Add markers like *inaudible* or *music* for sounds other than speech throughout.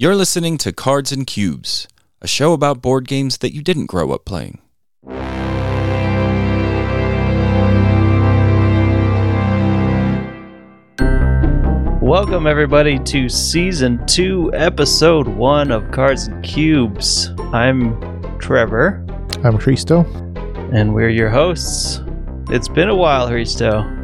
You're listening to Cards and Cubes, a show about board games that you didn't grow up playing. Welcome, everybody, to season two, episode one of Cards and Cubes. I'm Trevor, I'm Hristo. and we're your hosts. It's been a while, Hristo.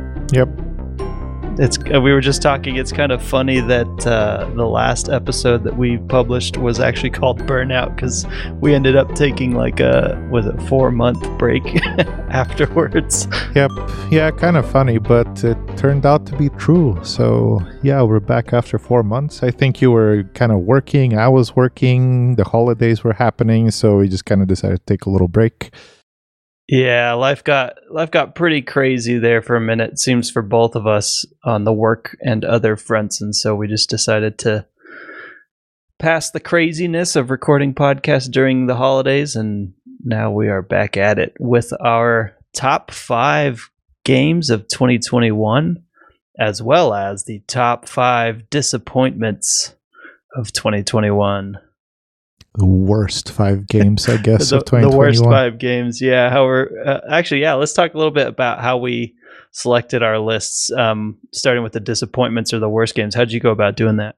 It's uh, we were just talking. It's kind of funny that uh, the last episode that we published was actually called Burnout because we ended up taking like a was it four month break *laughs* afterwards. Yep. Yeah, kind of funny, but it turned out to be true. So, yeah, we're back after four months. I think you were kind of working. I was working. The holidays were happening. So, we just kind of decided to take a little break. Yeah, life got life got pretty crazy there for a minute. Seems for both of us on the work and other fronts, and so we just decided to pass the craziness of recording podcasts during the holidays, and now we are back at it with our top five games of 2021, as well as the top five disappointments of 2021 The worst five *laughs* games, I guess, the, of 2021. the worst five games. Yeah, how we're uh, actually yeah. Let's talk a little bit about how we selected our lists. Um, starting with the disappointments or the worst games. How'd you go about doing that?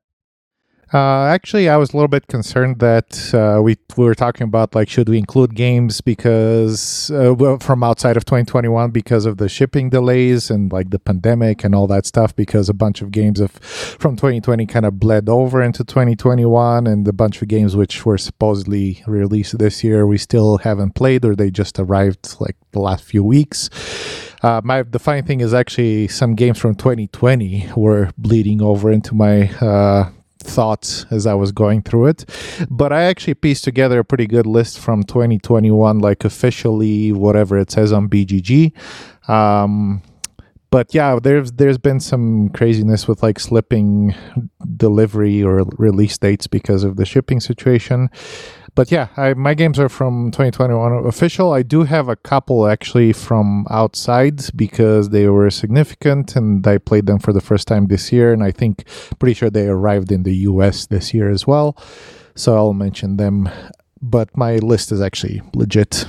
Uh, actually, I was a little bit concerned that uh, we we were talking about like should we include games because uh, from outside of 2021 because of the shipping delays and like the pandemic and all that stuff because a bunch of games of from 2020 kind of bled over into 2021 and a bunch of games which were supposedly released this year we still haven't played or they just arrived like the last few weeks. Uh, my the funny thing is actually some games from 2020 were bleeding over into my uh, thoughts as I was going through it. But I actually pieced together a pretty good list from 2021, like officially whatever it says on BGG. Um, but yeah, there's there's been some craziness with like slipping delivery or release dates because of the shipping situation. But yeah, I, my games are from 2021 official. I do have a couple actually from outside because they were significant and I played them for the first time this year. And I think pretty sure they arrived in the US this year as well. So I'll mention them. But my list is actually legit,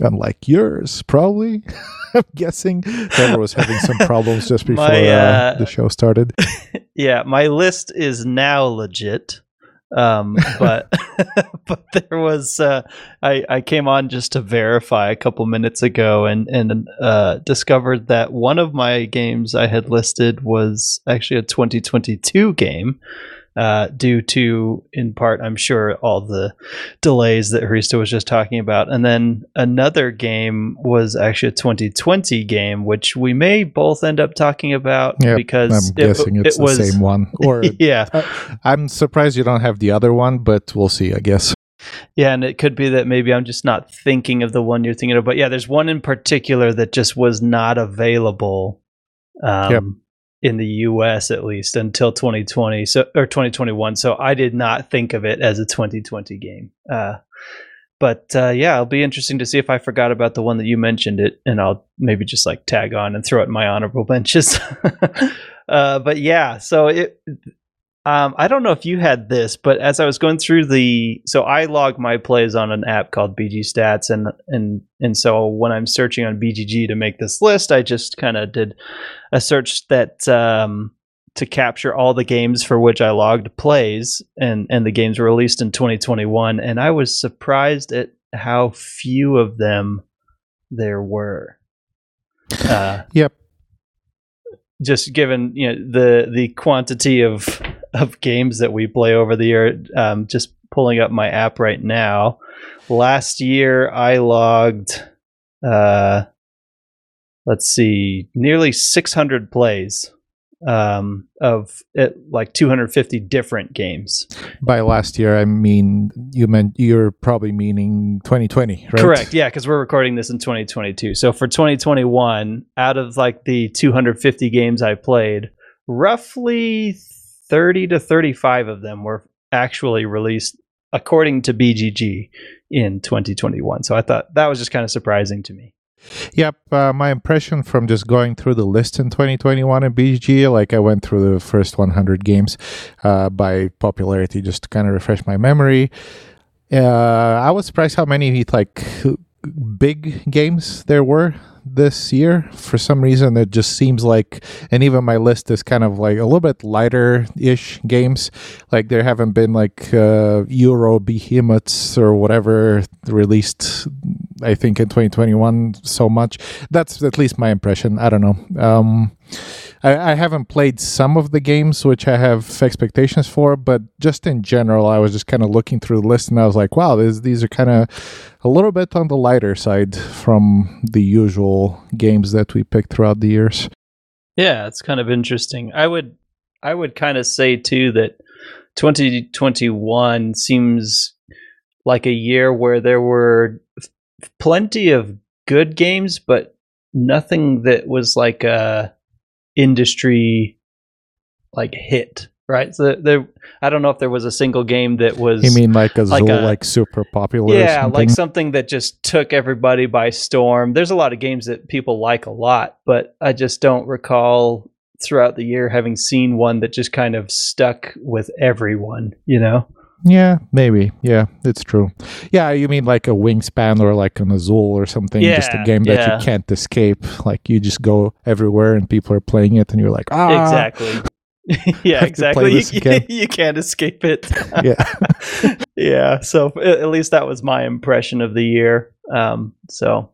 unlike yours, probably. *laughs* I'm guessing Trevor was having some problems just *laughs* before My, uh, uh, the show started. *laughs* Yeah, my list is now legit. Um, *laughs* but *laughs* but there was uh, I I came on just to verify a couple minutes ago and and uh, discovered that one of my games I had listed was actually a 2022 game. Uh, due to, in part, I'm sure, all the delays that Hristo was just talking about. And then another game was actually a 2020 game, which we may both end up talking about Yeah, because I'm it, guessing it's it was, the same one. *laughs* Or yeah, Uh, I'm surprised you don't have the other one, but we'll see, I guess. Yeah, and it could be that maybe I'm just not thinking of the one you're thinking of. But yeah, there's one in particular that just was not available um, Yep. In the US at least until 2020 so or 2021. So I did not think of it as a 2020 game. Uh, but uh, yeah, it'll be interesting to see if I forgot about the one that you mentioned it, and I'll maybe just like tag on and throw it in my honorable *laughs* benches *laughs* uh, but yeah, so it um, I don't know if you had this, but as I was going through the, so I log my plays on an app called BG Stats, and and and so when I'm searching on BGG to make this list, I just kind of did a search that um, to capture all the games for which I logged plays, and and the games were released in 2021, and I was surprised at how few of them there were. Uh, Yep. just given you know the the quantity of of games that we play over the year um, just pulling up my app right now last year i logged uh let's see nearly 600 plays um of it like 250 different games By last year, I mean you meant you're probably meaning 2020, right? Correct. Yeah, because we're recording this in 2022. So for 2021, out of like the 250 games I played, roughly 30 to 35 of them were actually released according to BGG in 2021. So I thought that was just kind of surprising to me. Yep, uh, my impression from just going through the list in 2021 in BGG, like I went through the first 100 games uh, by popularity just to kind of refresh my memory. Uh, I was surprised how many like big games there were this year. For some reason, it just seems like, and even my list is kind of like a little bit lighter ish games. Like there haven't been like uh, Euro behemoths or whatever released, I think, in 2021 so much. That's at least my impression. I don't know. Um, I, I, haven't played some of the games which I have expectations for, but just in general, I was just kind of looking through the list and I was like, wow, this, these are kind of a little bit on the lighter side from the usual games that we picked throughout the years. Yeah, it's kind of interesting. I would I would kind of say too that 2021 seems like a year where there were plenty of good games, but nothing that was like a industry like hit right? So there, I don't know if there was a single game that was. You mean like a like, Azul, a, like super popular? Yeah, something? like something that just took everybody by storm. There's a lot of games that people like a lot, but I just don't recall throughout the year having seen one that just kind of stuck with everyone. You know. Yeah, maybe. Yeah, it's true. Yeah, you mean like a wingspan or like an Azul or something? Yeah, just a game that yeah. you can't escape. Like you just go everywhere and people are playing it, and you're like, ah, exactly. *laughs* *laughs* yeah, exactly. *laughs* You, you, can't escape it. yeah. yeah. So at least that was my impression of the year. Um, so,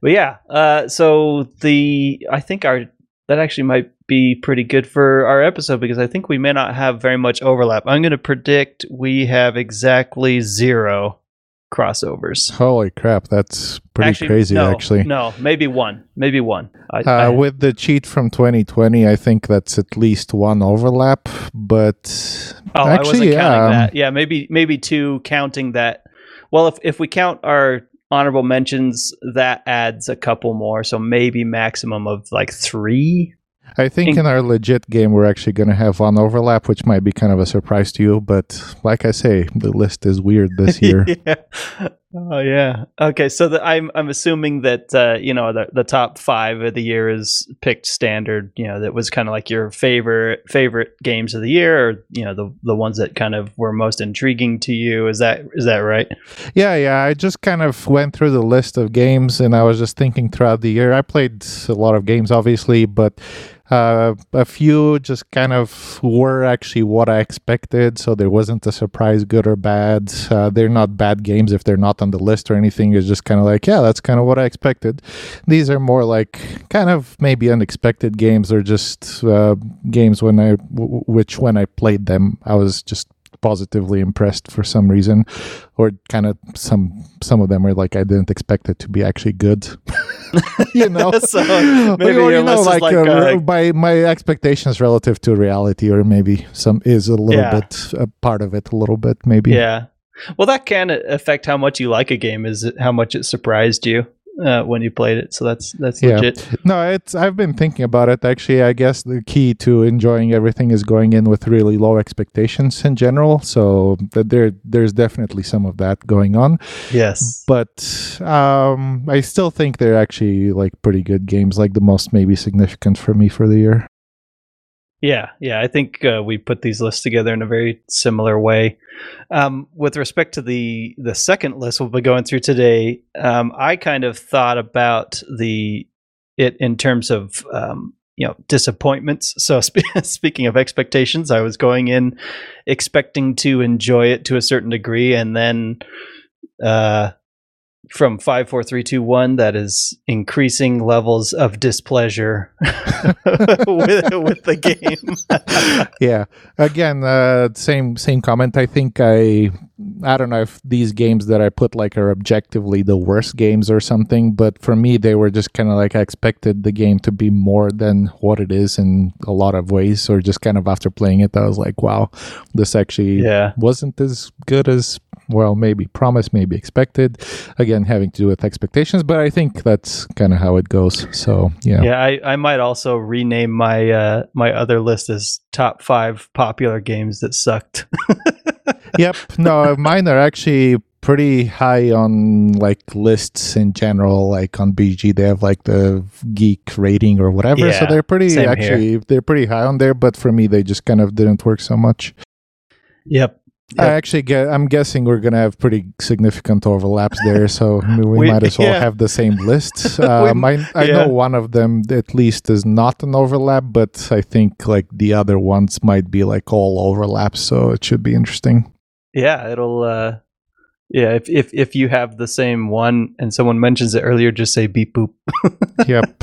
but yeah. Uh, so the I think our that actually might be pretty good for our episode because I think we may not have very much overlap. I'm going to predict we have exactly zero crossovers. Holy crap, that's pretty actually, crazy. No, actually, no, maybe one, maybe one. I, uh, I, with the cheat from 2020, I think that's at least one overlap. But oh, actually, yeah, um, yeah, maybe maybe two, counting that. Well, if if we count our honorable mentions, that adds a couple more, so maybe maximum of like three I think in our legit game, we're actually going to have one overlap, which might be kind of a surprise to you. But like I say, the list is weird this *laughs* year. yeah. Oh yeah. Okay, so the, I'm I'm assuming that uh, you know the the top five of the year is picked standard. You know that was kind of like your favorite favorite games of the year, or you know the the ones that kind of were most intriguing to you. Is that is that right? Yeah, yeah. I just kind of went through the list of games, and I was just thinking throughout the year. I played a lot of games, obviously, but uh, a few just kind of were actually what I expected, so there wasn't a surprise, good or bad. Uh, they're not bad games if they're not on the list or anything. It's just kind of like, yeah, that's kind of what I expected. These are more like kind of maybe unexpected games or just uh, games when I, w- which when I played them, I was just positively impressed for some reason, or kind of some some of them are like I didn't expect it to be actually good. *laughs* you know, *laughs* so maybe or, you know, like, like uh, my my expectations relative to reality, or maybe some is a little yeah. bit a part of it, a little bit maybe. Yeah. Well, that can affect how much you like a game. Is it how much it surprised you? Uh, when you played it. So that's that's yeah. legit. No, it's I've been thinking about it. Actually, I guess the key to enjoying everything is going in with really low expectations in general. So that there there's definitely some of that going on. Yes, but um, I still think they're actually like pretty good games. Like the most maybe significant for me for the year. Yeah, yeah, I think uh, we put these lists together in a very similar way. Um, with respect to the the second list we'll be going through today, um, I kind of thought about the it in terms of um, you know disappointments. So sp- *laughs* speaking of expectations, I was going in expecting to enjoy it to a certain degree, and then uh, from five, four, three, two, one. That is increasing levels of displeasure *laughs* with, with the game. *laughs* yeah. Again, uh, same same comment. I think I I don't know if these games that I put like are objectively the worst games or something, but for me they were just kind of like I expected the game to be more than what it is in a lot of ways. Or just kind of after playing it, I was like, wow, this actually yeah. wasn't as good as well, maybe promised, maybe expected. Again, having to do with expectations, but I think that's kind of how it goes. So yeah, yeah. I, I might also rename my uh, my other list as top five popular games that sucked. *laughs* yep. No, mine are actually pretty high on like lists in general. Like on BG, they have like the geek rating or whatever. yeah, so they're pretty actually they're pretty high on there. But for me, they just kind of didn't work so much. Yep. I actually get. I'm guessing we're gonna have pretty significant overlaps there, so *laughs* we, We- might as well yeah. have the same list. Um, I, I yeah. know one of them at least is not an overlap, but I think like the other ones might be like all overlaps, so it should be interesting. Yeah, it'll uh yeah, if if if you have the same one and someone mentions it earlier, just say beep boop. *laughs* Yep.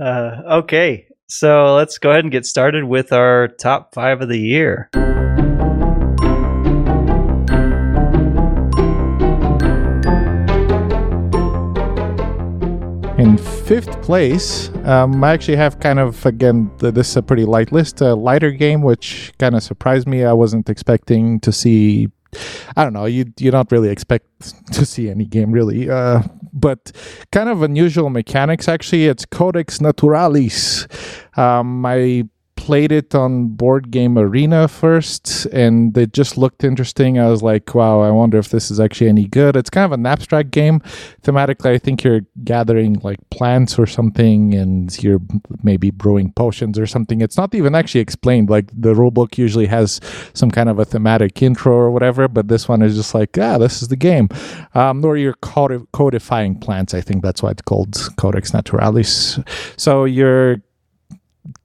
uh, okay, so let's go ahead and get started with our top five of the year. In fifth place, um, I actually have kind of again th- this is a pretty light list, a lighter game, which kind of surprised me. I wasn't expecting to see. I don't know. You you don't really expect *laughs* to see any game really, uh, but kind of unusual mechanics. Actually, it's Codex Naturalis. Um, I played it on Board Game Arena first, and it just looked interesting. I was like, wow, I wonder if this is actually any good. It's kind of an abstract game. Thematically i think you're gathering like plants or something and you're maybe brewing potions or something. It's not even actually explained. Like the rulebook usually has some kind of a thematic intro or whatever but this one is just like ah this is the game. Um, or you're codifying plants i think that's why it's called codex naturalis. So you're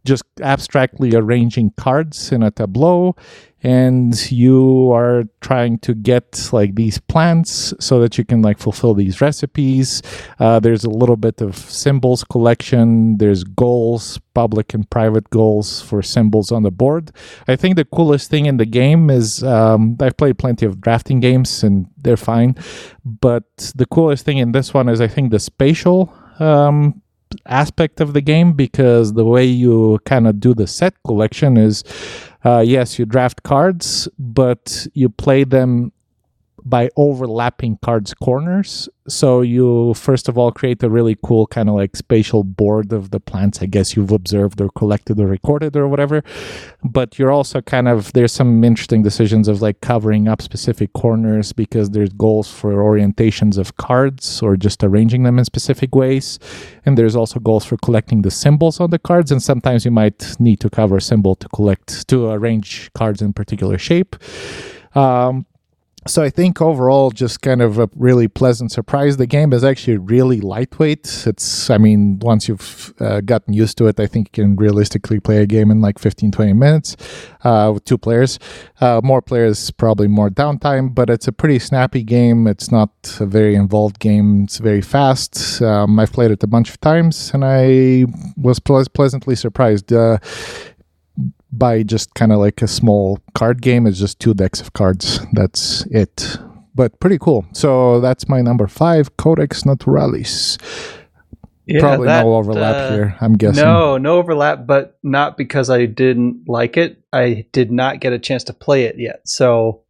just abstractly arranging cards in a tableau and you are trying to get like these plants so that you can like fulfill these recipes. Uh, there's a little bit of symbols collection. There's goals public and private goals for symbols on the board. I think the coolest thing in the game is um, i've played plenty of drafting games and they're fine. But the coolest thing in this one is i think the spatial um, aspect of the game because the way you kind of do the set collection is uh, yes you draft cards but you play them by overlapping cards corners. So you first of all create a really cool kind of like spatial board of the plants. I guess you've observed or collected or recorded or whatever. But you're also kind of there's some interesting decisions of like covering up specific corners because there's goals for orientations of cards or just arranging them in specific ways. And there's also goals for collecting the symbols on the cards. And sometimes you might need to cover a symbol to collect to arrange cards in particular shape. Um, so I think overall, just kind of a really pleasant surprise. The game is actually really lightweight. It's, I mean, once you've uh, gotten used to it, I think you can realistically play a game in like 15, 20 minutes uh, with two players. Uh, more players, probably more downtime, but it's a pretty snappy game. It's not a very involved game. It's very fast. Um, I've played it a bunch of times and I was ple- pleasantly surprised. By just kind of like a small card game. It's just two decks of cards. That's it. But pretty cool. So that's my number five, Codex Naturalis. Yeah, Probably that, no overlap uh, here, I'm guessing. No, no overlap, but not because I didn't like it. I did not get a chance to play it yet, so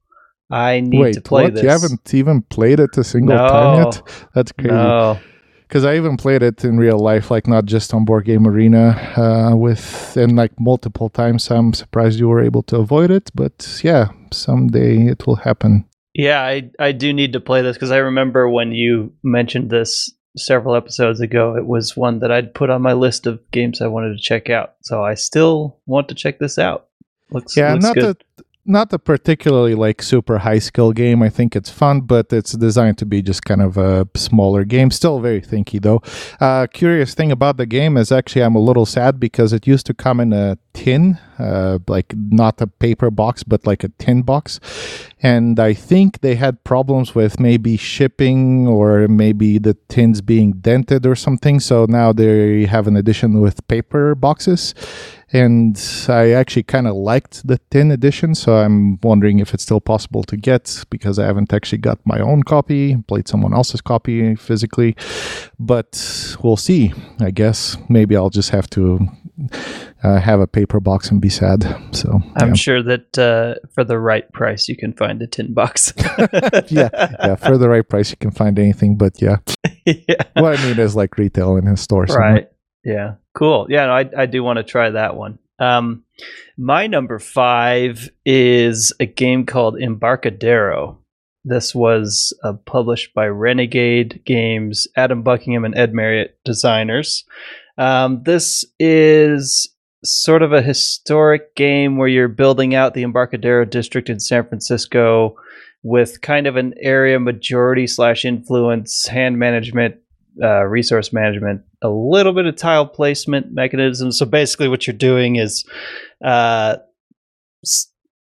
I need Wait, to play what? this. You haven't even played it a single time yet? That's crazy. No. Because I even played it in real life, like not just on Board Game Arena, uh, with and like multiple times. I'm surprised you were able to avoid it, but yeah, someday it will happen. Yeah, I I do need to play this because I remember when you mentioned this several episodes ago. It was one that I'd put on my list of games I wanted to check out. So I still want to check this out. Looks Yeah, looks not good. a not a particularly like super high skill game. I think it's fun, but it's designed to be just kind of a smaller game. Still very thinky though. Uh, curious thing about the game is actually I'm a little sad because it used to come in a tin, uh, like not a paper box, but like a tin box, and I think they had problems with maybe shipping or maybe the tins being dented or something. So now they have an edition with paper boxes and I actually kind of liked the tin edition, so I'm wondering if it's still possible to get because I haven't actually got my own copy, played someone else's copy physically, but we'll see. I guess maybe I'll just have to uh, have a paper box and be sad. So I'm yeah. sure that uh, for the right price, you can find a tin box. *laughs* yeah, yeah, for the right price you can find anything, but yeah, *laughs* yeah. what I mean is like retail in a store. Right. Yeah. Cool. Yeah, no, I I do want to try that one. Um, my number five is a game called Embarcadero. This was uh, published by Renegade Games, Adam Buckingham and Ed Marriott designers. Um, this is sort of a historic game where you're building out the Embarcadero district in San Francisco with kind of an area majority slash influence, hand management, uh, resource management, a little bit of tile placement mechanism. So basically, what you're doing is uh,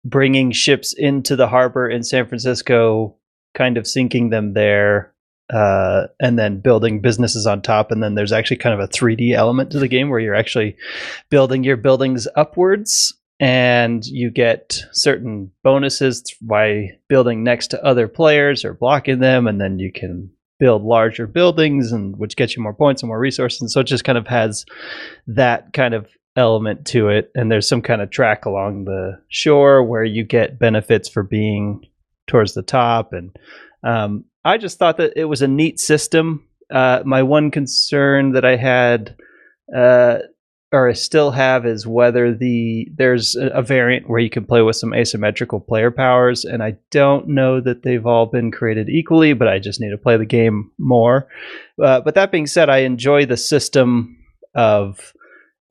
bringing ships into the harbor in San Francisco, kind of sinking them there, uh, and then building businesses on top. And then there's actually kind of a 3D element to the game where you're actually building your buildings upwards and you get certain bonuses by building next to other players or blocking them. And then you can build larger buildings and which gets you more points and more resources. And so it just kind of has that kind of element to it. And there's some kind of track along the shore where you get benefits for being towards the top. And um, I just thought that it was a neat system. Uh, my one concern that I had, uh, or I still have, is whether the there's a, variant where you can play with some asymmetrical player powers, and I don't know that they've all been created equally. But I just need to play the game more. Uh, but that being said, I enjoy the system of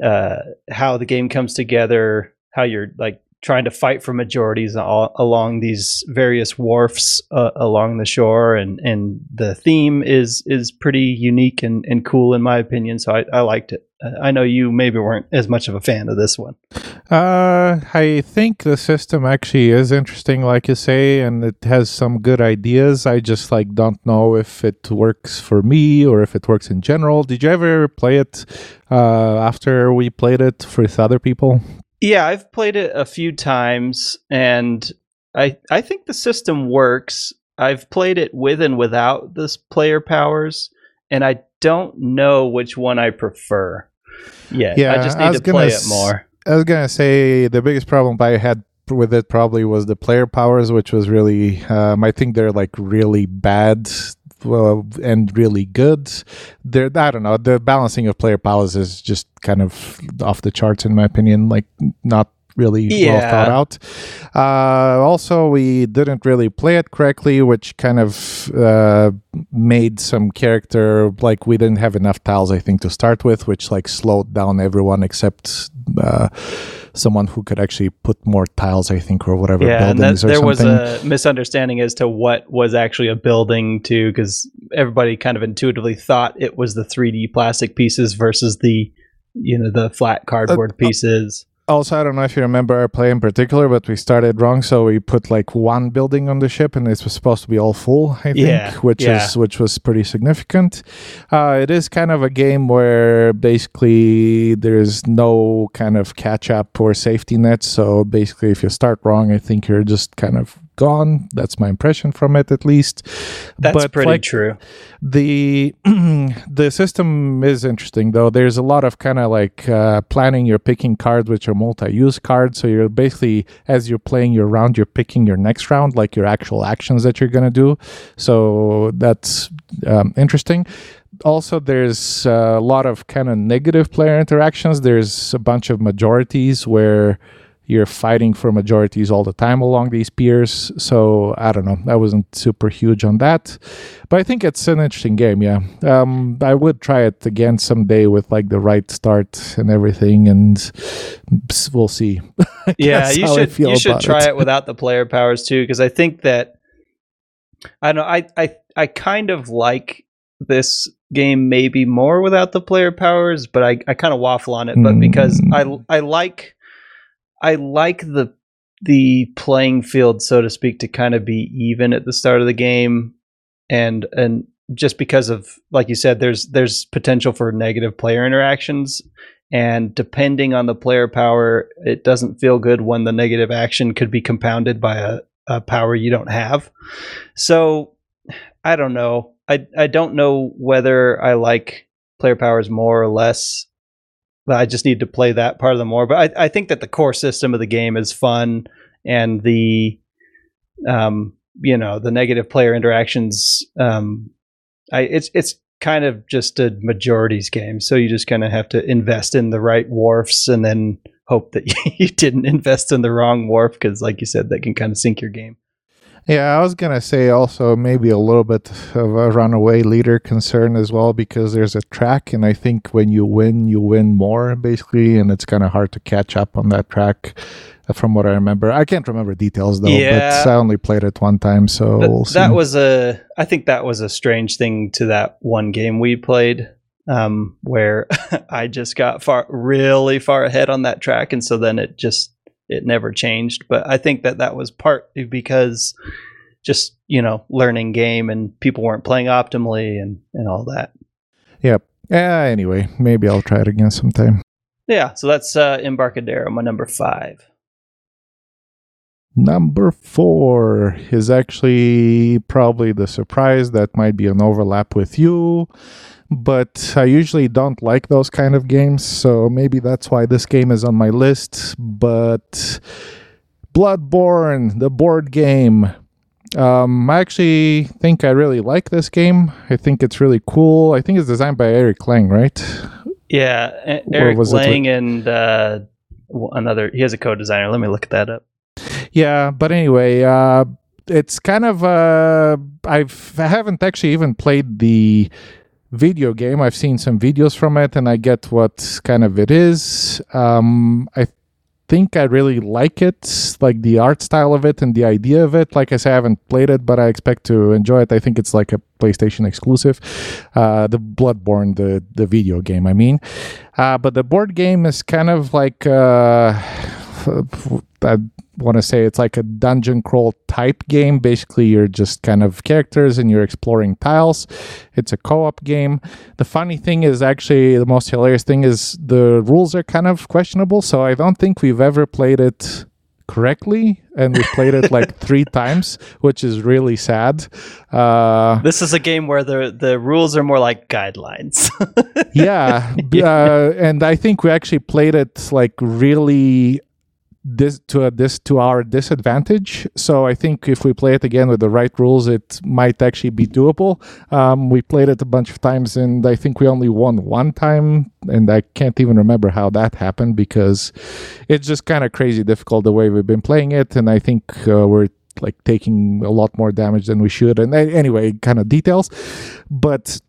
uh, how the game comes together, how you're like trying to fight for majorities all, along these various wharfs uh, along the shore, and and the theme is is pretty unique and, and cool in my opinion. So I, I liked it. I know you maybe weren't as much of a fan of this one. Uh, I think the system actually is interesting, like you say, and it has some good ideas. I just like don't know if it works for me or if it works in general. Did you ever play it uh, after we played it with other people? Yeah, I've played it a few times, and I I think the system works. I've played it with and without this player powers, and I don't know which one I prefer. Yet. Yeah, I just need I to play it more. I was gonna say the biggest problem I had with it probably was the player powers, which was really um, I think they're like really bad well, and really good. There, I don't know. The balancing of player powers is just kind of off the charts in my opinion. Like not really yeah. well thought out. Uh, also, we didn't really play it correctly, which kind of uh, made some character like we didn't have enough tiles, I think, to start with, which like slowed down everyone except. Uh, someone who could actually put more tiles, I think, or whatever yeah, buildings and that, there was a misunderstanding as to what was actually a building too, because everybody kind of intuitively thought it was the 3D plastic pieces versus the you know the flat cardboard uh, pieces also, I don't know if you remember our play in particular, but we started wrong. So we put like one building on the ship, and it was supposed to be all full. I think, yeah, which yeah. is which was pretty significant. Uh, it is kind of a game where basically there's no kind of catch up or safety net. So basically, if you start wrong, I think you're just kind of gone. That's my impression from it, at least. That's but pretty like, true. The *clears throat* the system is interesting, though. There's a lot of kind of like uh, planning. You're picking cards which are multi-use cards, so you're basically as you're playing your round, you're picking your next round, like your actual actions that you're gonna do. So that's um, interesting also there's a lot of kind of negative player interactions there's a bunch of majorities where you're fighting for majorities all the time along these piers. So I don't know. I wasn't super huge on that, but I think it's an interesting game. Yeah, um, I would try it again someday with like the right start and everything, and we'll see. *laughs* yeah, you should you should try it. it without the player powers too, because I think that I don't know. I I I kind of like this game maybe more without the player powers, but I I kind of waffle on it. But because I hmm. I like I like the the playing field, so to speak, to kind of be even at the start of the game, and and just because of like you said, there's there's potential for negative player interactions, and depending on the player power, it doesn't feel good when the negative action could be compounded by a, a power you don't have. So I don't know. I I don't know whether I like player powers more or less I just need to play that part of the more. But I, I think that the core system of the game is fun, and the um, you know the negative player interactions. Um, I it's it's kind of just a majorities game, so you just kind of have to invest in the right wharfs, and then hope that *laughs* you didn't invest in the wrong wharf because, like you said, that can kind of sink your game. Yeah, I was gonna say also maybe a little bit of a runaway leader concern as well because there's a track, and I think when you win, you win more basically, and it's kind of hard to catch up on that track. uh, From what I remember, I can't remember details though, Yeah. but I only played it one time, so we'll see. that was a i think that was a strange thing to that one game we played um, where *laughs* i just got far really far ahead on that track and so then it just it never changed but i think that that was partly because just you know learning game and people weren't playing optimally and and all that Yep. Yeah. Anyway, maybe I'll try it again sometime. yeah so that's uh embarcadero my number five Number four is actually probably the surprise that might be an overlap with you, but I usually don't like those kind of games, so maybe that's why this game is on my list. But Bloodborne, the board game. Um, I actually think I really like this game. I think it's really cool. I think it's designed by Eric Lang, right? yeah eric lang and uh another he has a co-designer let me look that up Yeah, but anyway, uh, it's kind of uh, I've I haven't actually even played the video game. I've seen some videos from it, and I get what kind of it is. Um, I think I really like it, like the art style of it and the idea of it. Like I say, I haven't played it, but I expect to enjoy it. I think it's like a PlayStation exclusive, uh, the Bloodborne, the the video game. I mean, uh, but the board game is kind of like. Uh, I *sighs* want to say it's like a dungeon crawl type game. Basically, you're just kind of characters and you're exploring tiles. It's a co op game. The funny thing is, actually, the most hilarious thing is the rules are kind of questionable. So I don't think we've ever played it correctly and we've played it like *laughs* three times which is really sad uh This is a game where the the rules are more like guidelines. *laughs* yeah, b- Uh, and i think we actually played it like really this to a this to our disadvantage. So i think if we play it again with the right rules it might actually be doable. Um, we played it a bunch of times and i think we only won one time. And i can't even remember how that happened because it's just kind of crazy difficult the way we've been playing it. And i think uh, we're like taking a lot more damage than we should. And anyway kind of details. But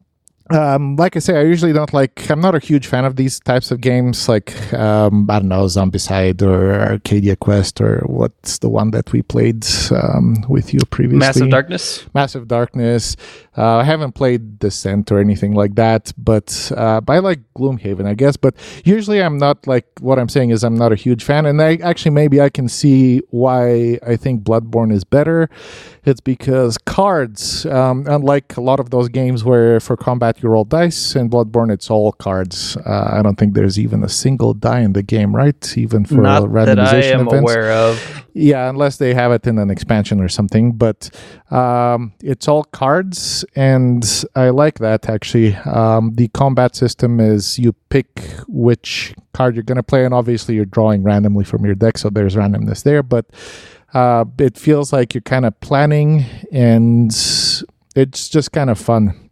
um, like I say, I usually don't like. I'm not a huge fan of these types of games, like um, I don't know, Zombicide or Arcadia Quest or what's the one that we played um, with you previously. Massive Darkness. Massive Darkness. Uh, I haven't played Descent or anything like that, but uh, but I like Gloomhaven, I guess. But usually, I'm not like what I'm saying is I'm not a huge fan, and I actually maybe I can see why I think Bloodborne is better. It's because cards, um, unlike a lot of those games where for combat you roll dice, in Bloodborne it's all cards. Uh, I don't think there's even a single die in the game, right? Even for Not that I randomization am events. aware of. Yeah, unless they have it in an expansion or something. But um, it's all cards, and I like that actually. Um, the combat system is you pick which card you're going to play, and obviously you're drawing randomly from your deck, so there's randomness there. But uh, it feels like you're kind of planning, and it's just kind of fun.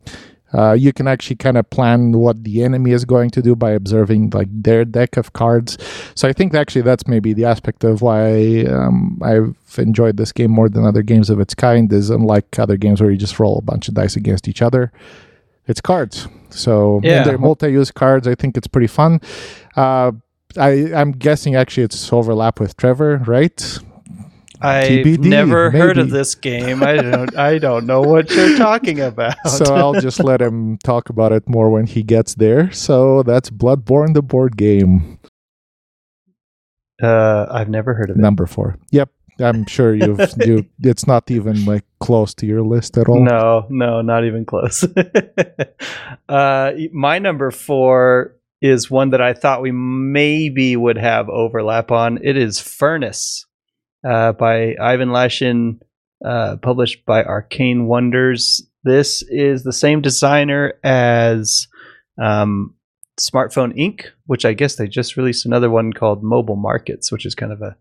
Uh, you can actually kind of plan what the enemy is going to do by observing like their deck of cards. So I think actually that's maybe the aspect of why um, I've enjoyed this game more than other games of its kind. Is unlike other games where you just roll a bunch of dice against each other. It's cards. So Yeah. they're multi-use cards. I think it's pretty fun. Uh, I, I'm guessing actually it's overlap with Trevor, right? I've never heard of this game. I don't. I don't know what you're *laughs* talking about. so I'll just let him talk about it more when he gets there. So that's Bloodborne, the board game, uh, I've never heard of it. number four. Yep, I'm sure you've *laughs* you. It's not even like close to your list at all. No, no, not even close. *laughs* uh, my number four is one that I thought we maybe would have overlap on. It is Furnace uh, by Ivan Lashin, uh, published by Arcane Wonders. This is the same designer as um, Smartphone Inc., which I guess they just released another one called Mobile Markets, which is kind of a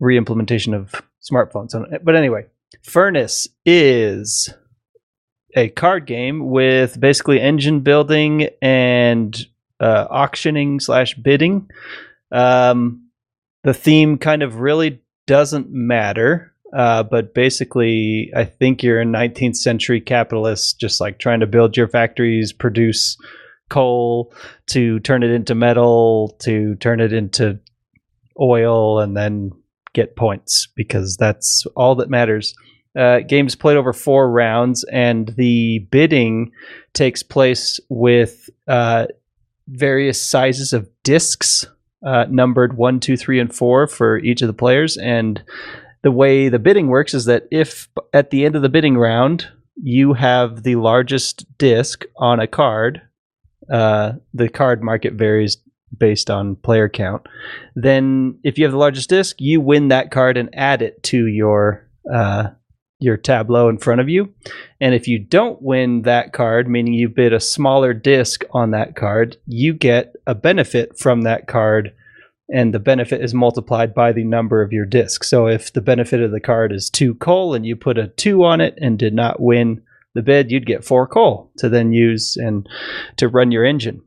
re-implementation of smartphones. But anyway, Furnace is a card game with basically engine building and uh, auctioning slash bidding. Um, the theme kind of really doesn't matter. uh, but basically, I think you're a 19th century capitalist, just like trying to build your factories, produce coal to turn it into metal, to turn it into oil, and then get points because that's all that matters. Uh, games played over four rounds, and the bidding takes place with uh, various sizes of discs uh, numbered one, two, three, and four for each of the players. And the way the bidding works is that if at the end of the bidding round you have the largest disc on a card, uh, the card market varies based on player count. Then, if you have the largest disc, you win that card and add it to your uh, your tableau in front of you. And if you don't win that card, meaning you bid a smaller disc on that card, you get a benefit from that card. And the benefit is multiplied by the number of your discs. So if the benefit of the card is two coal and you put a two on it and did not win the bid, you'd get four coal to then use and to run your engine.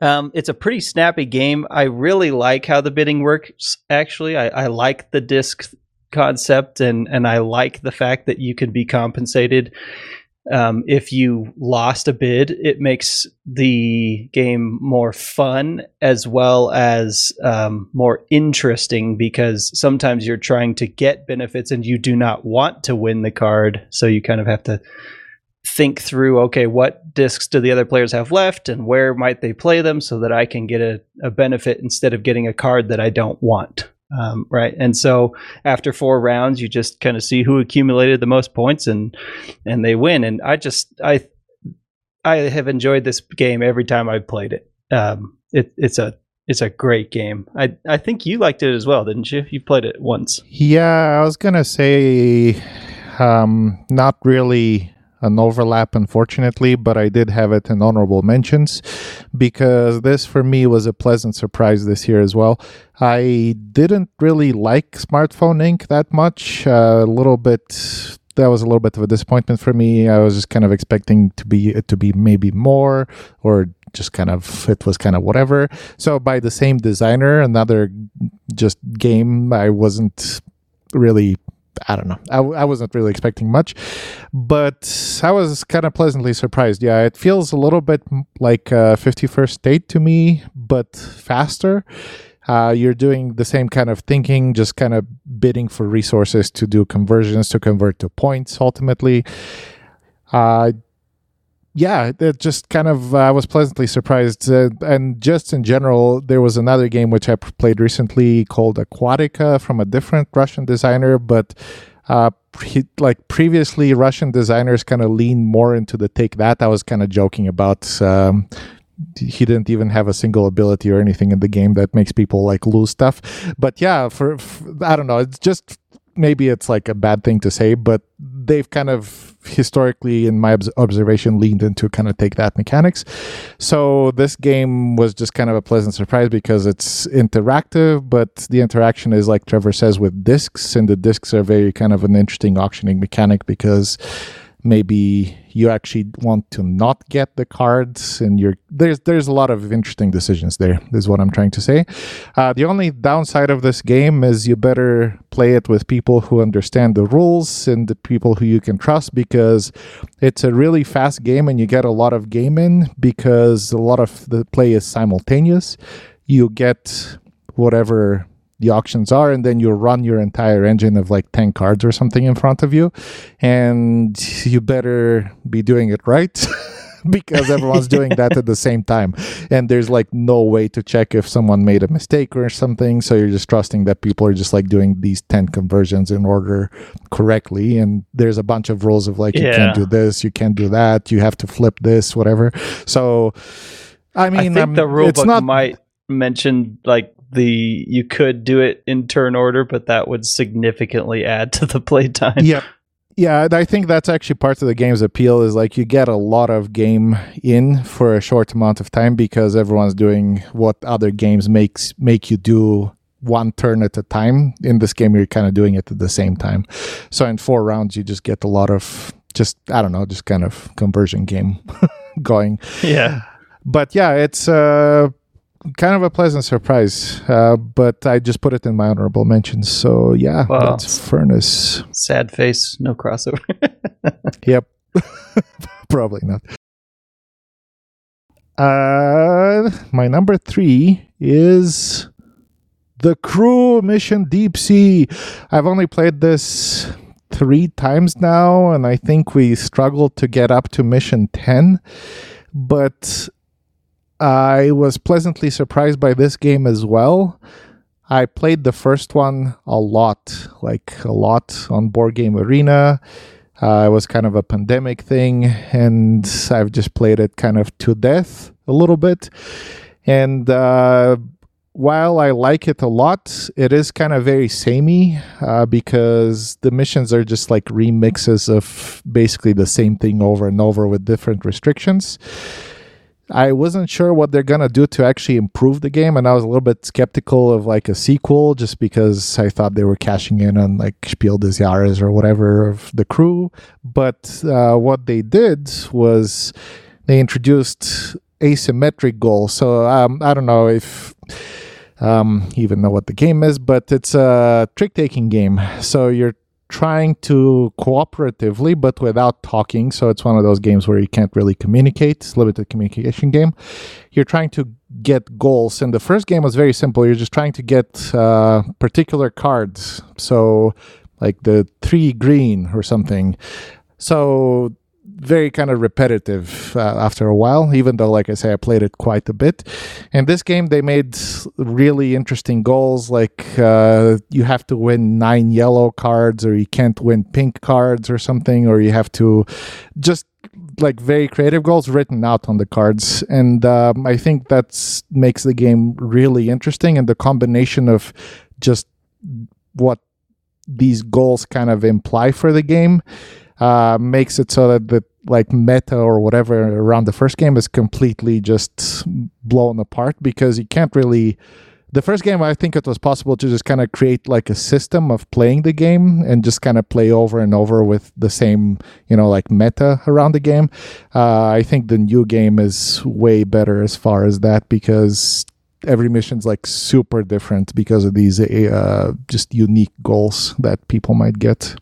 Um, it's a pretty snappy game. I really like how the bidding works. Actually, I, I like the disc concept and and I like the fact that you can be compensated um, if you lost a bid. It makes the game more fun as well as um, more interesting because sometimes you're trying to get benefits and you do not want to win the card, so you kind of have to think through okay what discs do the other players have left and where might they play them so that i can get a, a benefit instead of getting a card that i don't want um, right and so after four rounds you just kind of see who accumulated the most points and and they win and i just i i have enjoyed this game every time i've played it um, it it's a it's a great game. I I think you liked it as well, didn't you? You played it once. Yeah, I was gonna say, um, not really an overlap, unfortunately, but I did have it in honorable mentions because this for me was a pleasant surprise this year as well. I didn't really like Smartphone Inc. that much. A little bit. That was a little bit of a disappointment for me. I was just kind of expecting to be to be maybe more, or just kind of it was kind of whatever. So by the same designer, another just game I wasn't really I don't know. I, I wasn't really expecting much, but I was kind of pleasantly surprised. Yeah, it feels a little bit like uh, 51st State to me, but faster. Uh, you're doing the same kind of thinking, just kind of bidding for resources to do conversions to convert to points ultimately. Uh, yeah, it just kind of I was pleasantly surprised, uh, and just in general, there was another game which I played recently called Aquatica from a different Russian designer, but uh, pre- like previously, Russian designers kind of lean more into the take that. I was kind of joking about. Um, he didn't even have a single ability or anything in the game that makes people like lose stuff. But yeah, for, for I don't know, it's just maybe it's like a bad thing to say, but they've kind of historically, in my observation, leaned into kind of take that mechanics. So this game was just kind of a pleasant surprise because it's interactive, but the interaction is like Trevor says with discs, and the discs are very kind of an interesting auctioning mechanic because maybe you actually want to not get the cards and you're there's there's a lot of interesting decisions there is what i'm trying to say. Uh, the only downside of this game is you better play it with people who understand the rules and the people who you can trust because it's a really fast game and you get a lot of game in because a lot of the play is simultaneous. You get whatever the auctions are and then you run your entire engine of like 10 cards or something in front of you and you better be doing it right *laughs* because everyone's doing that at the same time. And there's like no way to check if someone made a mistake or something so you're just trusting that people are just like doing these 10 conversions in order correctly. And there's a bunch of rules of like you can't do this you can't do that you have to flip this whatever. So i mean I think um, the rule book not, might mention like the you could do it in turn order, but that would significantly add to the playtime. Yeah. Yeah, I think that's actually part of the game's appeal is like you get a lot of game in for a short amount of time because everyone's doing what other games makes make you do one turn at a time. In this game, you're kind of doing it at the same time. So in four rounds, you just get a lot of just I don't know, just kind of conversion game *laughs* going. Yeah. But yeah, it's uh kind of a pleasant surprise. Uh, but I just put it in my honorable mentions. So yeah, Wow. that's Furnace. Sad face, no crossover. *laughs* Yep. *laughs* Probably not. Uh, my number three is the Crew Mission Deep Sea. I've only played this three times now, and I think we struggled to get up to Mission 10. But I was pleasantly surprised by this game as well. I played the first one a lot, like a lot on Board Game Arena. Uh, it was kind of a pandemic thing, and I've just played it kind of to death a little bit. And uh, while I like it a lot, it is kind of very samey uh, because the missions are just like remixes of basically the same thing over and over with different restrictions. I wasn't sure what they're gonna do to actually improve the game, and I was a little bit skeptical of like a sequel, just because I thought they were cashing in on like Spiel des Jahres or whatever of the crew. But uh, what they did was they introduced asymmetric goals. So um, I don't know if um, even know what the game is, but it's a trick taking game. So you're trying to cooperatively but without talking. So it's one of those games where you can't really communicate. It's a limited communication game. You're trying to get goals. And the first game was very simple. You're just trying to get uh, particular cards. So like the three green or something. So very kind of repetitive uh, after a while even though like i say i played it quite a bit. In this game they made really interesting goals like uh, you have to win nine yellow cards or you can't win pink cards or something or you have to just like very creative goals written out on the cards. And um, i think that's makes the game really interesting and the combination of just what these goals kind of imply for the game uh, makes it so that the like meta or whatever around the first game is completely just blown apart because you can't really the first game i think it was possible to just kind of create like a system of playing the game and just kind of play over and over with the same you know like meta around the game. Uh, i think the new game is way better as far as that because every mission's like super different because of these uh, just unique goals that people might get.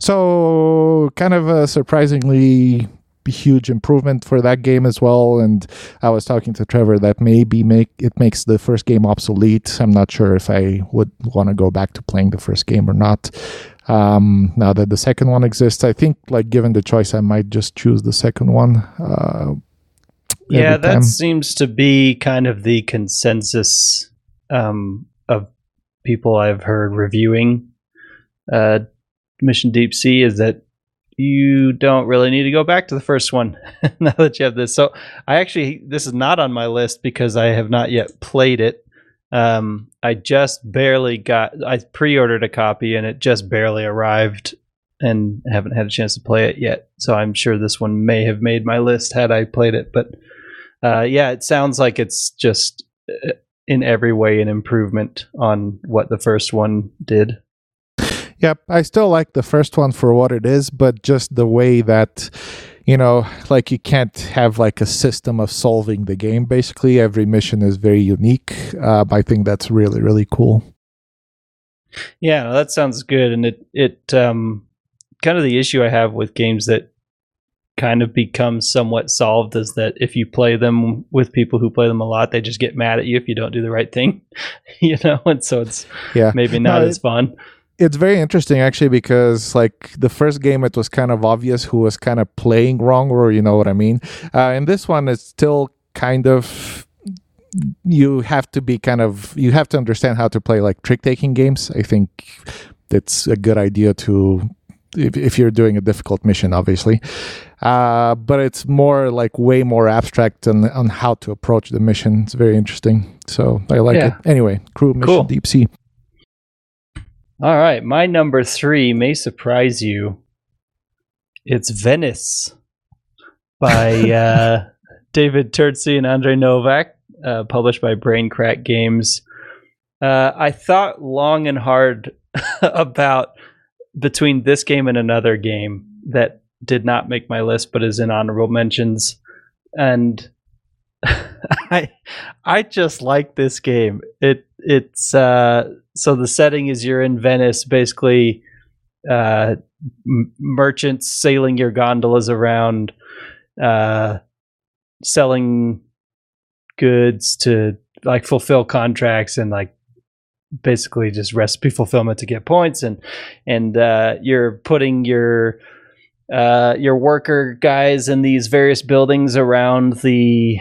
So kind of a surprisingly huge improvement for that game as well. And i was talking to trevor that maybe make it makes the first game obsolete. I'm not sure if i would want to go back to playing the first game or not. Um, now that the second one exists i think like given the choice i might just choose the second one uh, yeah, that time. seems to be kind of the consensus um, of people I've heard reviewing uh, Mission Deep Sea is that you don't really need to go back to the first one *laughs* now that you have this. So I actually this is not on my list because I have not yet played it. Um, I just barely got I pre-ordered a copy and it just barely arrived and haven't had a chance to play it yet. So I'm sure this one may have made my list had I played it, but uh, yeah, it sounds like it's just uh, in every way an improvement on what the first one did. Yep, I still like the first one for what it is, but just the way that you know, like you can't have like a system of solving the game. Basically, every mission is very unique. Uh, I think that's really really cool. Yeah, that sounds good. And it it um kind of the issue I have with games that kind of become somewhat solved is that if you play them with people who play them a lot, they just get mad at you if you don't do the right thing. *laughs* you know, and so it's Yeah, maybe No, not it- as fun. it's very interesting actually because like the first game it was kind of obvious who was kind of playing wrong or you know what i mean uh, in this one is still kind of you have to be kind of you have to understand how to play like trick taking games i think it's a good idea to if, if you're doing a difficult mission obviously uh, but it's more like way more abstract on, on how to approach the mission it's very interesting so i like Yeah. it anyway crew mission Cool. deep sea All right, my number three may surprise you. It's Venice by *laughs* uh, David Turczi and Andrei Novac, uh, published by Braincrack Games. Uh, I thought long and hard *laughs* about between this game and another game that did not make my list, but is in honorable mentions. And *laughs* I I just like this game. It it's uh so the setting is you're in Venice basically uh m- merchants sailing your gondolas around uh selling goods to like fulfill contracts and like basically just recipe fulfillment to get points and and uh you're putting your uh, your worker guys in these various buildings around the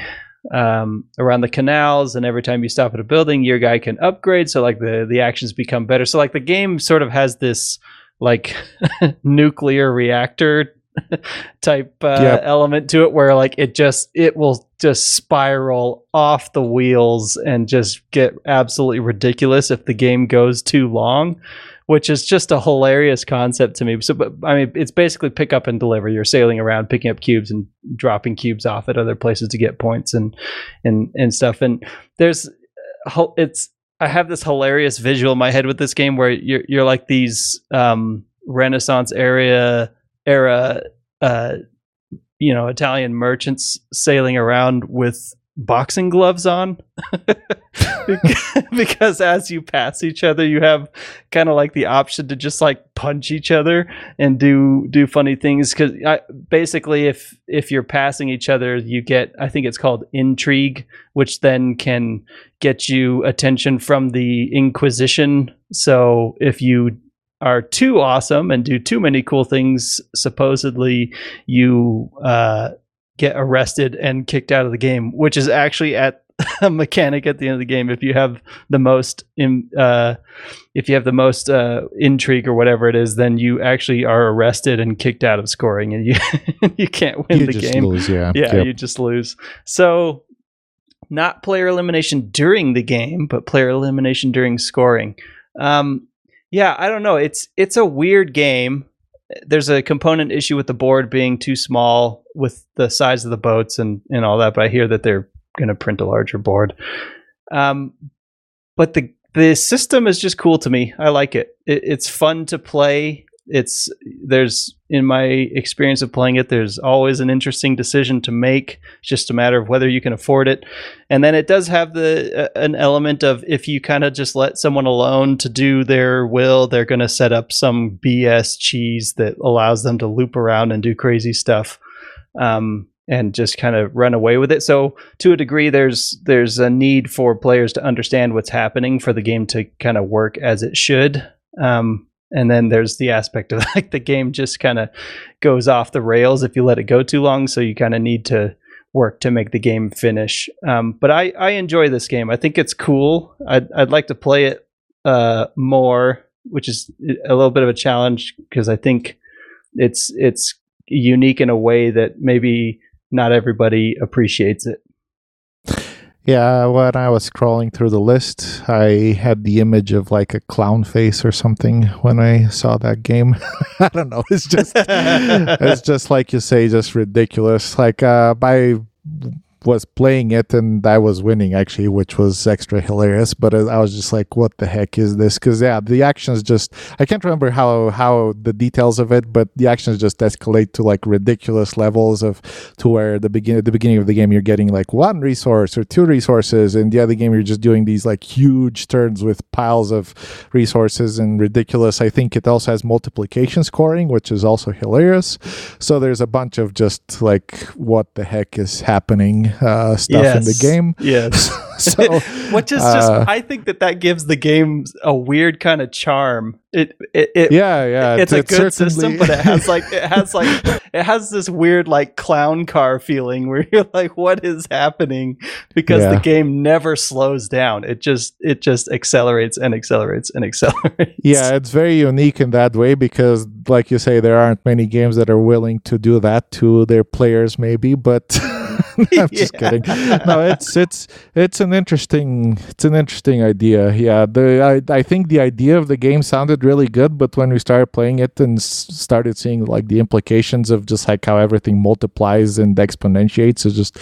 um, around the canals, and every time you stop at a building, your guy can upgrade. So like the the actions become better. So like the game sort of has this like *laughs* nuclear reactor *laughs* type uh, Yep. element to it where like it just it will just spiral off the wheels and just get absolutely ridiculous if the game goes too long which is just a hilarious concept to me. So but i mean it's basically pick up and deliver. You're sailing around picking up cubes and dropping cubes off at other places to get points and and and stuff. And there's uh, it's i have this hilarious visual in my head with this game where you're you're like these um renaissance area era uh you know italian merchants sailing around with boxing gloves on? *laughs* *laughs* Because as you pass each other you have kind of like the option to just like punch each other and do do funny things. Because basically if if you're passing each other you get i think it's called intrigue which then can get you attention from the inquisition. So if you are too awesome and do too many cool things supposedly you uh get arrested and kicked out of the game which is actually at *laughs* a mechanic at the end of the game if you have the most in, uh, if you have the most uh, intrigue or whatever it is then you actually are arrested and kicked out of scoring and you *laughs* you can't win you the just game lose, yeah. yeah Yep. you just lose so not player elimination during the game but player elimination during scoring um, yeah i don't know. It's it's a weird game. There's a component issue with the board being too small with the size of the boats and and all that but i hear that they're going to print a larger board. Um, but the the system is just cool to me. I like it. it it's fun to play it's there's in my experience of playing it there's always an interesting decision to make. It's just a matter of whether you can afford it. And then it does have the uh, an element of if you kind of just let someone alone to do their will they're going to set up some bs cheese that allows them to loop around and do crazy stuff um, and just kind of run away with it. So to a degree there's there's a need for players to understand what's happening for the game to kind of work as it should. Um, and then there's the aspect of *laughs* like the game just kind of goes off the rails if you let it go too long so you kind of need to work to make the game finish. Um, but I, I enjoy this game. I think it's cool. I'd, I'd like to play it uh, more which is a little bit of a challenge because i think it's it's unique in a way that maybe not everybody appreciates it Yeah, when I was scrolling through the list, I had the image of like a clown face or something when I saw that game. *laughs* I don't know. It's just *laughs* it's just like you say, just ridiculous. Like uh I was playing it and I was winning actually, which was extra hilarious. But I was just like, "What the heck is this?" Because yeah, the actions just I can't remember how how the details of it, but the actions just escalate to like ridiculous levels of to where the begin the beginning of the game you're getting like one resource or two resources, and the other game you're just doing these like huge turns with piles of resources and ridiculous. I think it also has multiplication scoring, which is also hilarious. So there's a bunch of just like what the heck is happening uh, stuff in the game. *laughs* yes. *laughs* So *laughs* which is uh, just i think that that gives the game a weird kind of charm. It it, it yeah, yeah, it's a it good system but it has like it has like it has this weird like clown car feeling where you're like what is happening? Because the game never slows down. It just it just accelerates and accelerates and accelerates. Yeah, it's very unique in that way because, like you say, there aren't many games that are willing to do that to their players, maybe. But *laughs* I'm just Yeah. kidding. No, it's it's it's an interesting it's an interesting idea. Yeah, the I, I think the idea of the game sounded really good, but when we started playing it and started seeing like the implications of just like how everything multiplies and exponentiates, it just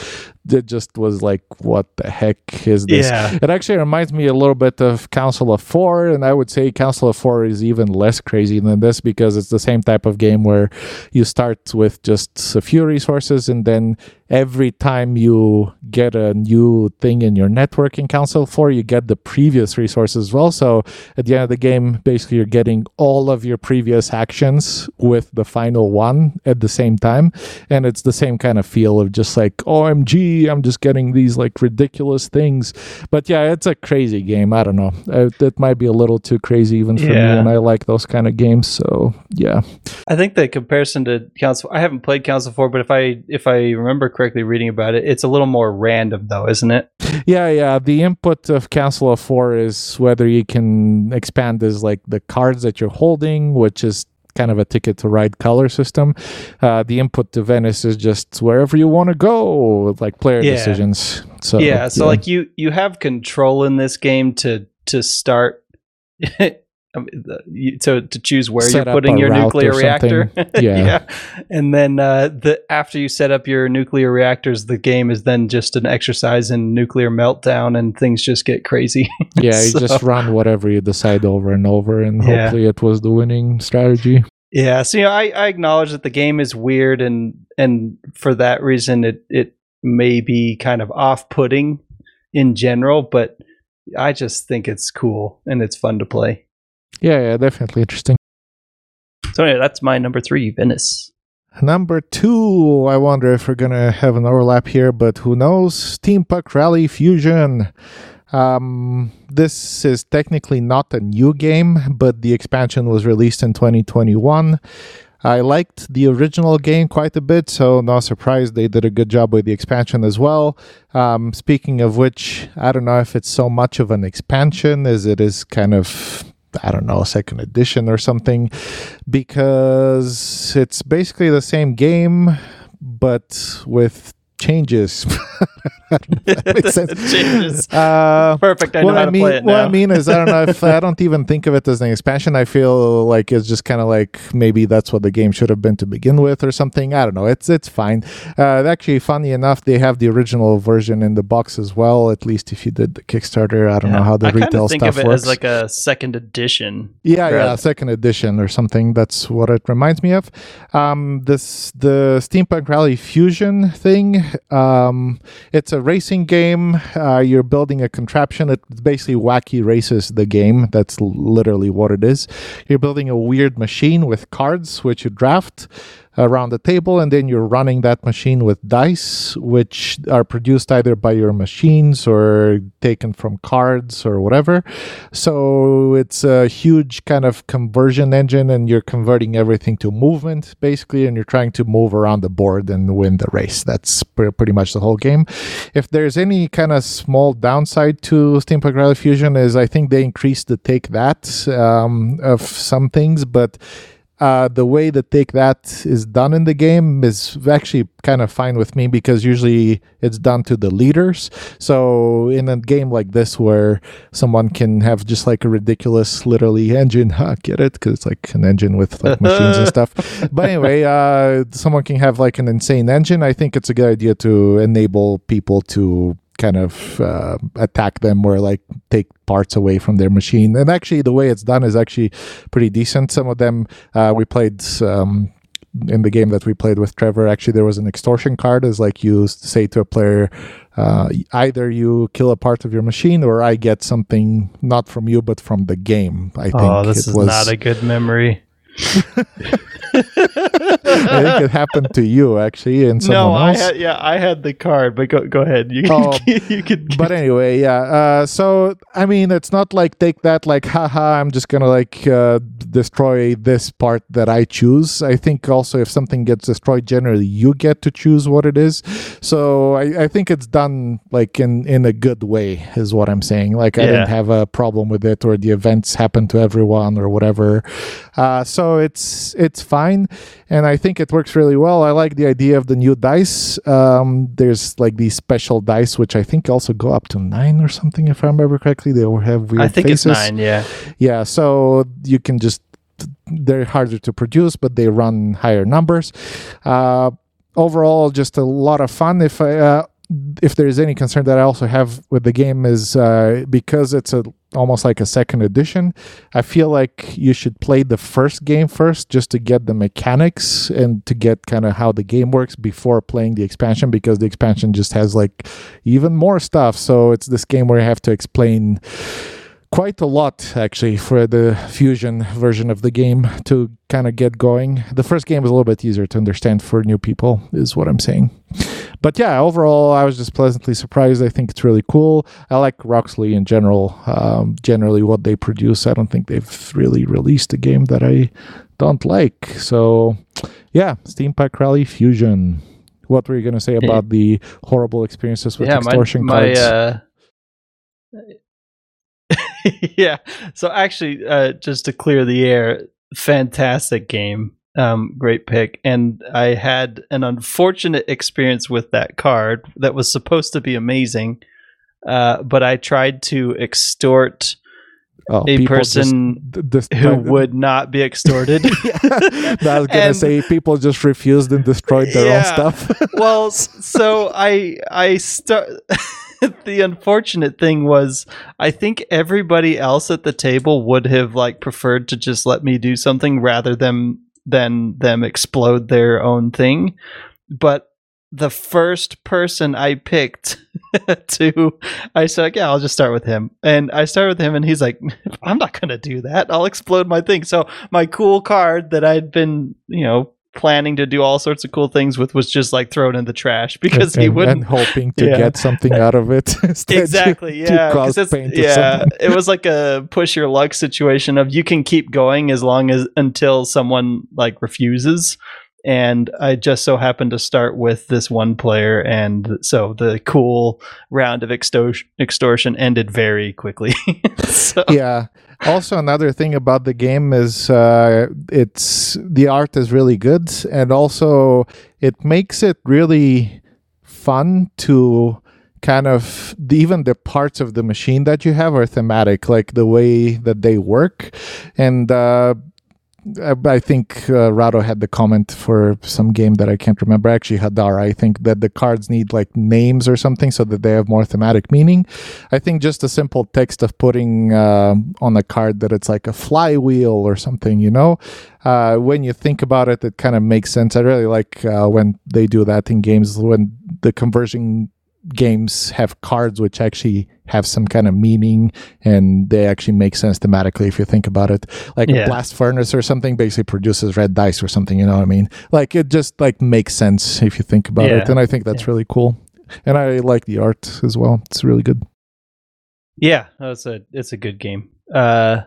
it just was like, what the heck is this? Yeah. It actually reminds me a little bit of Council of Four, and I would say Council of Four is even less crazy than this because it's the same type of game where you start with just a few resources, and then every time you get a new thing in your networking Council 4, you get the previous resources as well. So at the end of the game, basically, you're getting all of your previous actions with the final one at the same time. And it's the same kind of feel of just like, OMG, I'm just getting these like ridiculous things. But yeah, it's a crazy game. I don't know. Uh, It might be a little too crazy even for Yeah. me. And I like those kind of games. So yeah. I think the comparison to Council, I haven't played Council 4, but if I if I remember correctly reading about it, it's a little more random though, isn't it? Yeah, yeah. The input of Council of Four is whether you can expand as like the cards that you're holding, which is kind of a ticket to ride color system. Uh, the input to Venice is just wherever you want to go, like player Yeah. decisions. So yeah, so like you you have control in this game to to start *laughs* I mean, the- you- to to choose where Set you're putting your nuclear reactor. *laughs* something. Yeah. and then uh, the after you set up your nuclear reactors, the game is then just an exercise in nuclear meltdown, and things just get crazy. *laughs* yeah, you so- just run whatever you decide over and over, and Yeah. hopefully it was the winning strategy. Yeah, so you know, I, I acknowledge that the game is weird, and and for that reason, it it may be kind of off putting in general, but I just think it's cool and it's fun to play. Yeah, yeah, definitely interesting. So anyway, that's my number three, Venice. Number two, I wonder if we're gonna have an overlap here, but who knows? Steampunk Rally Fusion. Um, this is technically not a new game, but the expansion was released in 2021. I liked the original game quite a bit, so no surprise they did a good job with the expansion as well. Um, speaking of which, I don't know if it's so much of an expansion as it is kind of I don't know, second edition or something, because it's basically the same game, but with changes. I don't know if that makes sense. *laughs* Changes. Uh, Perfect. I know what I mean, what. I mean is, I don't know if I *laughs* don't even think of it as an expansion. I feel like it's just kind of like maybe that's what the game should have been to begin with, or something. I don't know. It's it's fine. Uh, actually, funny enough, they have the original version in the box as well. At least if you did the Kickstarter, I don't know how the I retail think stuff of it works. as like a second edition. Yeah, yeah, second edition or something. That's what it reminds me of. Um, this the Steampunk Rally Fusion thing. *laughs* Um, it's a racing game. Uh, you're building a contraption. It's basically wacky races. The game. That's literally what it is. You're building a weird machine with cards, which you draft around the table, and then you're running that machine with dice, which are produced either by your machines or taken from cards or whatever. So it's a huge kind of conversion engine, and you're converting everything to movement basically, and you're trying to move around the board and win the race. That's pre- pretty much the whole game. If there's any kind of small downside to Steampunk Rally Fusion, is I think they increased the take that um, of some things, but uh, the way the take that is done in the game is actually kind of fine with me because usually it's done to the leaders. So in a game like this where someone can have just like a ridiculous, literally engine, *laughs* huh, get it? Because it's like an engine with like machines and stuff. *laughs* But anyway, uh, someone can have like an insane engine. I think it's a good idea to enable people to kind of uh, attack them or like take parts away from their machine. And actually, the way it's done is actually pretty decent. Some of them uh, we played. Um, in the game that we played with Trevor, actually, there was an extortion card as like you say to a player, uh, either you kill a part of your machine or I get something not from you but from the game. I think Oh, this it is was. not a good memory. I think it happened to you actually, and someone no, I else. had yeah, I had the card, but go go ahead. You Oh, *laughs* you could but anyway, yeah. Uh, so I mean, it's not like take that like, haha, I'm just gonna like uh, destroy this part that I choose. I think also if something gets destroyed, generally you get to choose what it is. So I, I think it's done like in in a good way, is what I'm saying. Like I Yeah. didn't have a problem with it, or the events happen to everyone, or whatever. Uh, so it's it's fine, and I think it works really well. I like the idea of the new dice. Um, there's like these special dice, which I think also go up to nine or something, if I remember correctly. They all have weird I think faces. it's nine. Yeah, Yeah, so you can just they're harder to produce, but they run higher numbers. Uh, overall, just a lot of fun. If I uh, if there's any concern that I also have with the game is uh, because it's a almost like a second edition. I feel like you should play the first game first just to get the mechanics and to get kind of how the game works before playing the expansion because the expansion just has like even more stuff. So it's this game where you have to explain quite a lot actually for the fusion version of the game to kind of get going. The first game is a little bit easier to understand for new people, is what I'm saying. But yeah, overall, I was just pleasantly surprised. I think it's really cool. I like Roxley in general. Um, generally, what they produce, I don't think they've really released a game that I don't like. So yeah, Steampunk Rally Fusion. What were you going to say about the horrible experiences with yeah, extortion my, my, cards? uh, *laughs* yeah. So actually, uh, just to clear the air, fantastic game. Um, great pick. And I had an unfortunate experience with that card that was supposed to be amazing. Uh, but I tried to extort Oh, a just person dis- who would not be extorted. *laughs* yeah, I was gonna And- say people just refused and destroyed their Yeah. own stuff. *laughs* well, so I I start. *laughs* the unfortunate thing was, I think everybody else at the table would have like preferred to just let me do something rather than than them explode their own thing. But the first person I picked *laughs* to, I said, yeah, I'll just start with him. And I started with him, and he's like, *laughs* I'm not going to do that. I'll explode my thing. So my cool card that I'd been, you know, planning to do all sorts of cool things with was just like thrown in the trash *laughs* because and, he wouldn't. and hoping to Yeah. get something out of it. Exactly. to- Yeah. 'cause cause pain to yeah. it was like a push your luck situation of you can keep going as long as until someone like refuses. And I just so happened to start with this one player, and so the cool round of extortion, extortion ended very quickly. *laughs* so, yeah. Also, another thing about the game is uh, it's the art is really good, and also it makes it really fun to kind of even the parts of the machine that you have are thematic, like the way that they work, and. Uh, I think uh, Rado had the comment for some game that I can't remember. Actually, Hadara. I think that the cards need like names or something so that they have more thematic meaning. I think just a simple text of putting um on a card that it's like a flywheel or something, you know, uh, when you think about it, it kind of makes sense. I really like uh, when they do that in games when the conversion games have cards which actually have some kind of meaning and they actually make sense thematically if you think about it like Yeah. a blast furnace or something basically produces red dice or something you know what i mean like it just like makes sense if you think about it and i think that's Yeah. really cool and i like the art as well it's really good yeah, it's a it's a good game. Uh,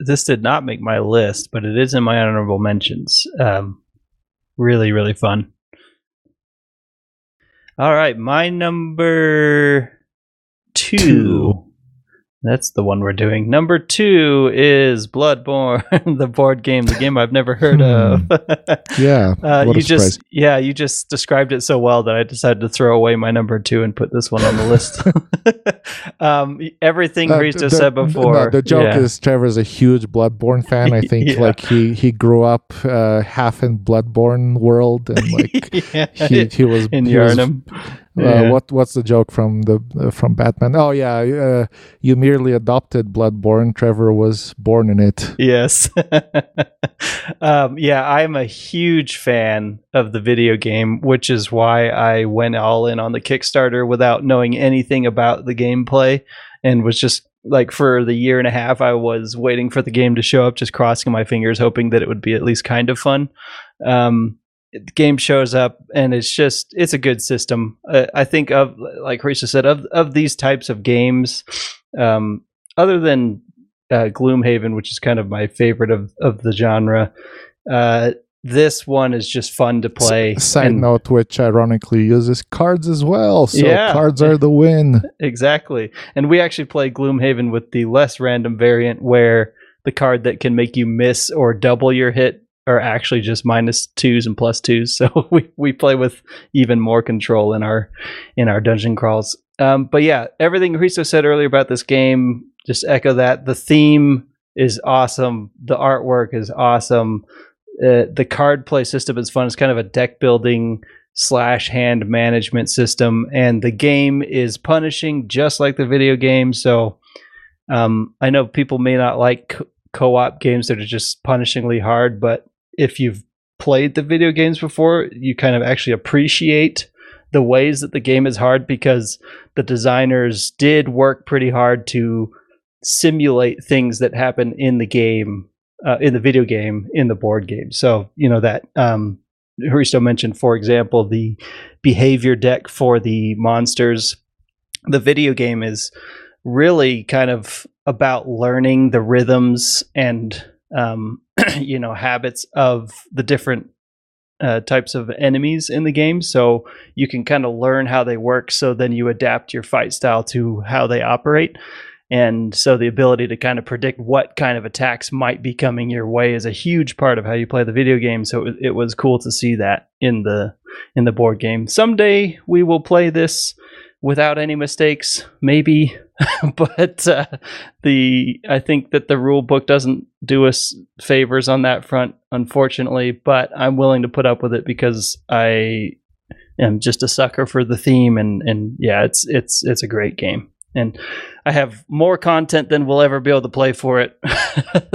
this did not make my list, but it is in my honorable mentions. Um, really, really fun. All right, my number two. Two. That's the one we're doing. Number two is Bloodborne, *laughs* the board game, the game I've never heard of. *laughs* yeah Uh, you just yeah, you just described it so well that I decided to throw away my number two and put this one on the list. *laughs* um, everything Uh, the- said before. no, the joke yeah. is Trevor's a huge Bloodborne fan. I think Yeah. like he he grew up uh, half in Bloodborne world and like yeah, he, he was in he was Uh, Yeah. What what's the joke from the uh, from Batman? Oh yeah, uh, you merely adopted Bloodborne. Trevor was born in it. Yes. *laughs* um, yeah, I'm a huge fan of the video game, which is why I went all in on the Kickstarter without knowing anything about the gameplay and was just like for the year and a half I was waiting for the game to show up, just crossing my fingers, hoping that it would be at least kind of fun. Um, the game shows up and it's just it's a good system. Uh, I think of like Hristo said of of these types of games, um, other than uh, Gloomhaven, which is kind of my favorite of of the genre. Uh, this one is just fun to play. Side and- note, which ironically uses cards as well. So Yeah. cards are the win. exactly. And we actually play Gloomhaven with the less random variant where the card that can make you miss or double your hit are actually just minus twos and plus twos. *laughs* So we, we play with even more control in our in our dungeon crawls. Um, but yeah, everything Hristo said earlier about this game, just echo that. The theme is awesome. The artwork is awesome. Uh, the card play system is fun. It's kind of a deck building slash hand management system, and the game is punishing just like the video game. So um, I know people may not like co op games that are just punishingly hard, but if you've played the video games before, you kind of actually appreciate the ways that the game is hard because the designers did work pretty hard to simulate things that happen in the game, uh, in the video game, in the board game. So, you know, that um, Hristo mentioned, for example, the behavior deck for the monsters. The video game is really kind of about learning the rhythms and um, *clears throat* you know habits of the different uh, types of enemies in the game. So you can kind of learn how they work so then you adapt your fight style to how they operate. And so the ability to kind of predict what kind of attacks might be coming your way is a huge part of how you play the video game. So it, it was cool to see that in the in the board game. Someday we will play this without any mistakes maybe *laughs* but uh, the I think that the rule book doesn't do us favors on that front, unfortunately. But I'm willing to put up with it because I am just a sucker for the theme, and and yeah, it's it's it's a great game, and I have more content than we'll ever be able to play for it.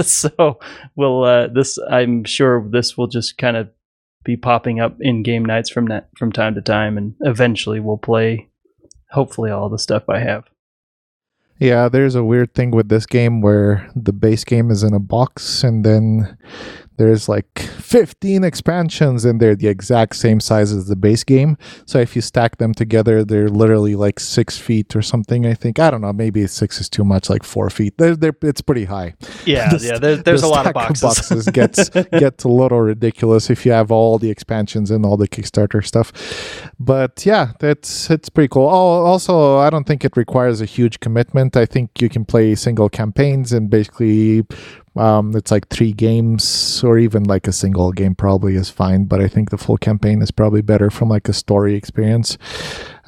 *laughs* so we'll uh, this I'm sure this will just kind of be popping up in game nights from that from time to time, and eventually we'll play hopefully all the stuff I have. Yeah, there's a weird thing with this game where the base game is in a box and then there's like 15 expansions and they're the exact same size as the base game. So if you stack them together, they're literally like six feet or something. I think I don't know. Maybe six is too much, like four feet. They're, they're it's pretty high. Yeah, the, yeah. There, there's the a lot of boxes. of boxes gets *laughs* gets a little ridiculous if you have all the expansions and all the Kickstarter stuff. But yeah, that's it's pretty cool. Oh, also, I don't think it requires a huge commitment. I think you can play single campaigns and basically um, it's like three games, or even like a single game probably is fine. But I think the full campaign is probably better from like a story experience.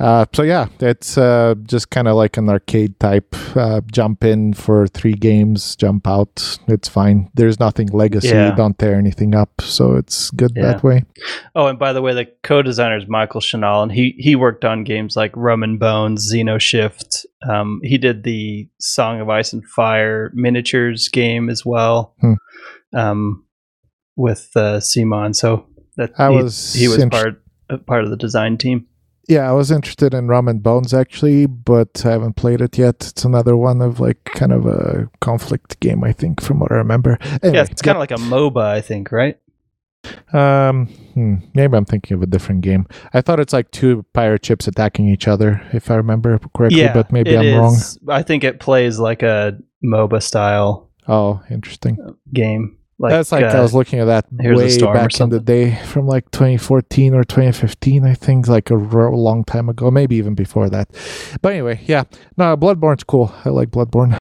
Uh, so yeah, it's uh, just kind of like an arcade type. Uh, jump in for three games, jump out. It's fine. There's nothing legacy. Yeah. Don't tear anything up, so it's good yeah. that way. Oh, and by the way, the co-designer is Michael Shinall, and he he worked on games like Rum and Bones, Xenoshift. Um, he did the Song of Ice and Fire miniatures game as well. Hmm. Um, with uh, CMON, so that I he, was he was part part of the design team. Yeah, I was interested in Rum and Bones actually, but I haven't played it yet. It's another one of like kind of a conflict game, I think, from what I remember. Anyway, yeah, it's kind of like a MOBA, I think, right? Um, hmm, maybe I'm thinking of a different game. I thought it's like two pirate ships attacking each other, if I remember correctly. Yeah, but maybe I'm is. wrong. I think it plays like a MOBA style. Oh, interesting game. Like, That's like uh, I was looking at that way back in the day from like 2014 or 2015, I think, like a long time ago, maybe even before that. But anyway, yeah, no, Bloodborne's cool. I like Bloodborne.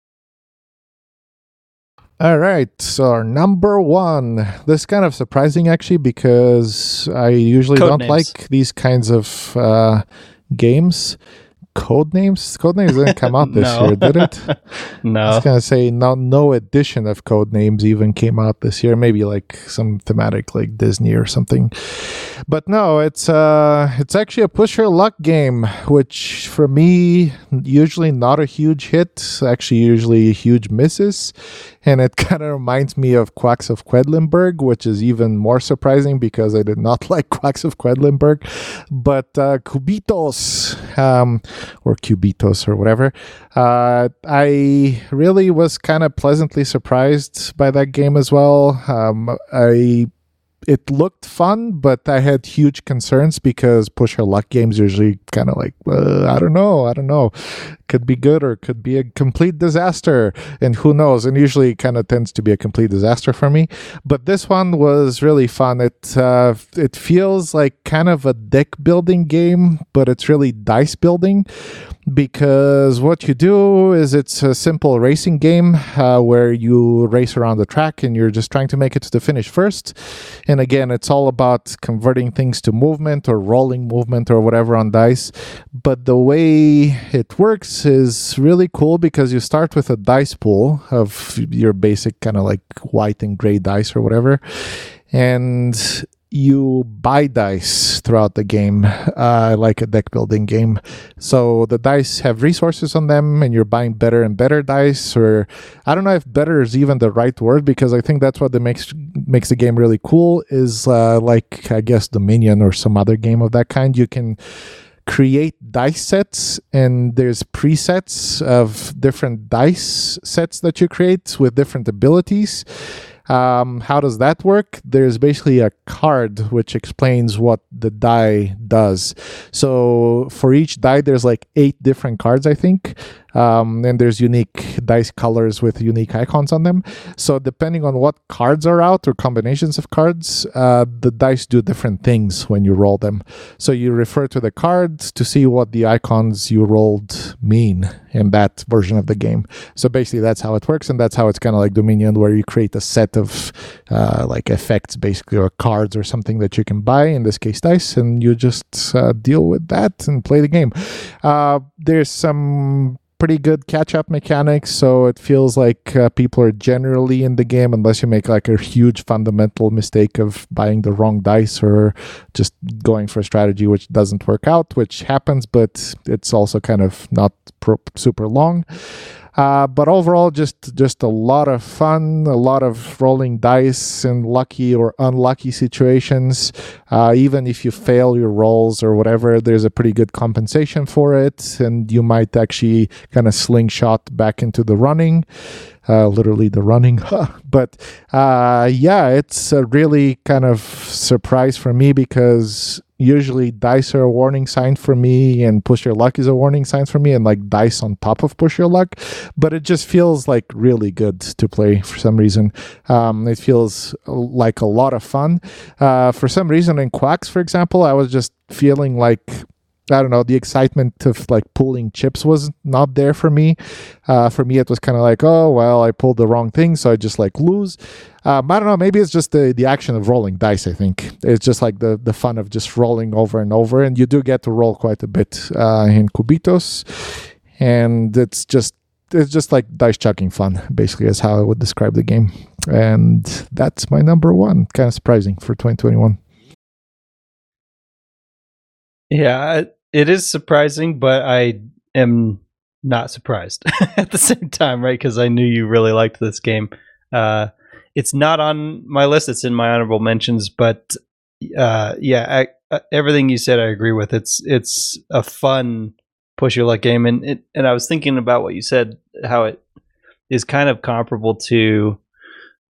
All right, so our number one. This is kind of surprising actually because I usually Code don't names. like these kinds of uh, games. Codenames? Codenames didn't come out this *laughs* year, did it? *laughs* no. I was gonna say no no edition of Codenames even came out this year. Maybe like some thematic like Disney or something. But no, it's uh it's actually a push your luck game, which for me usually not a huge hit, actually usually huge misses and it *laughs* kind of reminds me of Quacks of Quedlinburg, which is even more surprising because I did not *laughs* like Quacks of Quedlinburg. But uh, Cubitos, um, or Cubitos, or whatever, uh, I really was kind of pleasantly surprised by that game as well. Um, I it looked fun, but I had huge concerns because push your luck games usually kind of like uh, I don't know, I don't know, could be good or could be a complete disaster, and who knows? And usually kind of tends to be a complete disaster for me. But this one was really fun. It uh, it feels like kind of a deck building game, but it's really dice building because what you do is it's a simple racing game uh, where you race around the track and you're just trying to make it to the finish first. And again, it's all about converting things to movement or rolling movement or whatever on dice. But the way it works is really cool because you start with a dice pool of your basic kind of like white and gray dice or whatever. And you buy dice throughout the game, uh, like a deck building game. So the dice have resources on them, and you're buying better and better dice. Or I don't know if "better" is even the right word because I think that's what the makes makes the game really cool. Is uh, like I guess Dominion or some other game of that kind. You can create dice sets and there's presets of different dice sets that you create with different abilities um, how does that work? There's basically a card which explains what the die does. So for each die, there's like eight different cards, I think. Um, and there's unique dice colors with unique icons on them. So depending on what cards are out or combinations of cards, uh, the dice do different things when you roll them. So you refer to the cards to see what the icons you rolled mean in that version of the game. So basically, that's how it works, and that's how it's kind of like Dominion, where you create a set of uh, like effects, basically, or cards or something that you can buy. In this case, dice, and you just uh, deal with that and play the game. Uh, there's some pretty good catch up mechanics. So it feels like uh, people are generally in the game unless you make like a huge fundamental mistake of buying the wrong dice or just going for a strategy which doesn't work out, which happens, but it's also kind of not pro- super long. Uh, but overall, just just a lot of fun, a lot of rolling dice in lucky or unlucky situations. Uh, even if you fail your rolls or whatever, there's a pretty good compensation for it, and you might actually kind of slingshot back into the running. Uh, literally the running. *laughs* but uh, yeah, it's a really kind of surprise for me because usually dice are a warning sign for me and push your luck is a warning sign for me and like dice on top of push your luck. But it just feels like really good to play for some reason. Um, it feels like a lot of fun. Uh, for some reason in quacks for example i was just feeling like I don't know, the excitement of like pulling chips was not there for me. Uh, for me, it was kind of like, oh, well, I pulled the wrong thing, so I just like lose. Um, I don't know, maybe it's just the, the action of rolling dice, I think. It's just like the, the fun of just rolling over and over. And you do get to roll quite a bit uh, in Cubitos. And it's just it's just like dice chucking fun, basically, is how I would describe the game. And that's my number one. Kind of surprising for 2021. Yeah, it is surprising, but I am not surprised *laughs* at the same time, right? Because I knew you really liked this game. Uh, it's not on my list; it's in my honorable mentions. But uh, yeah, I, uh, everything you said, I agree with. It's it's a fun push your luck game, and it, and I was thinking about what you said, how it is kind of comparable to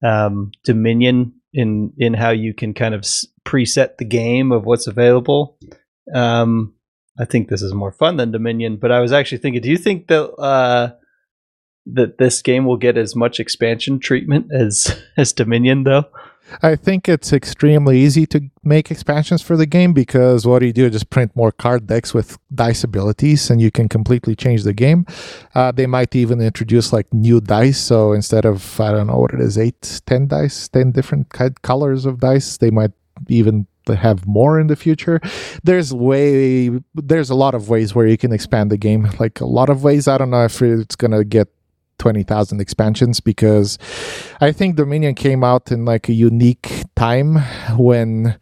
um, Dominion in in how you can kind of preset the game of what's available. Um, I think this is more fun than Dominion, but I was actually thinking, do you think that uh, that this game will get as much expansion treatment as *laughs* as Dominion though? I think it's extremely easy to make expansions for the game because what do you do? Just print more card decks with dice abilities and you can completely change the game. Uh, they might even introduce like new dice. So instead of, I don't know what it is, eight, ten dice, 10 different colors of dice, they might even have more in the future there's way there's a lot of ways where you can expand the game like a lot of ways i don't know if it's gonna get 20,000 expansions because I think Dominion came out in like a unique time when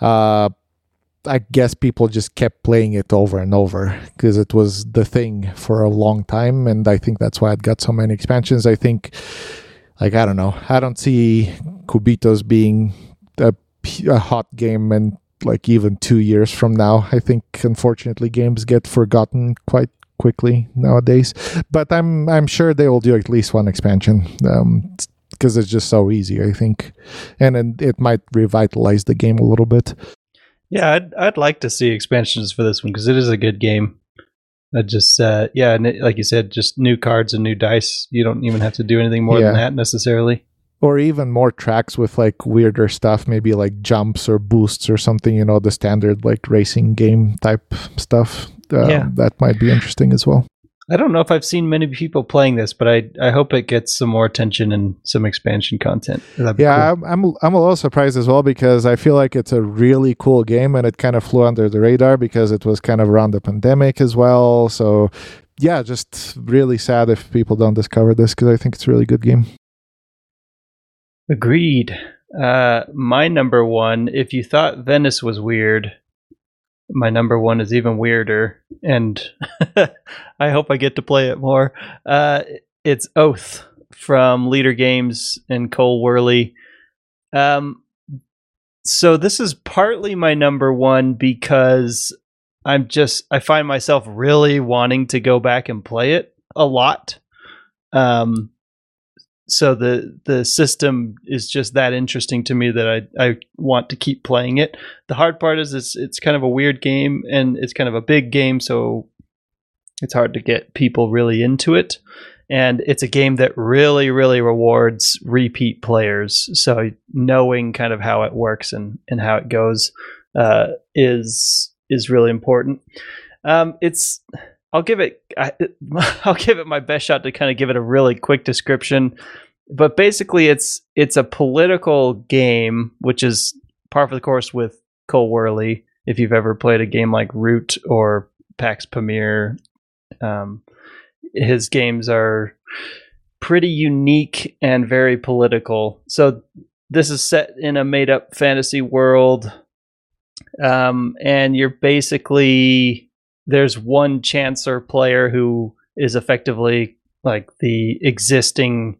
uh I guess people just kept playing it over and over because it was the thing for a long time and I think that's why it got so many expansions. I think like I don't know. I don't see Cubitos being a a hot game and like even two years from now. I think unfortunately games get forgotten quite quickly nowadays. But I'm I'm sure they will do at least one expansion. Um, because it's just so easy, I think, and, and it might revitalize the game a little bit. Yeah, I'd I'd like to see expansions for this one because it is a good game. I just uh, yeah, and it, like you said, just new cards and new dice. You don't even have to do anything more yeah. than that necessarily or even more tracks with like weirder stuff, maybe like jumps or boosts or something, you know, the standard like racing game type stuff. Uh, yeah. That might be interesting as well. I don't know if I've seen many people playing this, but I, I hope it gets some more attention and some expansion content. Yeah, cool. I'm, I'm I'm a little surprised as well because I feel like it's a really cool game and it kind of flew under the radar because it was kind of around the pandemic as well. So yeah, just really sad if people don't discover this because I think it's a really good game. Agreed. Uh, my number one, if you thought Venice was weird, my number one is even weirder, and *laughs* I hope I get to play it more. Uh, it's Oath from Leder Games and Cole Wehrle. Um, so this is partly my number one because I'm just I find myself really wanting to go back and play it a lot. Um, so the the system is just that interesting to me that I I want to keep playing it. The hard part is it's it's kind of a weird game and it's kind of a big game, so it's hard to get people really into it. And it's a game that really, really rewards repeat players. So knowing kind of how it works and, and how it goes uh, is is really important. Um, it's I'll give it I, *laughs* will give it my best shot to kind of give it a really quick description. But basically, it's it's a political game, which is par for the course with Cole Wehrle. If you've ever played a game like Root or Pax Pamir, um, his games are pretty unique and very political. So this is set in a made up fantasy world. Um, and you're basically there's one Chancellor player who is effectively like the existing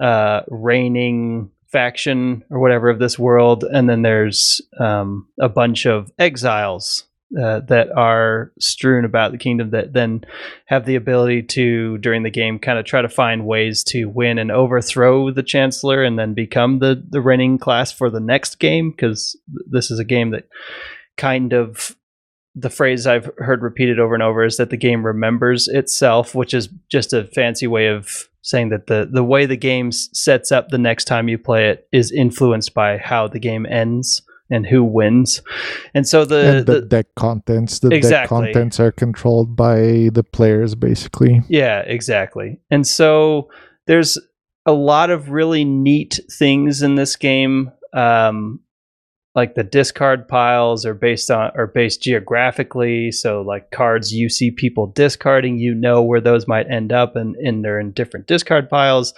uh, reigning faction or whatever of this world, and then there's um, a bunch of exiles uh, that are strewn about the kingdom that then have the ability to during the game kind of try to find ways to win and overthrow the chancellor and then become the the reigning class for the next game because this is a game that kind of the phrase I've heard repeated over and over is that the game remembers itself, which is just a fancy way of saying that the the way the game sets up the next time you play it is influenced by how the game ends and who wins. And so the, and the, the deck contents, the exactly. deck contents are controlled by the players basically. Yeah, exactly. And so there's a lot of really neat things in this game. Um, like the discard piles are based on are based geographically. So like cards you see people discarding you know where those might end up and, and they're in different discard piles.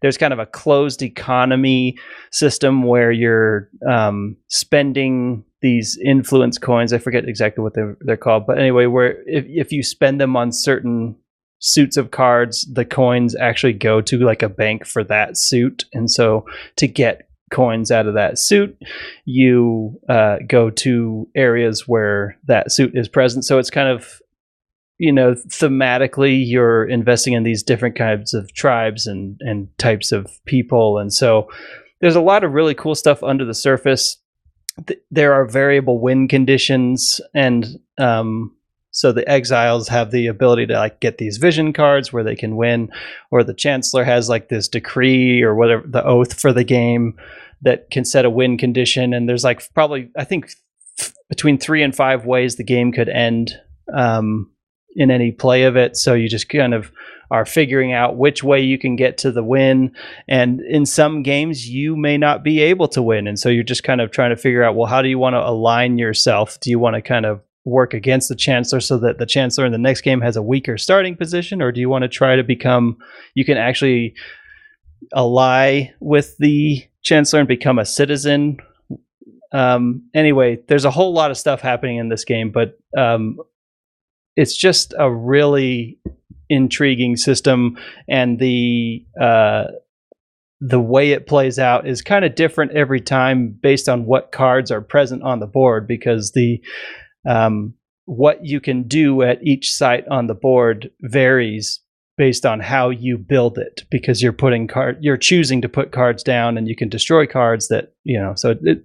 There's kind of a closed economy system where you're um, spending these influence coins. I forget exactly what they're, they're called. But anyway where if, if you spend them on certain suits of cards the coins actually go to like a bank for that suit. And so to get coins out of that suit, you uh, go to areas where that suit is present. So it's kind of, you know, thematically, you're investing in these different kinds of tribes and, and types of people. And so there's a lot of really cool stuff under the surface. Th- there are variable win conditions and um, so the exiles have the ability to like get these vision cards where they can win, or the chancellor has like this decree or whatever the oath for the game that can set a win condition. And there's like probably I think between three and five ways the game could end um, in any play of it. So you just kind of are figuring out which way you can get to the win. And in some games, you may not be able to win. And so you're just kind of trying to figure out, well, how do you want to align yourself? Do you want to kind of work against the chancellor so that the chancellor in the next game has a weaker starting position or do you want to try to become you can actually ally with the chancellor and become a citizen? Um, anyway there's a whole lot of stuff happening in this game but um, it's just a really intriguing system and the uh, the way it plays out is kind of different every time based on what cards are present on the board because the um, what you can do at each site on the board varies based on how you build it because you're putting card you're choosing to put cards down and you can destroy cards that you know so it,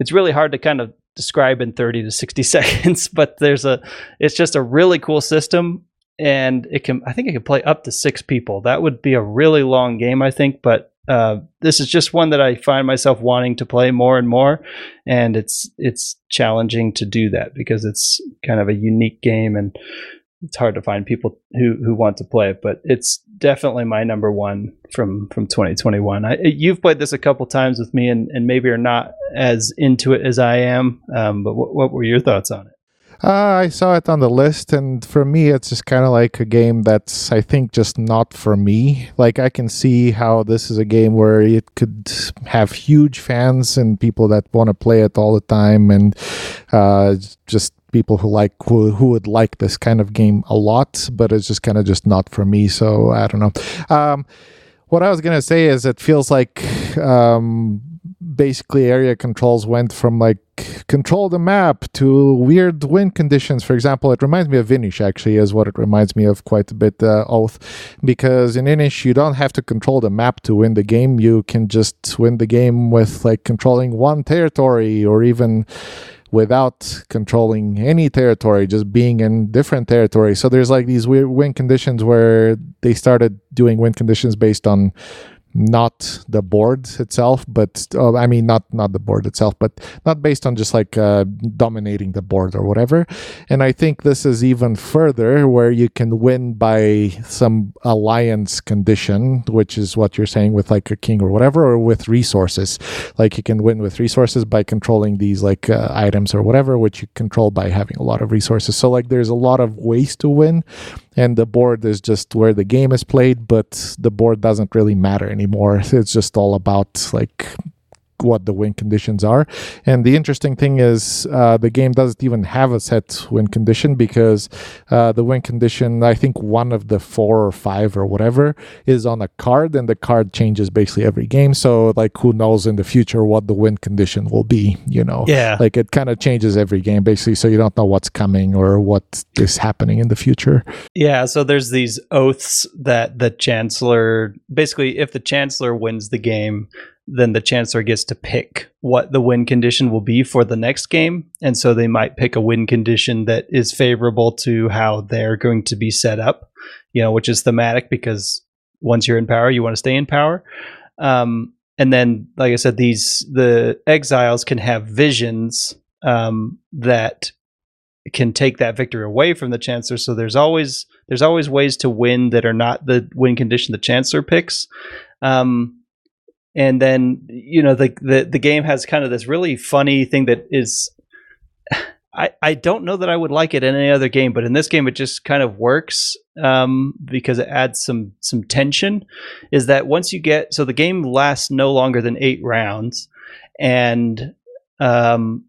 it's really hard to kind of describe in 30 to 60 *laughs* seconds but there's a it's just a really cool system and it can i think it can play up to six people. That would be a really long game i think but uh, this is just one that I find myself wanting to play more and more, and it's it's challenging to do that because it's kind of a unique game and it's hard to find people who who want to play it. But it's definitely my number one from from 2021. I, you've played this a couple times with me, and and maybe are not as into it as I am. Um, but what, what were your thoughts on it? Uh, I saw it on the list, and for me, it's just kind of like a game that's, I think, just not for me. Like, I can see how this is a game where it could have huge fans and people that want to play it all the time, and uh, just people who like who, who would like this kind of game a lot, but it's just kind of just not for me. So I don't know. Um, what I was gonna say is, it feels like um, basically area controls went from like control the map to weird wind conditions. For example it reminds me of Inis actually is what it reminds me of quite a bit uh, oath. Because in Inis you don't have to control the map to win the game. You can just win the game with like controlling one territory or even without controlling any territory, just being in different territories. So there's like these weird wind conditions where they started doing wind conditions based on not the board itself but uh, i mean not not the board itself but not based on just like uh, dominating the board or whatever. And i think this is even further where you can win by some alliance condition which is what you're saying with like a king or whatever or with resources. Like you can win with resources by controlling these like uh, items or whatever which you control by having a lot of resources. So like there's a lot of ways to win and the board is just where the game is played but the board doesn't really matter anymore. *laughs* It's just all about like what the win conditions are. And the interesting thing is, uh, the game doesn't even have a set win condition because uh, the win condition, I think one of the four or five or whatever, is on a card, and the card changes basically every game. So, like, who knows in the future what the win condition will be? You know, Yeah. like it kind of changes every game basically. So you don't know what's coming or what is happening in the future. Yeah, so there's these oaths that the chancellor basically if the chancellor wins the game, then the chancellor gets to pick what the win condition will be for the next game. And so they might pick a win condition that is favorable to how they're going to be set up, you know, which is thematic because once you're in power, you want to stay in power. Um, and then, like I said, these the exiles can have visions um, that can take that victory away from the chancellor. So there's always there's always ways to win that are not the win condition the chancellor picks. Um, and then you know the, the the game has kind of this really funny thing that is I, I don't know that I would like it in any other game, but in this game it just kind of works um, because it adds some some tension. Is that once you get so the game lasts no longer than eight rounds, and um,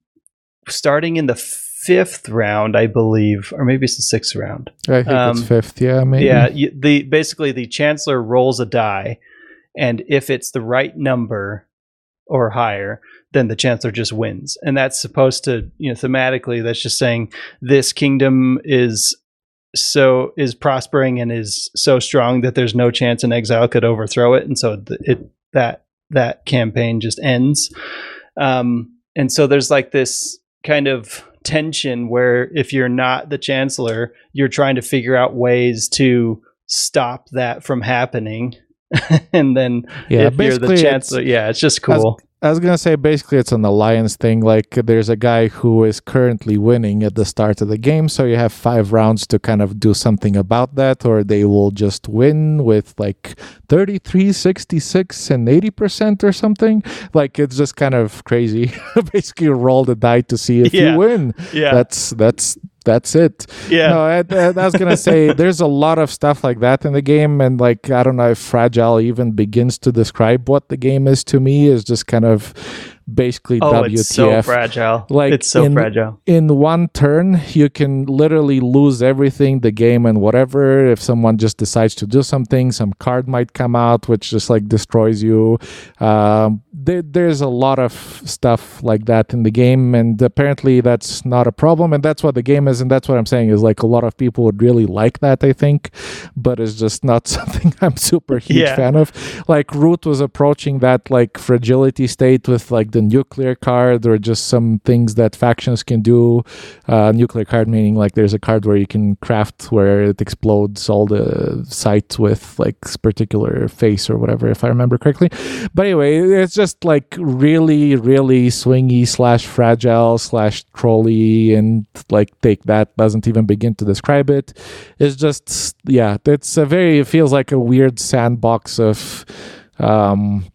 starting in the fifth round, I believe, or maybe it's the sixth round. I think Um, it's fifth, yeah, maybe. Yeah, the basically the chancellor rolls a die, and if it's the right number or higher, then the chancellor just wins. And that's supposed to, you know, thematically, that's just saying this kingdom is so is prospering and is so strong that there's no chance an exile could overthrow it, and so th- it that that campaign just ends. Um, and so there's like this kind of tension where if you're not the chancellor, you're trying to figure out ways to stop that from happening. *laughs* and then Yeah, the basically it's- chancellor, yeah, it's just cool. I was gonna say basically it's an alliance thing. Like there's a guy who is currently winning at the start of the game, so you have five rounds to kind of do something about that, or they will just win with like 33, 66, and 80 percent or something. Like it's just kind of crazy. *laughs* basically, roll the die to see if Yeah. you win. yeah, That's that's that's it. yeah, No, I, I I was gonna say *laughs* there's a lot of stuff like that in the game, and like I don't know if fragile even begins to describe what the game is to me. Is just kind of basically oh, WTF. it's so fragile. Like, it's so in- fragile. in one turn, you can literally lose everything, the game and whatever. If someone just decides to do something, some card might come out which just like destroys you. Um, there, there's a lot of stuff like that in the game, and apparently that's not a problem. And that's what the game is, and that's what I'm saying is like a lot of people would really like that, I think, but it's just not *laughs* something I'm super huge Yeah. fan of. Like Root was approaching that like fragility state with like the nuclear card or just some things that factions can do. Uh, nuclear card meaning like there's a card where you can craft where it explodes all the sites with like particular face or whatever, if I remember correctly. But anyway, it's just like really, really swingy slash fragile slash trolly, and like take that doesn't even begin to describe it. It's just yeah, it's a very it feels like a weird sandbox of um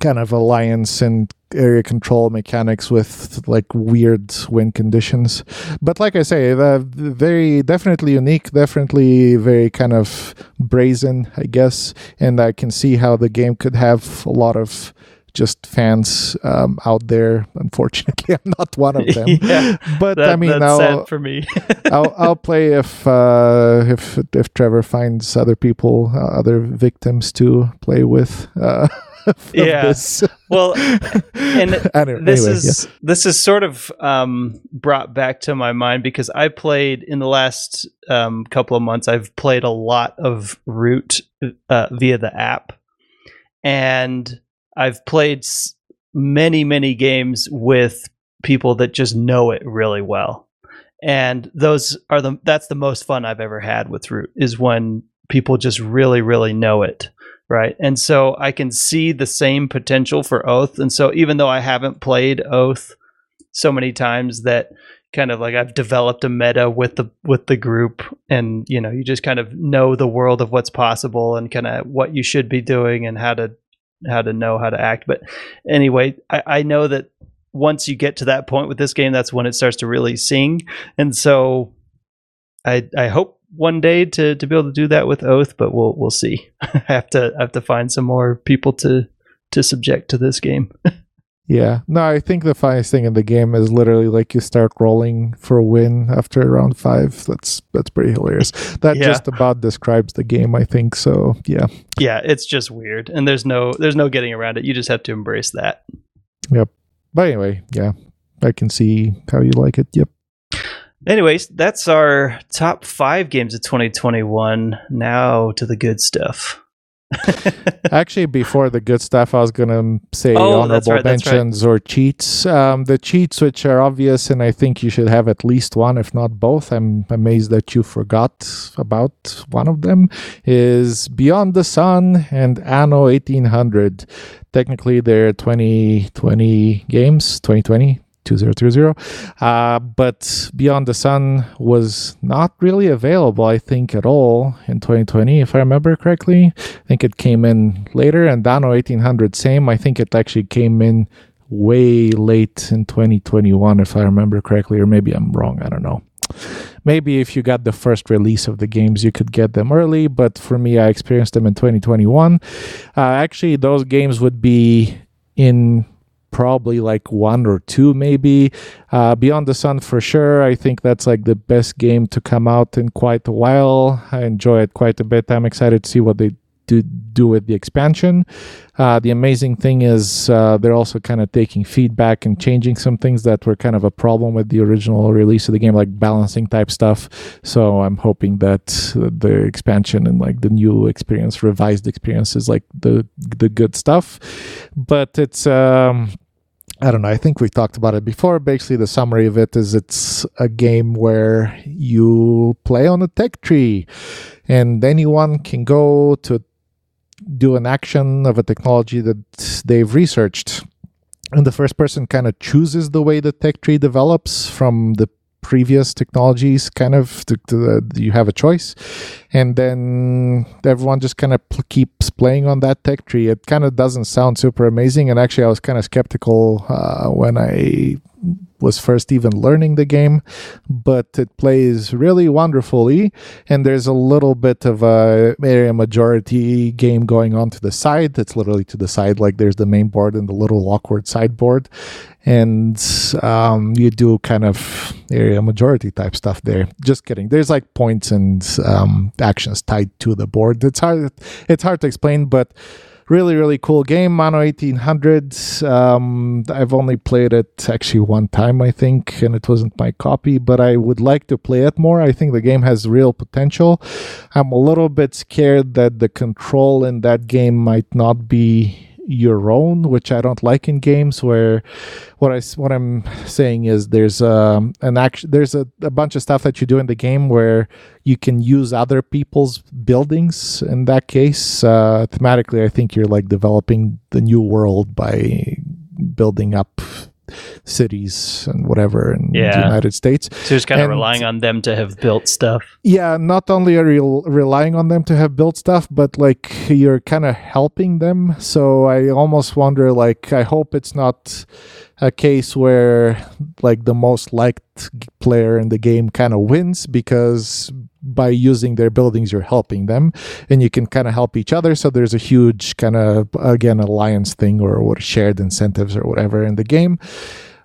kind of alliance and area control mechanics with like weird wind conditions. But like I say, very definitely unique, definitely very kind of brazen, I guess. And I can see how the game could have a lot of just fans um, out there. Unfortunately, *laughs* I'm not one of them. *laughs* yeah, but that, I mean, that's I'll, sad for me. *laughs* I'll I'll play if uh, if if Trevor finds other people, uh, other victims to play with. Uh, *laughs* Yeah. this. well, and *laughs* Anyway, this is this is sort of um, brought back to my mind because I played in the last um, couple of months. I've played a lot of Root uh, via the app, and I've played many many games with people that just know it really well, and those are the that's the most fun I've ever had with Root is when people just really really know it right? And so i can see the same potential for oath. And so even though i haven't played oath so many times that kind of like i've developed a meta with the with the group and you know you just kind of know the world of what's possible and kind of what you should be doing and how to how to know how to act. But anyway i, I know that once you get to that point with this game that's when it starts to really sing. And so i i hope one day to to be able to do that with oath but we'll we'll see *laughs* i have to I have to find some more people to to subject to this game *laughs* Yeah. No, I think the funniest thing in the game is literally like you start rolling for a win after round five. That's that's pretty hilarious. That Yeah. just about describes the game, I think. So yeah. yeah it's just weird and there's no there's no getting around it you just have to embrace that Yep. But anyway, yeah. I can see how you like it. Yep. Anyways that's our top five games of 2021 now to the good stuff *laughs* Actually, before the good stuff, I was gonna say Oh, honorable right, that's right. mentions or cheats. Um, the cheats, which are obvious, and I think you should have at least one, if not both. I'm amazed that you forgot about one of them. Is Beyond the Sun and Anno 1800. Technically, they're 2020 games, 2020. 2020 uh, but beyond the sun was not really available i think at all in 2020 if i remember correctly I think it came in later, and Anno 1800 same. I think it actually came in way late in 2021, if I remember correctly, or maybe I'm wrong. I don't know. Maybe if you got the first release of the games, you could get them early, but for me, I experienced them in 2021. Uh, actually, those games would be in probably like one or two maybe. Uh, beyond the sun for sure. I think that's like the best game to come out in quite a while. I enjoy it quite a bit. I'm excited to see what they do do with the expansion. Uh, the amazing thing is uh, they're also kind of taking feedback and changing some things that were kind of a problem with the original release of the game like balancing type stuff. So i'm hoping that the expansion and like the new experience revised experience is like the the good stuff. But it's um I don't know. I think we talked about it before. Basically, the summary of it is it's a game where you play on a tech tree, and anyone can go to do an action of a technology that they've researched. And the first person kind of chooses the way the tech tree develops from the previous technologies kind of to, to the, you have a choice. And then everyone just kind of pl- keeps playing on that tech tree. It kind of doesn't sound super amazing and actually i was kind of skeptical uh, when i was first even learning the game but it plays really wonderfully and there's a little bit of a area majority game going on to the side. That's literally to the side like there's the main board and the little awkward sideboard and um, you do kind of area majority type stuff there. Just kidding. There's like points and um, actions tied to the board. It's hard. It's hard to explain, but really, really cool game. Anno 1800. Um, I've only played it actually one time, I think, and it wasn't my copy. But I would like to play it more. I think the game has real potential. I'm a little bit scared that the control in that game might not be your own, which I don't like in games where what I what I'm saying is there's um an action there's a, a bunch of stuff that you do in the game where you can use other people's buildings. In that case, uh, thematically, I think you're like developing the new world by building up cities and whatever in Yeah. the United States. So just kind of relying on them to have built stuff. Yeah, not only are you relying on them to have built stuff, but like you're kind of helping them. So I almost wonder, like, I hope it's not a case where like the most liked player in the game kind of wins because by using their buildings you're helping them and you can kind of help each other. So there's a huge kind of again alliance thing or what shared incentives or whatever in the game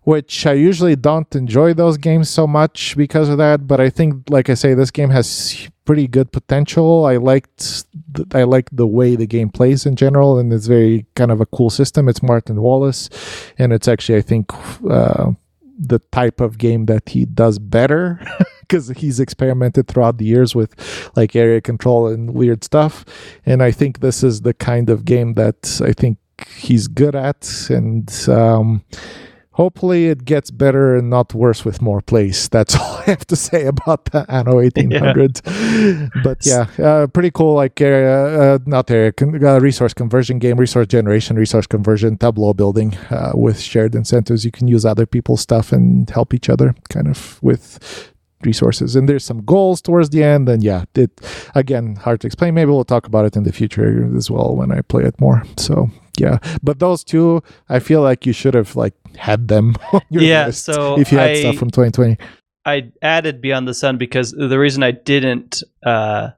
which I usually don't enjoy those games so much because of that. But I think, like I say, this game has pretty good potential. I liked, th- I like the way the game plays in general, and it's very kind of a cool system. It's Martin Wallace, and it's actually, I think, uh, the type of game that he does better *laughs* because he's experimented throughout the years with like area control and weird stuff. And I think this is the kind of game that I think he's good at, and um, hopefully it gets better and not worse with more plays. That's *laughs* all I have to say about the Anno 1800. *laughs* But yeah, uh, pretty cool. Like area, uh, not area, con- uh, resource conversion game, resource generation, resource conversion, tableau building uh, with shared incentives. You can use other people's stuff and help each other, kind of with resources and there's some goals towards the end and yeah it again hard to explain maybe we'll talk about it in the future as well when i play it more so yeah. But those two i feel like you should have like had them. *laughs* On your Yeah, list so if you had I- stuff from 2020 I added Beyond the Sun because the reason I didn't uh,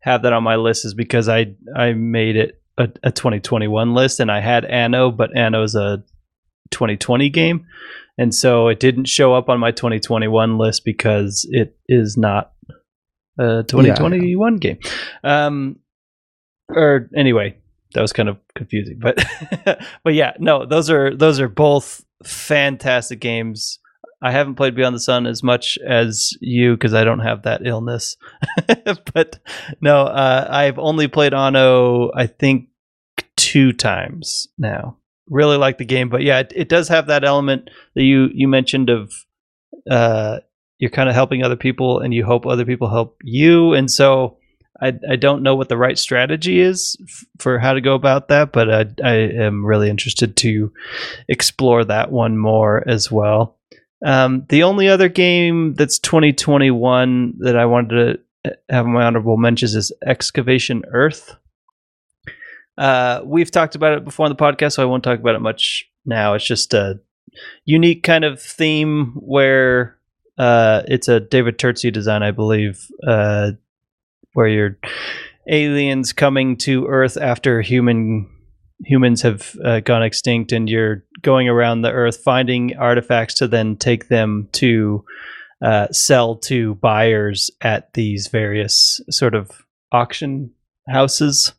have that on my list is because I I made it a, a 2021 list and I had Anno, but Anno's a 2020 game, and so it didn't show up on my 2021 list because it is not a 2021 game. Um, or anyway, that was kind of confusing, but *laughs* but yeah, no, those are those are both fantastic games. I haven't played Beyond the Sun as much as you because I don't have that illness. *laughs* but no, uh, I've only played Anno, I think, two times now. Really like the game, but yeah, it, it does have that element that you you mentioned of uh, you're kind of helping other people, and you hope other people help you, and so. I, I don't know what the right strategy is f- for how to go about that, but I, I am really interested to explore that one more as well. Um, the only other game that's 2021 that I wanted to have my honorable mentions is Excavation Earth. Uh, we've talked about it before on the podcast, so I won't talk about it much now. It's just a unique kind of theme where uh, it's a David Turczi design, I believe, uh, where you're aliens coming to Earth after human humans have uh, gone extinct, and you're going around the Earth finding artifacts to then take them to uh, sell to buyers at these various sort of auction houses,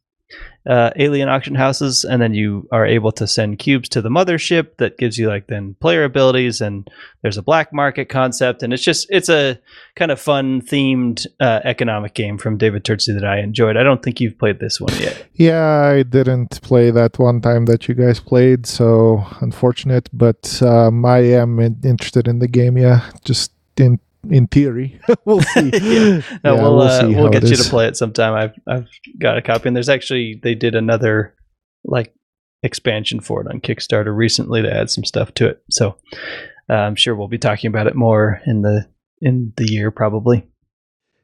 uh, alien auction houses, and then you are able to send cubes to the mothership that gives you like then player abilities, and there's a black market concept, and it's just it's a kind of fun themed uh, economic game from David Turczi that I enjoyed. I don't think you've played this one yet. Yeah, I didn't play that one time that you guys played, so unfortunate. But um, I am in- interested in the game. Yeah, just in in theory, *laughs* we'll see. *laughs* Yeah. No, Yeah, we'll uh, see we'll get you to play it sometime. I've I've got a copy, and there's actually they did another like expansion for it on Kickstarter recently to add some stuff to it. So uh, I'm sure we'll be talking about it more in the in the year probably.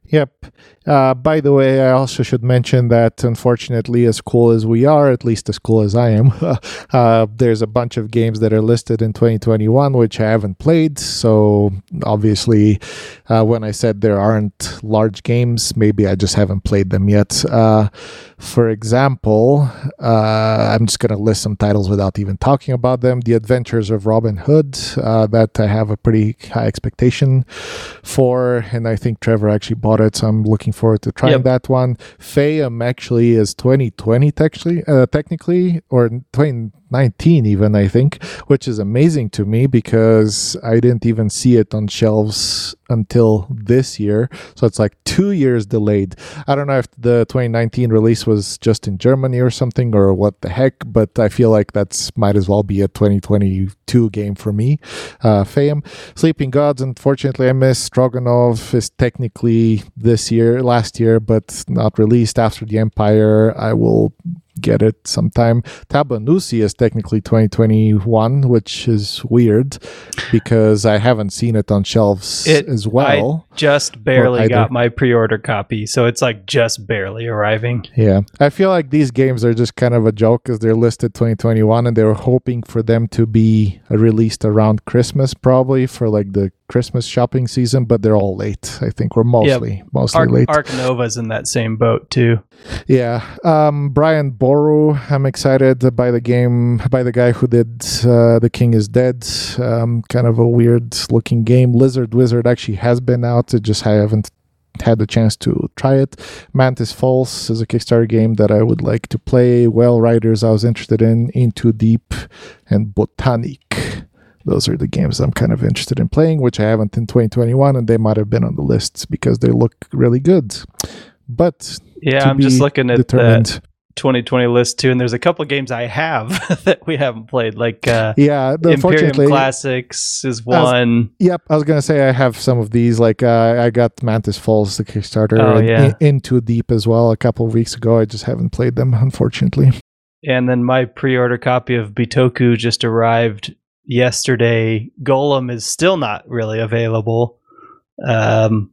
Yep. Uh, by the way, I also should mention that unfortunately, as cool as we are, at least as cool as I am, *laughs* uh, there's a bunch of games that are listed in 2021 which I haven't played. So obviously, uh, when I said there aren't large games, maybe I just haven't played them yet. For example, uh, I'm just going to list some titles without even talking about them. The Adventures of Robin Hood, uh, that I have a pretty high expectation for, and I think Trevor actually bought it, so I'm looking forward to trying Yep. that one. Fayum actually is 2020 technically, uh, technically, or 2019 even, I think, which is amazing to me because I didn't even see it on shelves until this year. So it's like two years delayed. I don't know if the 2019 release was just in Germany or something or what the heck, but I feel like that's might as well be a 2022 game for me. Uh, Fayum. Sleeping Gods, unfortunately, I missed. Stroganov is technically this year, last year, but not released after the Empire. I will get it sometime. Tabannusi is technically 2021, which is weird because I haven't seen it on shelves It- as well. I Just barely got my pre-order copy, so it's like just barely arriving. Yeah, I feel like these games are just kind of a joke because they're listed 2021 and they were hoping for them to be released around Christmas, probably for like the Christmas shopping season, but they're all late. I think we're mostly mostly Ark, late. Ark Nova's in that same boat too. Yeah, um, Brian Boru. I'm excited by the game by the guy who did uh, The King is Dead. Um, kind of a weird looking game. Lizard Wizard actually has been out. It just I haven't had the chance to try it. Mantis Falls is a Kickstarter game that I would like to play. Well Riders I was interested in. Into Deep and Botanic. Those are the games I'm kind of interested in playing, which I haven't in 2021, and they might have been on the lists because they look really good. But Yeah, I'm just looking at determined. that 2020 list too, and there's a couple games I have *laughs* that we haven't played, like uh, Yeah, the- Imperium Classics is one. Yep, I was gonna say I have some of these. Like uh, I got Mantis Falls, the Kickstarter, Oh, yeah. In- Into Deep as well a couple of weeks ago. I just haven't played them, unfortunately. And then my pre-order copy of Bitoku just arrived yesterday. Golem is still not really available. Um,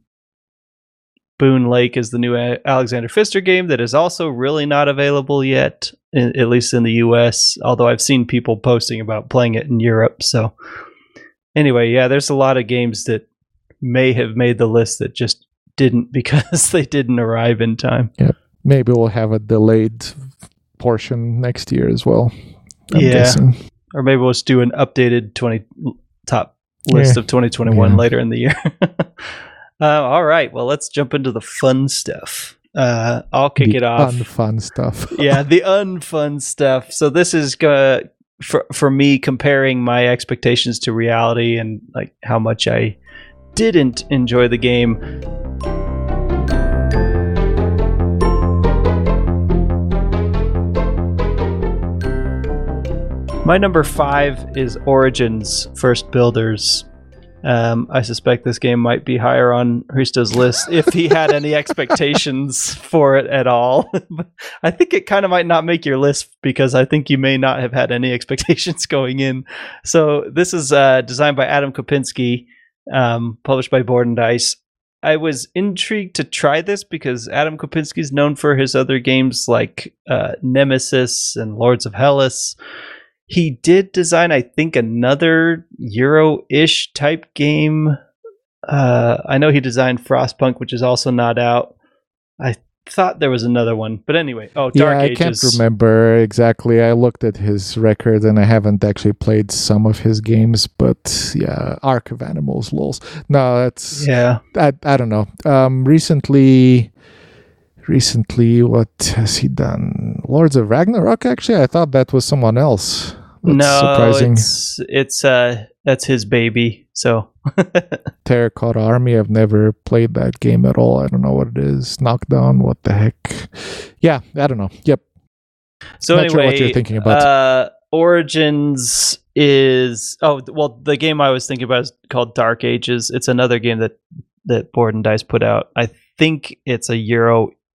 Boonlake is the new A- Alexander Pfister game that is also really not available yet, in, at least in the U.S. Although I've seen people posting about playing it in Europe. So anyway, yeah, there's a lot of games that may have made the list that just didn't *laughs* because they didn't arrive in time. Yeah. Maybe we'll have a delayed portion next year as well. I'm Yeah. guessing. Or maybe we'll just do an updated 20 top list Yeah. of 2021 Yeah. later in the year. *laughs* uh, all right, well, let's jump into the fun stuff. Uh, I'll kick The it off. Unfun stuff. *laughs* yeah, the unfun stuff. So this is uh, for for me comparing my expectations to reality and like how much I didn't enjoy the game. My number five is Origins First Builders. Um, I suspect this game might be higher on Hristo's list if he had any *laughs* expectations for it at all. *laughs* I think it kind of might not make your list because I think you may not have had any *laughs* expectations going in. So this is uh, designed by Adam Kwapiński, um, published by Board and Dice. I was intrigued to try this because Adam Kwapiński is known for his other games like uh, Nemesis and Lords of Hellas. He did design, I think, another Euro-ish type game. Uh, I know he designed Frostpunk, which is also not out. I thought there was another one, but anyway. Oh, Dark yeah, I Ages. can't remember exactly. I looked at his record and I haven't actually played some of his games, but yeah, Ark of Animals, lols. No, that's Yeah, I, I don't know. Um, recently, recently, what has he done? Lords of Ragnarok. Actually, I thought that was someone else. That's no, surprising. it's it's uh that's his baby. So *laughs* Terracotta Army. I've never played that game at all. I don't know what it is. Knockdown. What the heck? Yeah, I don't know. Yep. So Not sure anyway, what you're thinking about. Uh, Origins is oh well, the game I was thinking about is called Dark Ages. It's another game that that Board and Dice put out. I think it's a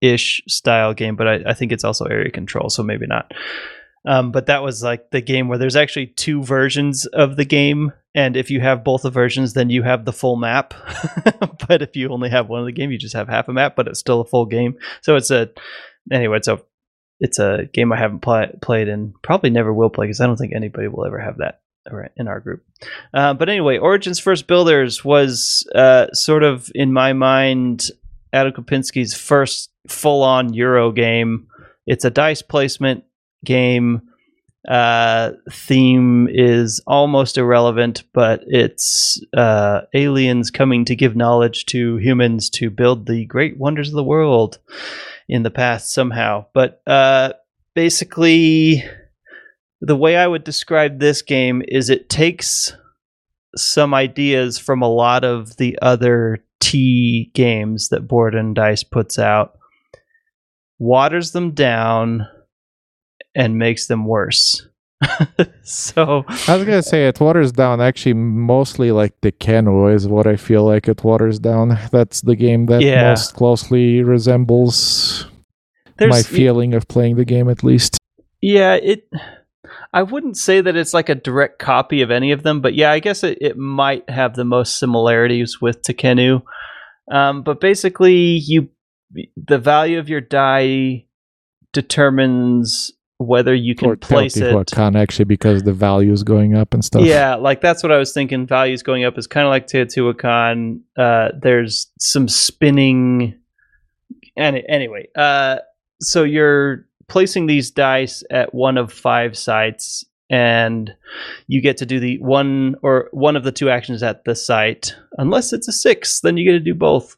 Euro-ish style game, but I, I think it's also area control, so maybe not. Um, but that was like the game where there's actually two versions of the game, and if you have both the versions, then you have the full map. *laughs* but if you only have one of the game, you just have half a map, but it's still a full game. So it's a anyway. It's a it's a game I haven't pl- played and probably never will play because I don't think anybody will ever have that in our group. Uh, but anyway, Origins First Builders was uh, sort of in my mind Adam Kwapiński's first full-on Euro game. It's a dice placement game. Uh, theme is almost irrelevant, but it's uh, aliens coming to give knowledge to humans to build the great wonders of the world in the past somehow. But uh, basically, the way I would describe this game is it takes some ideas from a lot of the other T games that Board and Dice puts out, waters them down, and makes them worse. *laughs* so I was gonna say it waters down. Actually, mostly like Tekhenu is what I feel like it waters down. That's the game that Yeah. most closely resembles my there's feeling of playing the game, at least. Yeah, it. I wouldn't say that it's like a direct copy of any of them, but yeah, I guess it, it might have the most similarities with Tekhenu. Um, but basically, you the value of your die determines whether you can or place it. Teotihuacan, actually, because the value is going up and stuff. Yeah, like that's what I was thinking. Values going up is kind of like Teotihuacan. Uh, there's some spinning. Any, anyway, uh, so you're placing these dice at one of five sites, and you get to do the one or one of the two actions at the site. Unless it's a six, then you get to do both.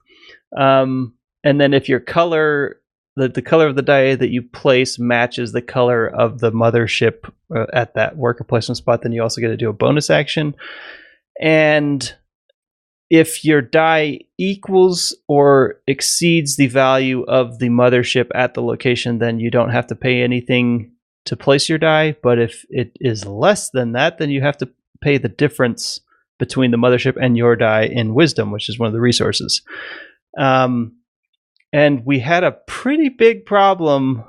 Um, and then if your color the, the color of the die that you place matches the color of the mothership uh, at that worker placement spot, then you also get to do a bonus action. And if your die equals or exceeds the value of the mothership at the location, then you don't have to pay anything to place your die. But if it is less than that, then you have to pay the difference between the mothership and your die in wisdom, which is one of the resources. Um, and we had a pretty big problem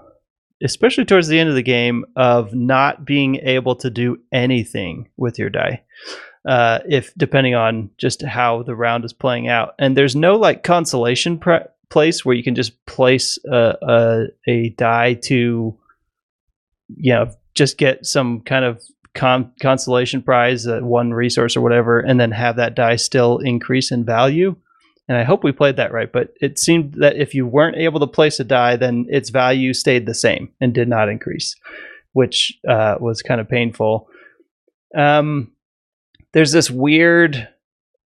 especially towards the end of the game of not being able to do anything with your die uh, if depending on just how the round is playing out and there's no like consolation pre- place where you can just place a, a, a die to you know just get some kind of con- consolation prize uh, one resource or whatever and then have that die still increase in value and I hope we played that right. But it seemed that if you weren't able to place a die, then its value stayed the same and did not increase, which uh, was kind of painful. Um, there's this weird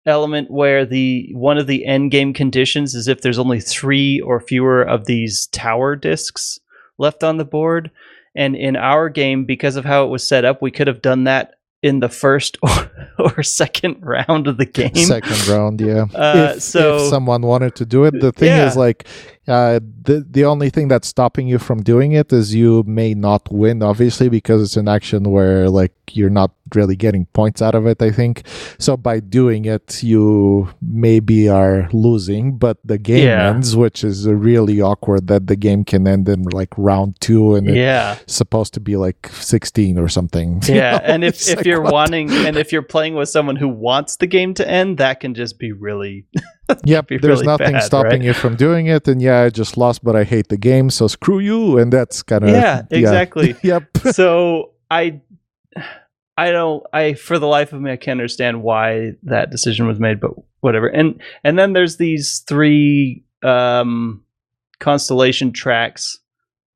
element where the one of the end game conditions is if there's only three or fewer of these tower discs left on the board. And in our game, because of how it was set up, we could have done that in the first *laughs* or, or second round of the *laughs* game. Second round, yeah. Uh, if, so if someone wanted to do it, the thing Yeah. is like uh, the the only thing that's stopping you from doing it is you may not win, obviously, because it's an action where like you're not really getting points out of it. I think so. By doing it, you maybe are losing, but the game Yeah. ends, which is really awkward. That the game can end in like round two, and yeah, it's supposed to be like sixteen or something. *laughs* you yeah. know? And if It's if like, you're what? wanting and if you're playing with someone who wants the game to end, that can just be really *laughs* Yep, there's really nothing bad, stopping right? you from doing it. And yeah, I just lost, but I hate the game, so screw you. And that's kind of Yeah, exactly. *laughs* yep. so I I don't I for the life of me I can't understand why that decision was made, but whatever. And and then there's these three um constellation tracks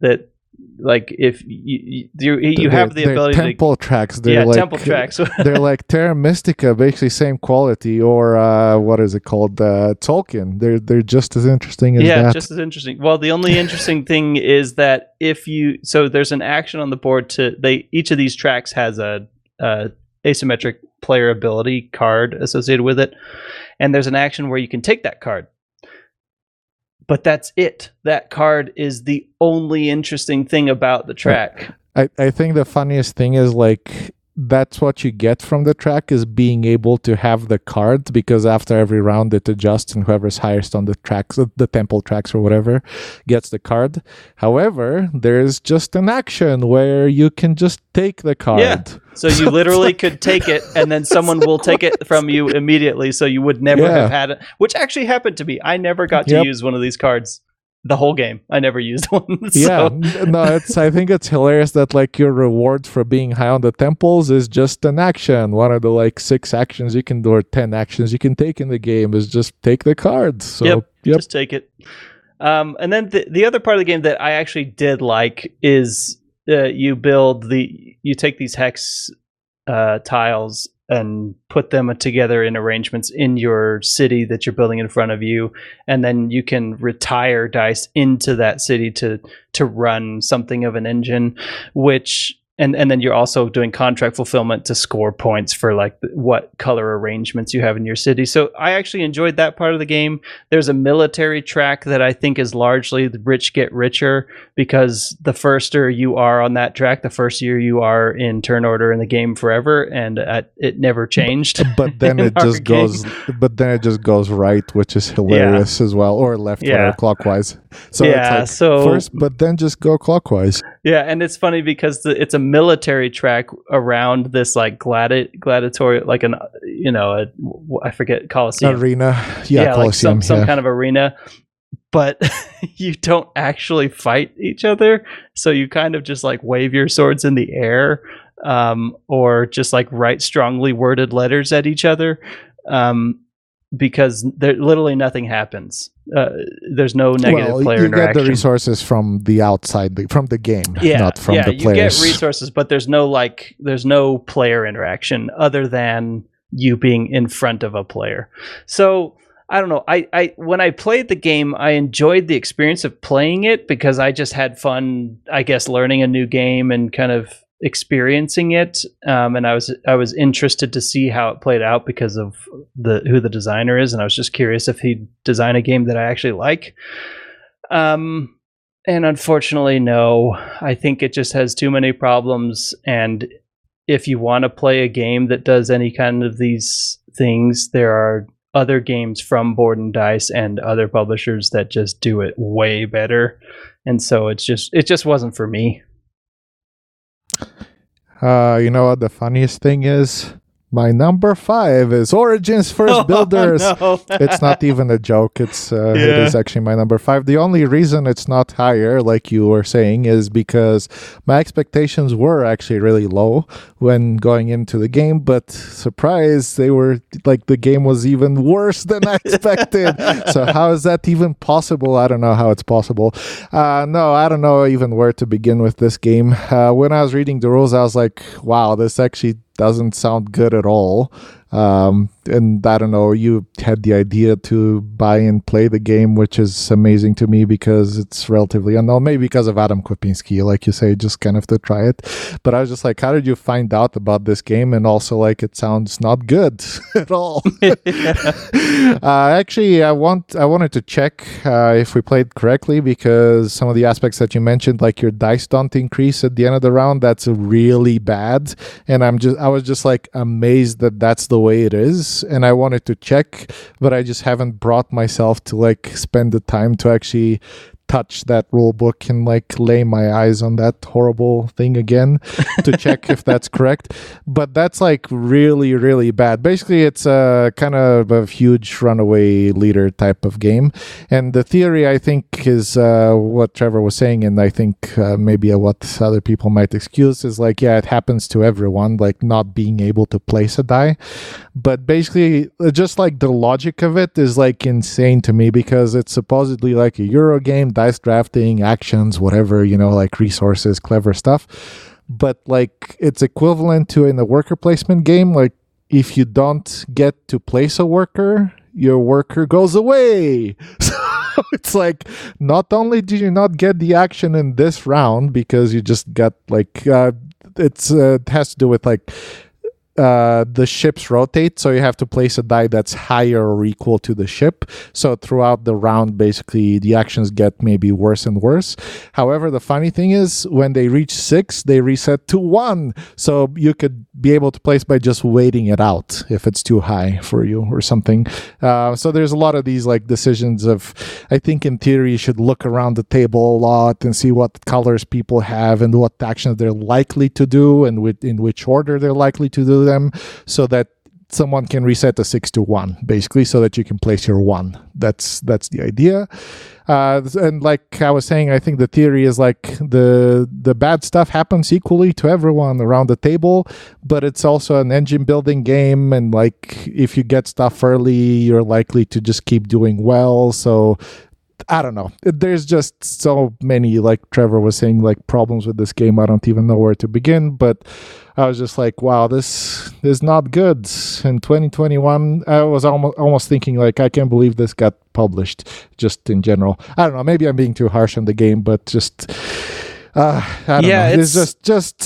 that like if you you, you have the ability temple tracks. to They're yeah like, temple tracks *laughs* they're like Terra Mystica, basically same quality, or uh, what is it called? Uh, Tzolk'in. They're they're just as interesting as yeah that. just as interesting well the only interesting *laughs* thing is that if you so there's an action on the board to they each of these tracks has a, a asymmetric player ability card associated with it and there's an action where you can take that card but that's it. That card is the only interesting thing about the track. I, I think the funniest thing is like that's what you get from the track is being able to have the cards because after every round it adjusts and whoever's highest on the tracks the temple tracks or whatever gets the card however there's just an action where you can just take the card Yeah. so you *laughs* literally could take it and then someone will take it from you immediately so you would never Yeah. have had it which actually happened to me i never got to Yep. use one of these cards the whole game. I never used *laughs* one yeah so, n- no it's i think it's hilarious that like your reward for being high on the temples is just an action. One of the like six actions you can do or 10 actions you can take in the game is just take the cards so Yep. yep. just take it. Um, and then the, the other part of the game that i actually did like is uh, you build the you take these hex uh, tiles and put them together in arrangements in your city that you're building in front of you. And then you can retire dice into that city to to run something of an engine which and and then you're also doing contract fulfillment to score points for like what color arrangements you have in your city. So i actually enjoyed that part of the game. There's a military track that i think is largely the rich get richer because the firster you are on that track the first year you are in turn order in the game forever and uh, it never changed but *laughs* then it just game. goes but then it just goes right which is hilarious as well or left Yeah. or clockwise. So Yeah, it's like so- first but then just go clockwise Yeah, and it's funny because the, it's a military track around this like gladi- gladiatorial, like an you know, a, I forget Coliseum arena. Yeah, like some some yeah. kind of arena, but *laughs* you don't actually fight each other. So you kind of just like wave your swords in the air, um, or just like write strongly worded letters at each other, um, because there literally nothing happens. Uh, there's no negative well, player you interaction. You get the resources from the outside, the- from the game, yeah, not from yeah, the you get resources, but there's no like there's no player interaction other than you being in front of a player. So I don't know. I, I when I played the game, I enjoyed the experience of playing it because I just had fun. I guess learning a new game and kind of experiencing it. Um, and I was I was interested to see how it played out because of the who the designer is, and I was just curious if he'd design a game that I actually like. Um, and unfortunately, no. I think it just has too many problems. And if you want to play a game that does any kind of these things, there are other games from Board and Dice and other publishers that just do it way better. And so it's just it just wasn't for me. Uh, you know what the funniest thing is? My number five is Origins First *laughs* Builders. Oh, no. it's not even a joke. It's uh, Yeah. is actually my number five. The only reason it's not higher, like you were saying, is because my expectations were actually really low when going into the game. But surprise, they were like the game was even worse than I expected. *laughs* so how is that even possible? I don't know how it's possible. Uh, no, I don't know even where to begin with this game. Uh, when I was reading the rules, I was like, wow, this actually doesn't sound good at all. Um, and I don't know, you had the idea to buy and play the game, which is amazing to me because it's relatively unknown. Maybe because of Adam Kwapiński, like you say, just kind of to try it. But I was just like, how did you find out about this game? And also, like, it sounds not good *laughs* at all. *laughs* uh, actually, I want I wanted to check uh, if we played correctly because some of the aspects that you mentioned, like your dice don't increase at the end of the round, that's really bad. And I'm just I was just like amazed that that's the way it is, and I wanted to check, but I just haven't brought myself to like spend the time to actually touch that rule book and like lay my eyes on that horrible thing again to *laughs* check if that's correct. But that's like really really bad. Basically it's a kind of a huge runaway leader type of game. And the theory i think is uh, what trevor was saying and i think uh, maybe what other people might excuse is like yeah it happens to everyone like not being able to place a die. But basically just like the logic of it is like insane to me because it's supposedly like a euro game dice drafting actions whatever you know like resources clever stuff. But like it's equivalent to in a worker placement game like if you don't get to place a worker your worker goes away. *laughs* So it's like not only did you not get the action in this round because you just got like uh, it's uh, it has to do with like uh, the ships rotate, so you have to place a die that's higher or equal to the ship. So throughout the round, basically, the actions get maybe worse and worse. However, the funny thing is, when they reach six, they reset to one. So you could be able to place by just waiting it out if it's too high for you or something. Uh, so there's a lot of these like decisions of, I think in theory, you should look around the table a lot and see what colors people have and what actions they're likely to do and with, in which order they're likely to do them so that someone can reset a six to one basically so that you can place your one that's that's the idea uh, and like i was saying i think the theory is like the the bad stuff happens equally to everyone around the table but it's also an engine building game and like if you get stuff early you're likely to just keep doing well so I don't know. There's just so many, like Trevor was saying, like problems with this game. I don't even know where to begin. But I was just like, wow, this is not good. In 2021, I was almost almost thinking like, I can't believe this got published. Just in general, I don't know. Maybe I'm being too harsh on the game, but just. Uh, I don't Yeah, know. It's, it's- just, just,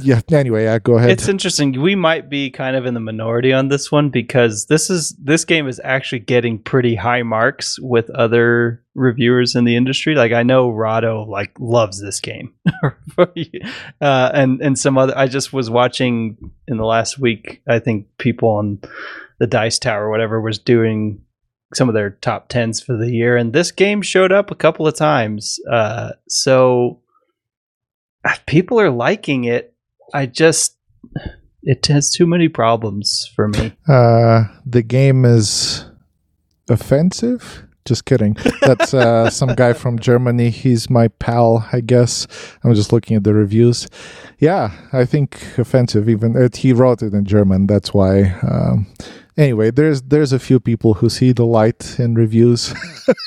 yeah. Anyway, uh, go ahead. It's interesting. We might be kind of in the minority on this one because this is this game is actually getting pretty high marks with other reviewers in the industry. Like I know Rahdo like loves this game, *laughs* uh, and and some other. I just was watching in the last week. I think people on the Dice Tower, whatever, was doing some of their top tens for the year, and this game showed up a couple of times. Uh, so *sighs* people are liking it. I just it has too many problems for me. Uh, the game is offensive. Just kidding. That's uh, *laughs* some guy from Germany. He's my pal, I guess. I'm just looking at the reviews. Yeah, I think offensive. Even uh, he wrote it in German. That's why. Um, anyway, there's there's a few people who see the light in reviews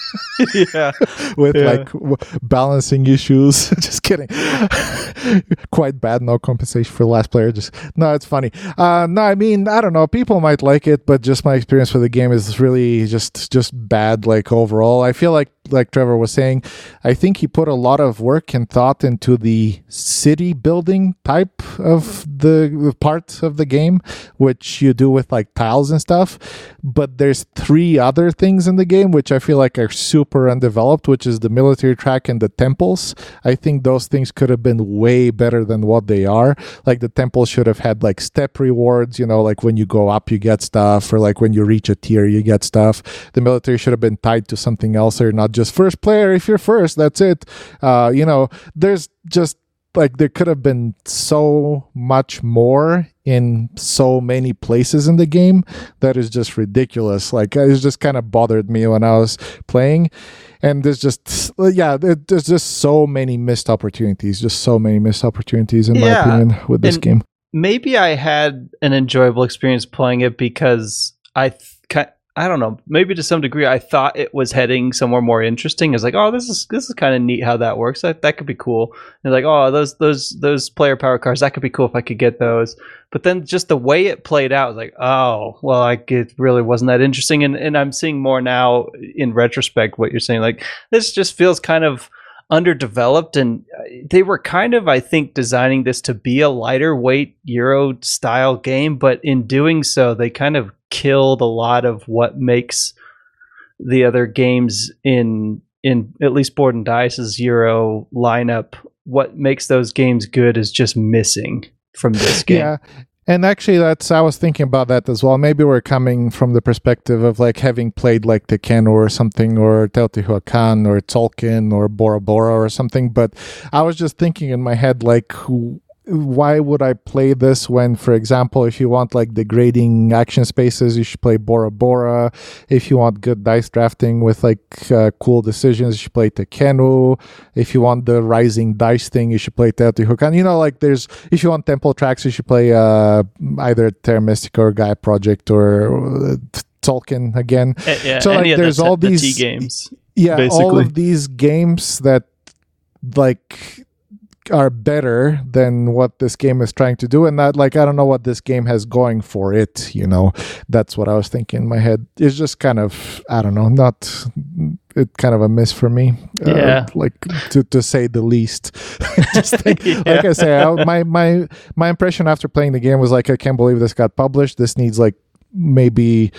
*laughs* yeah. with Yeah. like w- balancing issues. *laughs* Just kidding. *laughs* Quite bad. No compensation for the last player. Just no, it's funny. Uh, no, I mean I don't know. People might like it, but just my experience with the game is really just just bad. Like overall, I feel like like Trevor was saying, I think he put a lot of work and thought into the city building type of the part of the game, which you do with like tiles and stuff. But there's three other things in the game which I feel like are super undeveloped, which is the military track and the temples. I think those things could have been way better than what they are. Like the temples should have had like step rewards, you know, like when you go up, you get stuff, or like when you reach a tier, you get stuff. The military should have been tied to something else, or not just first player. If you're first, that's it. Uh, you know, there's just like there could have been so much more in so many places in the game that is just ridiculous like it just kind of bothered me when i was playing and there's just yeah there- there's just so many missed opportunities just so many missed opportunities in my opinion with this and- game maybe I had an enjoyable experience playing it because I th- I don't know maybe to some degree I thought it was heading somewhere more interesting. It's like oh this is this is kind of neat how that works. That that could be cool. And like oh those those those player power cards that could be cool if I could get those. But then just the way it played out was like oh well like it really wasn't that interesting. And and I'm seeing more now in retrospect what you're saying like this just feels kind of underdeveloped and uh, they were kind of i think designing this to be a lighter weight euro style game but in doing so they kind of killed a lot of what makes the other games in in at least board and dice's euro lineup what makes those games good is just missing from this *laughs* game Yeah. And actually, that's I was thinking about that as well. Maybe we're coming from the perspective of like having played like the Tekhenu or something, or Teotihuacan or Tzolk'in or Bora Bora or something. But I was just thinking in my head, like, who, why would I play this when, for example, if you want like degrading action spaces, you should play Bora Bora. If you want good dice drafting with like uh, cool decisions, you should play Tekhenu. If you want the rising dice thing, you should play Teotihuacan. You know, like there's if you want temple tracks, you should play uh, either Terra Mystica or Gaia Project or uh, Tzolk'in again. Yeah, So, like, the there's all the these- games Yeah, all of these games that like are better than what this game is trying to do and that like i don't know what this game has going for it you know? That's what i was thinking in my head. It's just kind of i don't know not it kind of a miss for me uh, Yeah. like to, to say the least. *laughs* Just think, *laughs* like i say I, my my my impression after playing the game was like i can't believe this got published. This needs like maybe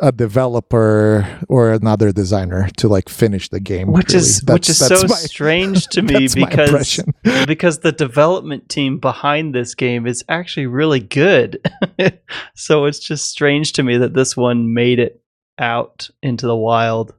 a developer or another designer to like finish the game which really. is That's- which is so my- strange to *laughs* me because *laughs* because the development team behind this game is actually really good. *laughs* so it's just strange to me that this one made it out into the wild.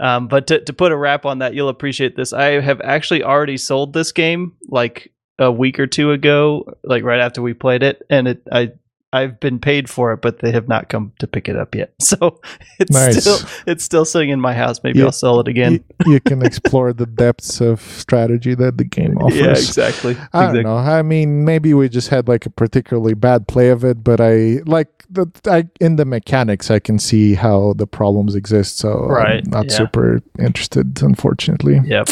Um, but to, to put a wrap on that, you'll appreciate this. I have actually already sold this game like a week or two ago, like right after we played it, and it I I've been paid for it, but they have not come to pick it up yet. *laughs* So it's Nice. still it's still sitting in my house. Maybe Yeah. I'll sell it again. you, you can explore the depths of strategy that the game *laughs* offers. Yeah, exactly. I don't know. I mean, maybe we just had like a particularly bad play of it, but I like the I in the mechanics. I can see how the problems exist. So Right, I'm not yeah. super interested, unfortunately. Yep.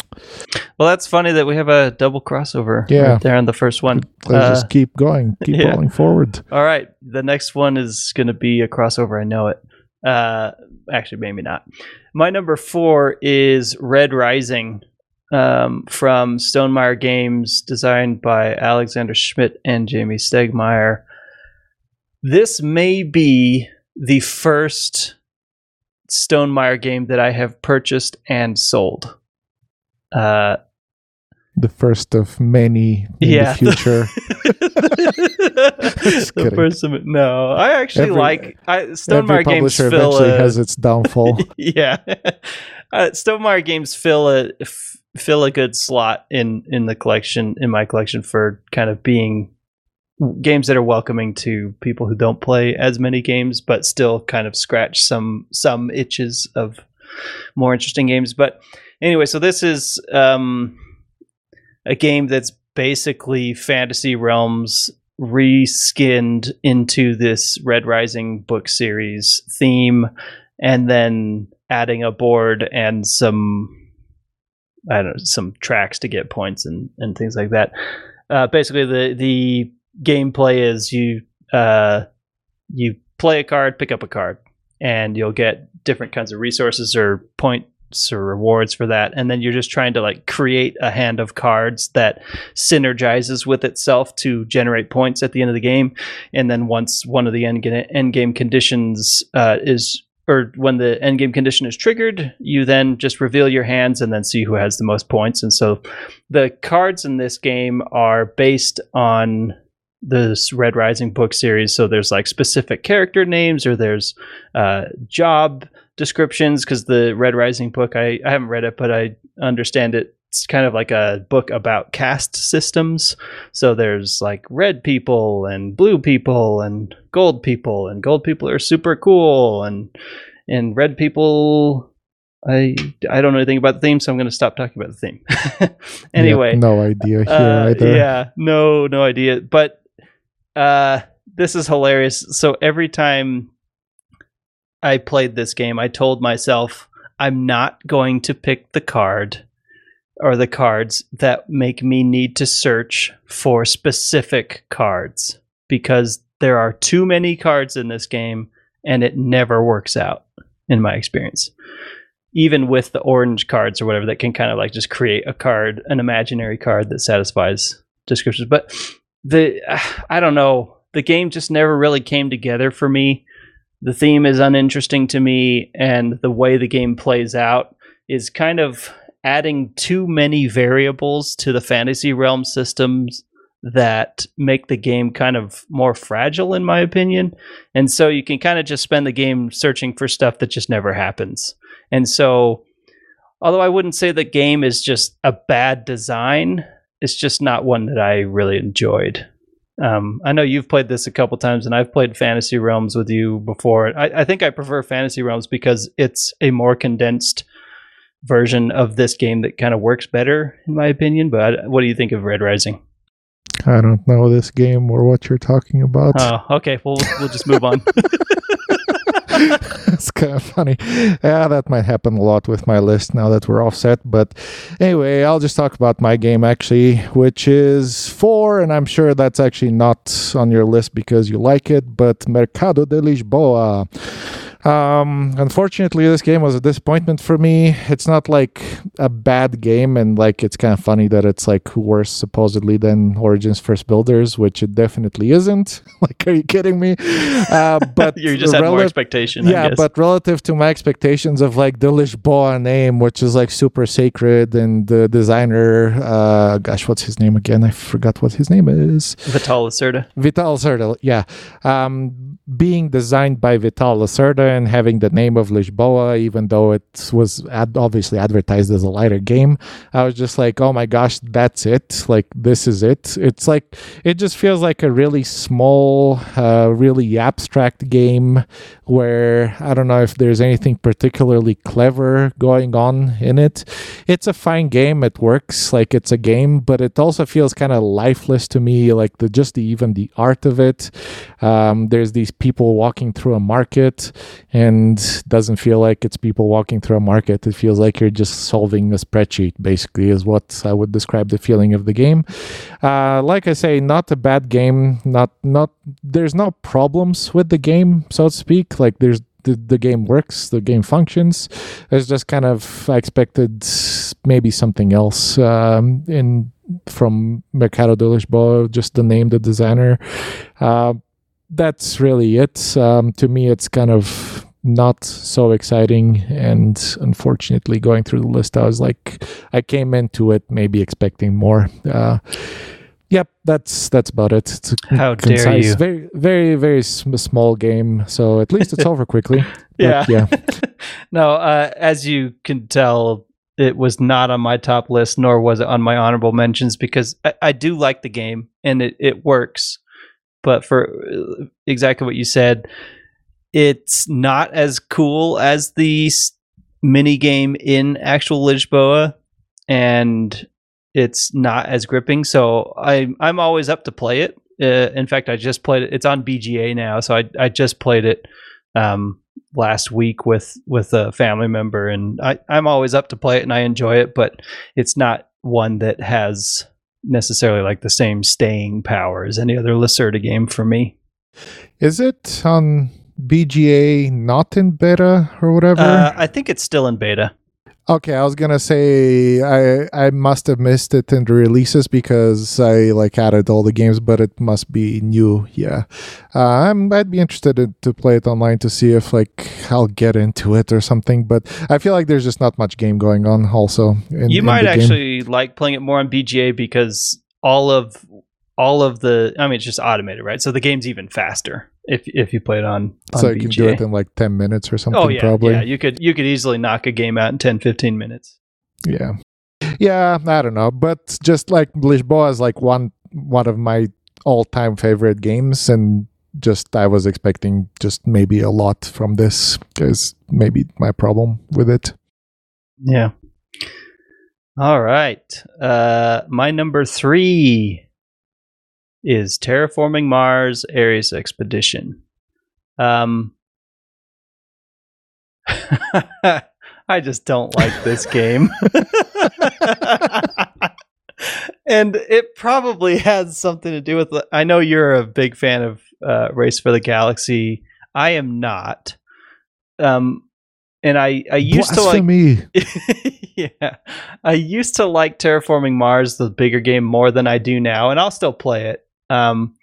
Well, that's funny that we have a double crossover Yeah. right there on the first one. Let's Uh, just keep going, keep *laughs* yeah. rolling forward. All right. The next one is going to be a crossover. I know it. Uh, actually, maybe not. My number four is Red Rising um, from Stonemaier Games, designed by Alexander Schmidt and Jamey Stegmaier. This may be the first Stonemaier game that I have purchased and sold. Uh, The first of many in Yeah. *laughs* the future. the first of. No, I actually Every- like I, Every Stonemaier Games publisher fill a, has its downfall. *laughs* yeah. Uh, Games fill a f- fill a good slot in in the collection in my collection for kind of being games that are welcoming to people who don't play as many games but still kind of scratch some some itches of more interesting games but anyway so this is um a game that's basically fantasy realms reskinned into this red rising book series theme and then adding a board and some I don't know some tracks to get points and, and things like that. Uh, basically, the the gameplay is you uh, you play a card, pick up a card, and you'll get different kinds of resources or points or rewards for that. And then you're just trying to like create a hand of cards that synergizes with itself to generate points at the end of the game. And then once one of the end, end game conditions uh, is or when the end game condition is triggered, you then just reveal your hands and then see who has the most points. And so the cards in this game are based on this Red Rising book series. So there's like specific character names or there's uh, job descriptions because the Red Rising book, I, I haven't read it, but I understand it it's kind of like a book about caste systems. So there's like red people and blue people and gold people, and gold people are super cool, and and red people. I I don't know anything about the theme, so I'm going to stop talking about the theme. *laughs* anyway, Yeah, no idea here uh, either. yeah, no, no idea. But uh, this is hilarious. So every time I played this game, I told myself I'm not going to pick the card or the cards that make me need to search for specific cards because there are too many cards in this game and it never works out in my experience. Even with the orange cards or whatever that can kind of like just create a card an imaginary card that satisfies descriptions but the *sighs* i don't know the game just never really came together for me the theme is uninteresting to me and the way the game plays out is kind of adding too many variables to the fantasy realm systems that make the game kind of more fragile in my opinion. And so you can kind of just spend the game searching for stuff that just never happens. And so although i wouldn't say the game is just a bad design it's just not one that i really enjoyed um, I know you've played this a couple times, and I've played Fantasy Realms with you before. I, I think I prefer Fantasy Realms because it's a more condensed version of this game that kind of works better, in my opinion. But what do you think of Red Rising? I don't know this game or what you're talking about. Oh, okay. Well, we'll just move on. *laughs* *laughs* it's kind of funny. Yeah, that might happen a lot with my list now that we're offset. But anyway, I'll just talk about my game actually, which is four, and I'm sure that's actually not on your list because you like it, but Mercado de Lisboa. Um, unfortunately, this game was a disappointment for me. It's not like a bad game, and like it's kind of funny that it's like worse supposedly than Origins First Builders, which it definitely isn't. *laughs* like, are you kidding me? Uh, *laughs* but you just had more expectation. I yeah, guess. but relative to my expectations of like the Lisboa name, which is like super sacred, and the designer, uh, gosh, what's his name again? I forgot what his name is. Vital Lacerda. Vital Lacerda, yeah. Um, being designed by Vital Lacerda and having the name of Lisboa, even though it was ad- obviously advertised as a lighter game, I was just like, oh my gosh, that's it. Like, this is it. It's like, it just feels like a really small, uh, really abstract game where I don't know if there's anything particularly clever going on in it. It's a fine game. It works like it's a game, but it also feels kind of lifeless to me. Like the just the, even the art of it. Um, there's these people walking through a market, and doesn't feel like it's people walking through a market. It feels like you're just solving a spreadsheet. Basically, is what I would describe the feeling of the game. Uh, like I say, not a bad game. Not not there's no problems with the game, so to speak. Like there's the, the game works, the game functions. It's just kind of I expected maybe something else um, in from Mercado de Lisboa, just the name, the designer. Uh, that's really it. Um, to me, it's kind of not so exciting and unfortunately going through the list i was like i came into it maybe expecting more uh yep that's that's about it it's How dare you. very very very sm- small game so at least it's over quickly *laughs* But Yeah. yeah *laughs* no, uh, as you can tell, it was not on my top list, nor was it on my honorable mentions because I, I do like the game and it, it works. But for uh, exactly what you said, it's not as cool as the mini game in actual Lisboa, and it's not as gripping. So I I'm always up to play it. Uh, in fact, I just played it. It's on BGA now, so I I just played it um, last week with with a family member, and I I'm always up to play it and I enjoy it, but it's not one that has necessarily like the same staying power as any other Lacerda game for me. Is it on BGA not in beta or whatever? Uh, I think it's still in beta. Okay, I was gonna say I I must have missed it in the releases because I like added all the games, but it must be new. Yeah, uh, I'm I'd be interested in, to play it online to see if like I'll get into it or something. But I feel like there's just not much game going on. Also, in, you might actually like playing it more on BGA because all of all of the I mean it's just automated, right? So the game's even faster if if you play it on, on so you can do it in like 10 minutes or something oh, yeah, probably. yeah you could you could easily knock a game out in 10 15 minutes. Yeah. Yeah i don't know but just like lisboa is like one one of my all-time favorite games and just i was expecting just maybe a lot from this is maybe my problem with it. Yeah. All right. Uh my number three is Terraforming Mars Ares Expedition. Um, *laughs* I just don't like this game. *laughs* and it probably has something to do with I know you're a big fan of uh, Race for the Galaxy. I am not. Um and I I used Blasphemy. to like *laughs* Yeah. I used to like Terraforming Mars the bigger game more than I do now and I'll still play it. Um,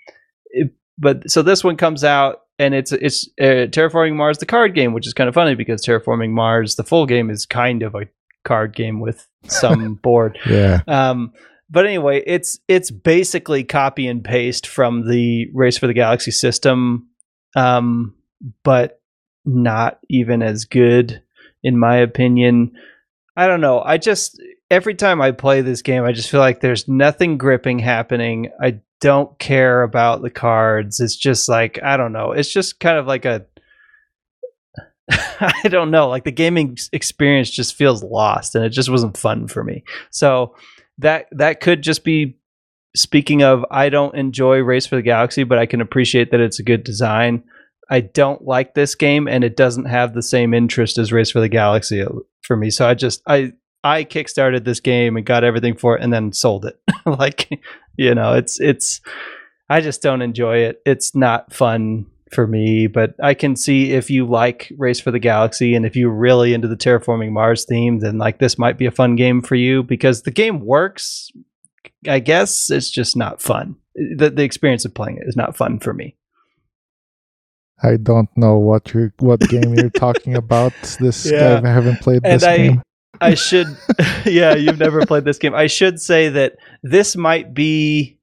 it, but so this one comes out and it's it's uh, terraforming Mars the card game, which is kind of funny because terraforming Mars the full game is kind of a card game with some *laughs* board. Yeah. Um, but anyway, it's it's basically copy and paste from the Race for the Galaxy system, um, but not even as good in my opinion. I don't know. I just every time I play this game, I just feel like there's nothing gripping happening. I don't care about the cards. It's just like I don't know. It's just kind of like a *laughs* I don't know. Like the gaming experience just feels lost, and it just wasn't fun for me. So that that could just be speaking of. I don't enjoy Race for the Galaxy, but I can appreciate that it's a good design. I don't like this game, and it doesn't have the same interest as Race for the Galaxy uh, for me. So I just I I kickstarted this game and got everything for it and then sold it. *laughs* like, you know, it's it's I just don't enjoy it. It's not fun for me, but I can see if you like Race for the Galaxy and if you're really into the terraforming Mars theme, then like this might be a fun game for you because the game works. I guess it's just not fun. The the experience of playing it is not fun for me. I don't know what you what game you're talking about. This *laughs* yeah. I haven't played this I, game. I should, *laughs* yeah, you've never played this game. I should say that this might be,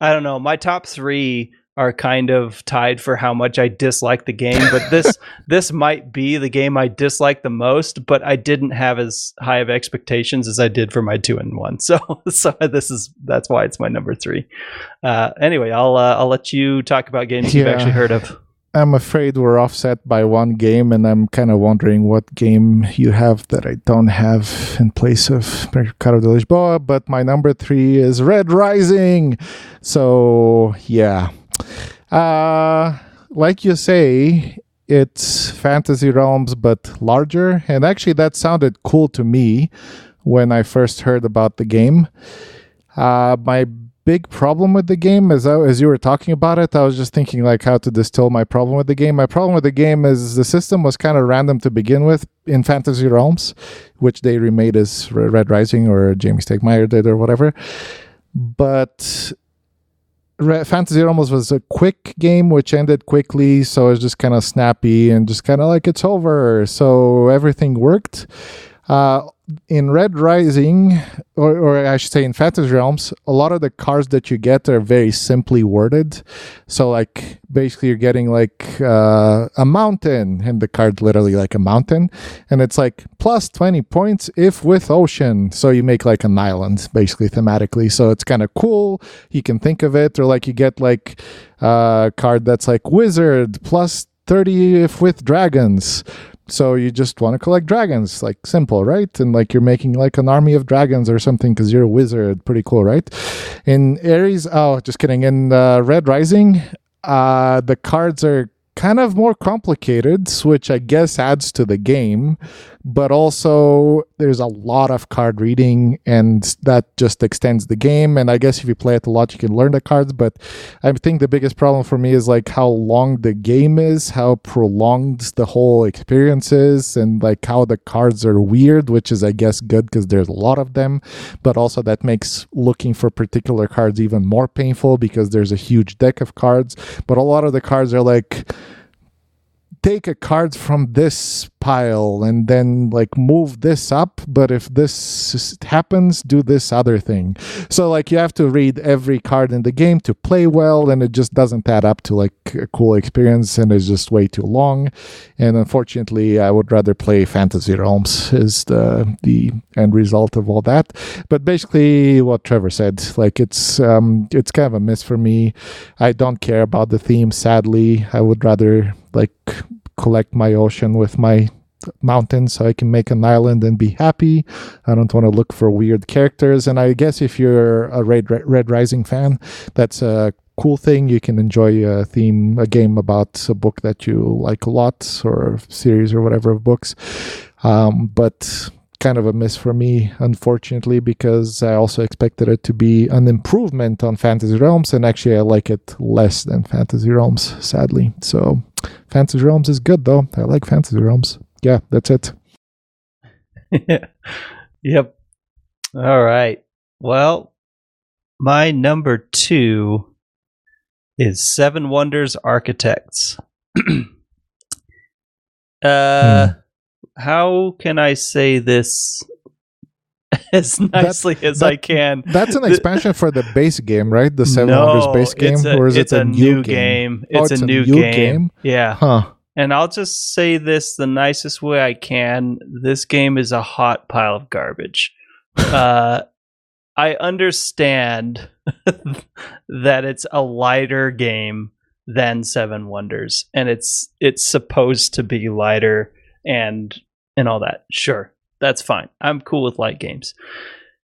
I don't know, my top three are kind of tied for how much I dislike the game, but this *laughs* this might be the game I dislike the most, but I didn't have as high of expectations as I did for my two and one. *laughs* So so this is that's why it's my number three. Uh, anyway, I'll uh, I'll let you talk about games yeah. you've actually heard of. I'm afraid we're offset by one game, and I'm kind of wondering what game you have that I don't have in place of Mercado de Lisboa. But my number three is Red Rising. So, yeah. Uh, like you say, it's Fantasy Realms, but larger. And actually, that sounded cool to me when I first heard about the game. Uh, my big problem with the game as I, as you were talking about it. I was just thinking like how to distill my problem with the game. My problem with the game is the system was kind of random to begin with in Fantasy Realms, which they remade as Red Rising or Jamey Stegmaier did or whatever. But Fantasy Realms was a quick game which ended quickly, so it was just kind of snappy and just kind of like it's over. So everything worked. Uh, in Red Rising, or, or I should say in Fantasy Realms, a lot of the cards that you get are very simply worded. So, like, basically, you're getting like uh, a mountain, and the card's literally like a mountain. And it's like plus 20 points if with ocean. So, you make like an island, basically, thematically. So, it's kind of cool. You can think of it. Or, like, you get like a card that's like wizard plus 30 if with dragons so you just want to collect dragons like simple right? And like you're making like an army of dragons or something because you're a wizard pretty cool right? In ares oh just kidding. In uh, red rising uh the cards are kind of more complicated, which I guess adds to the game, but also there's a lot of card reading and that just extends the game. And I guess if you play it a lot, you can learn the cards. But I think the biggest problem for me is like how long the game is, how prolonged the whole experience is, and like how the cards are weird, which is, I guess, good because there's a lot of them. But also that makes looking for particular cards even more painful because there's a huge deck of cards. But a lot of the cards are like, take a card from this pile and then like move this up but if this happens do this other thing. So like you have to read every card in the game to play well and it just doesn't add up to like a cool experience and it's just way too long. And unfortunately i would rather play fantasy realms is the the end result of all that. But basically what trevor said like it's um it's kind of a miss for me. I don't care about the theme sadly. I would rather like collect my ocean with my mountains so I can make an island and be happy. I don't want to look for weird characters. And I guess if you're a Red, Red Rising fan, that's a cool thing. You can enjoy a theme, a game about a book that you like a lot or a series or whatever of books. Um, but kind of a miss for me, unfortunately, because I also expected it to be an improvement on Fantasy Realms, and actually I like it less than Fantasy Realms, sadly. So Fantasy Realms is good though. I like Fantasy Realms. Yeah, that's it. *laughs* yep. All right. Well, my number two is Seven Wonders Architects. *clears throat* uh, hmm. How can I say this as nicely that, as that, I can. That's an expansion for the base game, right? The Seven no, Wonders base game, a, or is it a, a new game? game? It's, oh, it's, a, new, new game. game. Yeah. Huh. And I'll just say this the nicest way I can. This game is a hot pile of garbage. *laughs* uh, I understand *laughs* that it's a lighter game than Seven Wonders, and it's it's supposed to be lighter and and all that. Sure, that's fine. I'm cool with light games.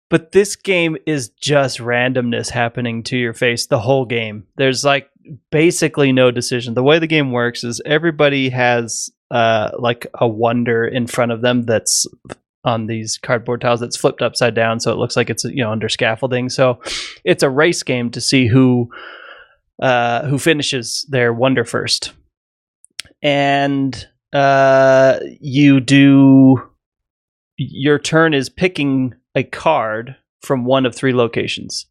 But this game is just randomness happening to your face the whole game. There's like basically no decision. The way the game works is everybody has uh, like a wonder in front of them that's on these cardboard tiles that's flipped upside down so it looks like it's you know under scaffolding so it's a race game to see who uh, who finishes their wonder first and uh, you do your turn is picking a card from one of three locations.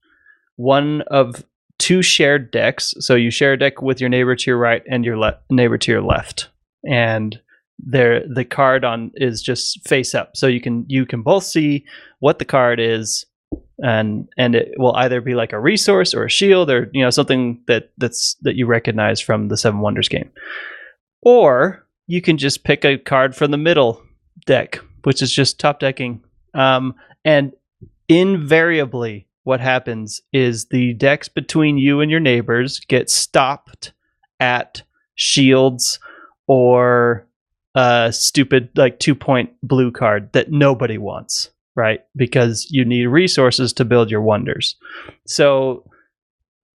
One of two shared decks. So you share a deck with your neighbor to your right and your le- neighbor to your left. And there the card on is just face up. So you can you can both see what the card is and and it will either be like a resource or a shield or you know something that that's that you recognize from the Seven Wonders game. Or you can just pick a card from the middle deck which is just top decking. Um, and invariably, what happens is the decks between you and your neighbors get stopped at shields or a stupid like two point blue card that nobody wants, right? Because you need resources to build your wonders. So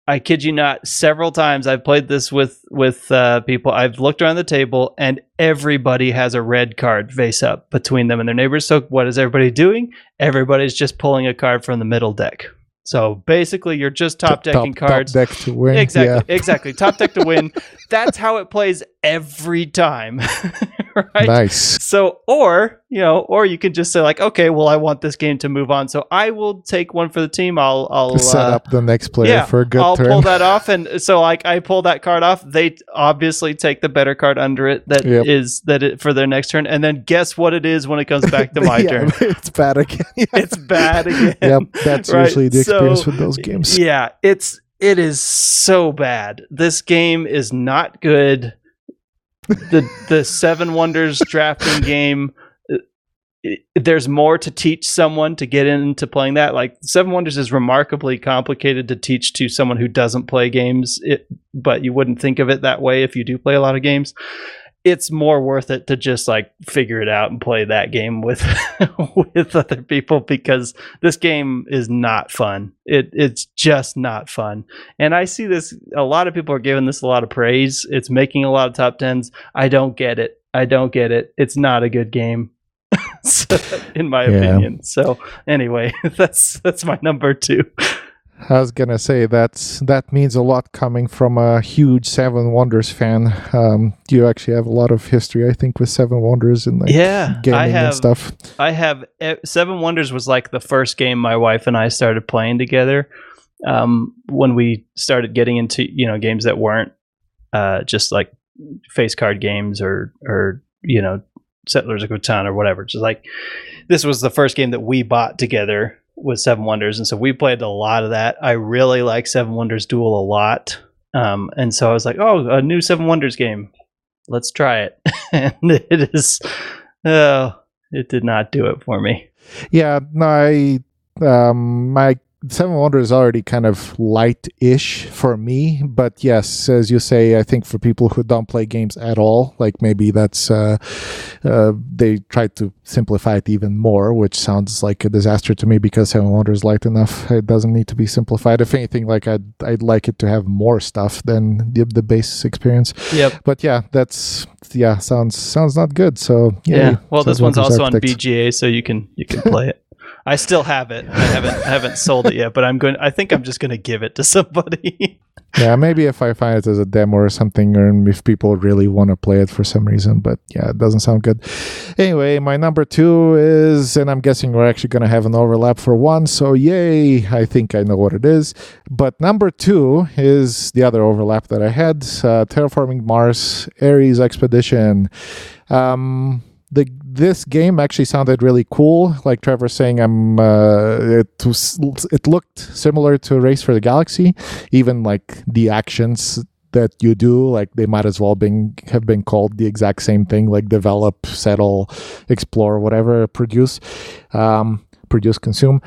I kid you not, several times I've played this with with uh, people. I've looked around the table and everybody has a red card face up between them and their neighbors. So what is everybody doing? Everybody's just pulling a card from the middle deck. So basically, you're just top decking top, cards. Top deck to win. Exactly. Yeah. exactly. Top deck to win. *laughs* That's how it plays every time. *laughs* right? Nice. So, or you know, or you can just say like, okay, well, I want this game to move on, so I will take one for the team. I'll, I'll Set uh, up the next player yeah, for a good I'll turn. pull that off, and so like I pull that card off. They obviously take the better card under it that is Yep. that it for their next turn, and then guess what it is when it comes back to *laughs* my Yeah, turn. *laughs* It's bad again. Yeah. It's bad again. yep, that's Right, usually the experience so- with those games. Yeah, it's it is so bad. This game is not good. The the Seven Wonders drafting game. uh, There's more to teach someone to get into playing that. Like Seven Wonders is remarkably complicated to teach to someone who doesn't play games. It, but you wouldn't think of it that way if you do play a lot of games. It's more worth it to just like figure it out and play that game with *laughs* with other people because this game is not fun. It it's just not fun. And I see this a lot of people are giving this a lot of praise. It's making a lot of top 10s. I don't get it. I don't get it. It's not a good game. *laughs* in my Yeah. opinion. So anyway, *laughs* that's that's my number 2. I was gonna say that's that means a lot coming from a huge Seven Wonders fan. Um, you actually have a lot of history, I think, with Seven Wonders and like Yeah, gaming I have and stuff. I have eh, Seven Wonders was like the first game my wife and I started playing together. Um, when we started getting into you know games that weren't uh, just like face card games or or you know Settlers of Catan or whatever. Just like this was the first game that we bought together with Seven Wonders, and so we played a lot of that. I really like Seven Wonders Duel a lot, um, and so I was like, oh, a new Seven Wonders game. Let's try it, *laughs* and it is. Oh, it did not do it for me. Yeah, I um my Seven Wonders is already kind of light-ish for me, but yes, as you say, I think for people who don't play games at all, like maybe that's uh, uh they try to simplify it even more, which sounds like a disaster to me because Seven Wonders is light enough. It doesn't need to be simplified. If anything, like I'd I'd like it to have more stuff than the, the base experience. Yep. But yeah, that's yeah sounds sounds not good. So Yeah. yay, Well, this one's also on BGA, so you can you can play it. *laughs* I still have it. I haven't I haven't sold it yet, but I'm going. I think I'm just going to give it to somebody. *laughs* yeah, maybe if I find it as a demo or something, or if people really want to play it for some reason. But yeah, it doesn't sound good. Anyway, my number two is, and I'm guessing we're actually going to have an overlap for one. So yay! I think I know what it is. But number two is the other overlap that I had: uh, Terraforming Mars, Ares Expedition. Um, the this game actually sounded really cool. Like Trevor saying, I'm uh, it was it looked similar to Race for the Galaxy. Even like the actions that you do, like they might as well been have been called the exact same thing, like develop, settle, explore, whatever, produce, um, produce, consume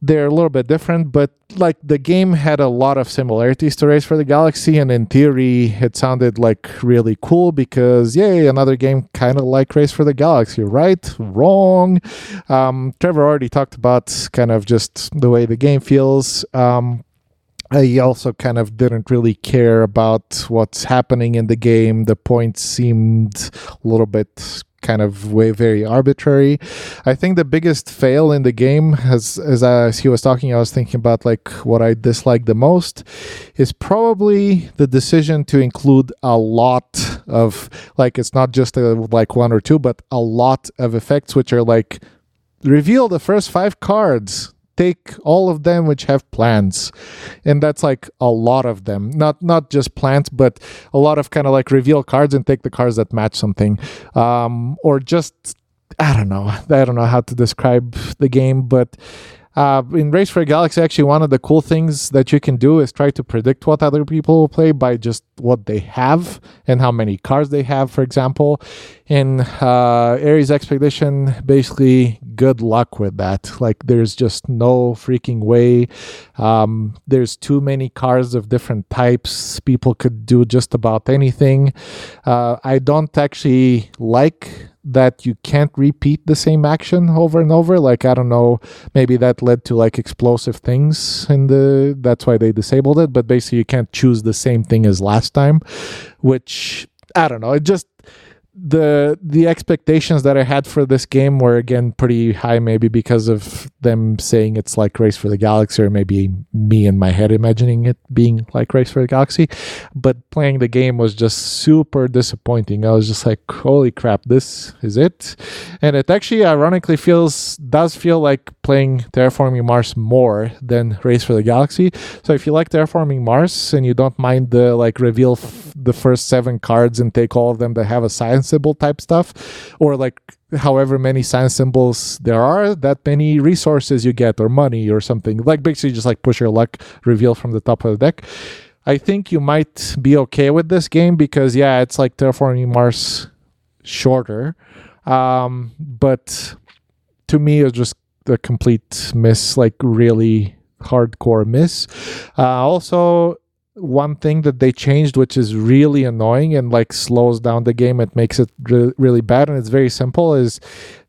they're a little bit different, but like the game had a lot of similarities to Race for the Galaxy, and in theory, it sounded like really cool because yay, another game kind of like Race for the Galaxy, right? Wrong. Um, Trevor already talked about kind of just the way the game feels. Um, I also kind of didn't really care about what's happening in the game. The points seemed a little bit kind of way very arbitrary. I think the biggest fail in the game, as as, as he was talking, I was thinking about like what I dislike the most is probably the decision to include a lot of like it's not just a, like one or two, but a lot of effects which are like reveal the first five cards take all of them which have plants and that's like a lot of them. Not not just plants but a lot of kind of like reveal cards and take the cards that match something. Um or just i don't know. I don't know how to describe the game but uh, in Race for a Galaxy, actually, one of the cool things that you can do is try to predict what other people will play by just what they have and how many cards they have, for example. In uh, Ares Expedition, basically, good luck with that. Like, there's just no freaking way. Um, there's too many cards of different types. People could do just about anything. Uh, I don't actually like that you can't repeat the same action over and over? Like i don't know maybe that led to like explosive things in the that's why they disabled it but basically you can't choose the same thing as last time which i don't know it just the the expectations that I had for this game were again pretty high, maybe because of them saying it's like Race for the Galaxy, or maybe me in my head imagining it being like Race for the Galaxy. But playing the game was just super disappointing. I was just like, holy crap, this is it. And it actually ironically feels does feel like playing Terraforming Mars more than Race for the Galaxy. So if you like Terraforming Mars and you don't mind the like reveal the first seven cards and take all of them that have a science symbol type stuff, or like however many science symbols there are, that many resources you get or money or something. Like basically just like push your luck reveal from the top of the deck. I think you might be okay with this game because yeah, it's like Terraforming Mars shorter. Um, but to me, it's just a complete miss, like really hardcore miss. Uh, also, one thing that they changed, which is really annoying and like slows down the game, it makes it re- really bad, and it's very simple. Is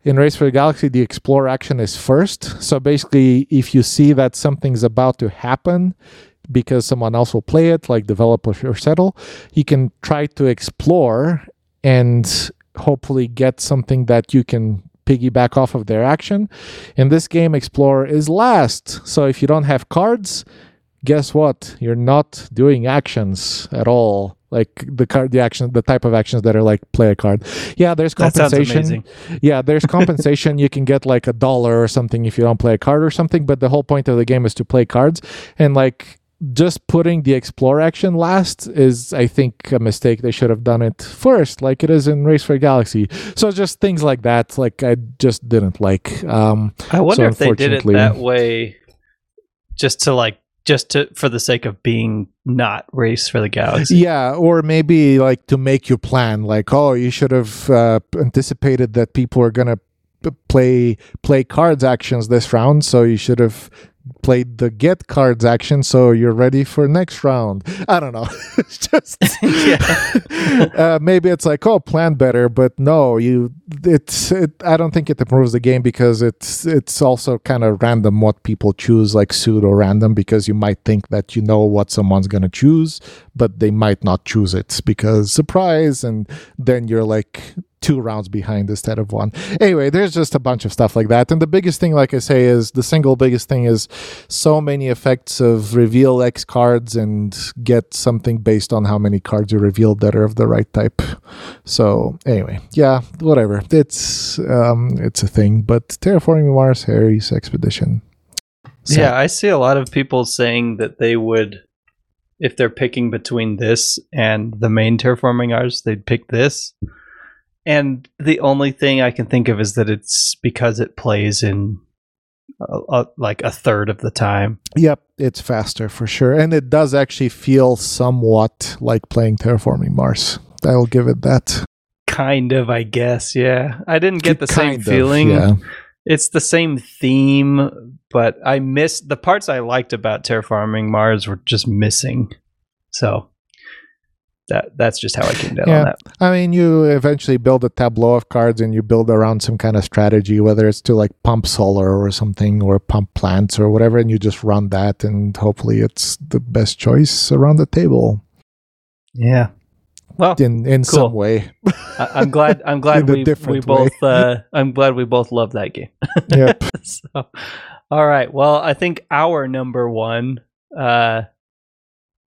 in Race for the Galaxy, the explore action is first. So basically, if you see that something's about to happen, because someone else will play it, like develop or settle, you can try to explore and hopefully get something that you can piggyback off of their action. In this game, Explorer is last. So if you don't have cards, guess what? You're not doing actions at all. Like the card, the action, the type of actions that are like play a card. Yeah, there's compensation. Yeah, there's *laughs* compensation. you can get like a dollar or something if you don't play a card or something. But the whole point of the game is to play cards. And like just putting the explore action last is, I think, a mistake. They should have done it first, like it is in Race for Galaxy. So just things like that, like I just didn't like. Um, I wonder So if they did it that way just to like just to for the sake of being not race for the galaxy. Yeah, or maybe like to make you plan, like, oh, you should have uh, anticipated that people are gonna p- play play cards actions this round, so you should have played the get cards action, so you're ready for next round. I don't know. *laughs* it's just *laughs* *laughs* uh, maybe it's like oh, plan better, but no, you. It's. It, I don't think it improves the game because it's it's also kind of random what people choose, like pseudo random, because you might think that you know what someone's gonna choose, but they might not choose it because surprise, and then you're like two rounds behind instead of one. Anyway, there's just a bunch of stuff like that. And the biggest thing, like I say, is the single biggest thing is so many effects of reveal X cards and get something based on how many cards you revealed that are of the right type. So anyway, yeah, whatever. It's um it's a thing. But Terraforming Mars Ares expedition. So- Yeah, I see a lot of people saying that they would if they're picking between this and the main terraforming Mars, they'd pick this. And the only thing I can think of is that it's because it plays in uh, uh, like a third of the time. Yep, it's faster for sure. And it does actually feel somewhat like playing Terraforming Mars. I'll give it that. Kind of, I guess. Yeah, I didn't get the same of, feeling. yeah. It's the same theme, but I missed the parts I liked about terraforming Mars were just missing. So that that's just how I came down Yeah. on that. I mean, you eventually build a tableau of cards and you build around some kind of strategy, whether it's to like pump solar or something or pump plants or whatever, and you just run that and hopefully it's the best choice around the table Yeah. Well, in in Cool. some way. I, I'm glad. *laughs* I'm glad we we both. *laughs* Uh, I'm glad we both love that game. *laughs* yep. so, all right. Well, I think our number one uh,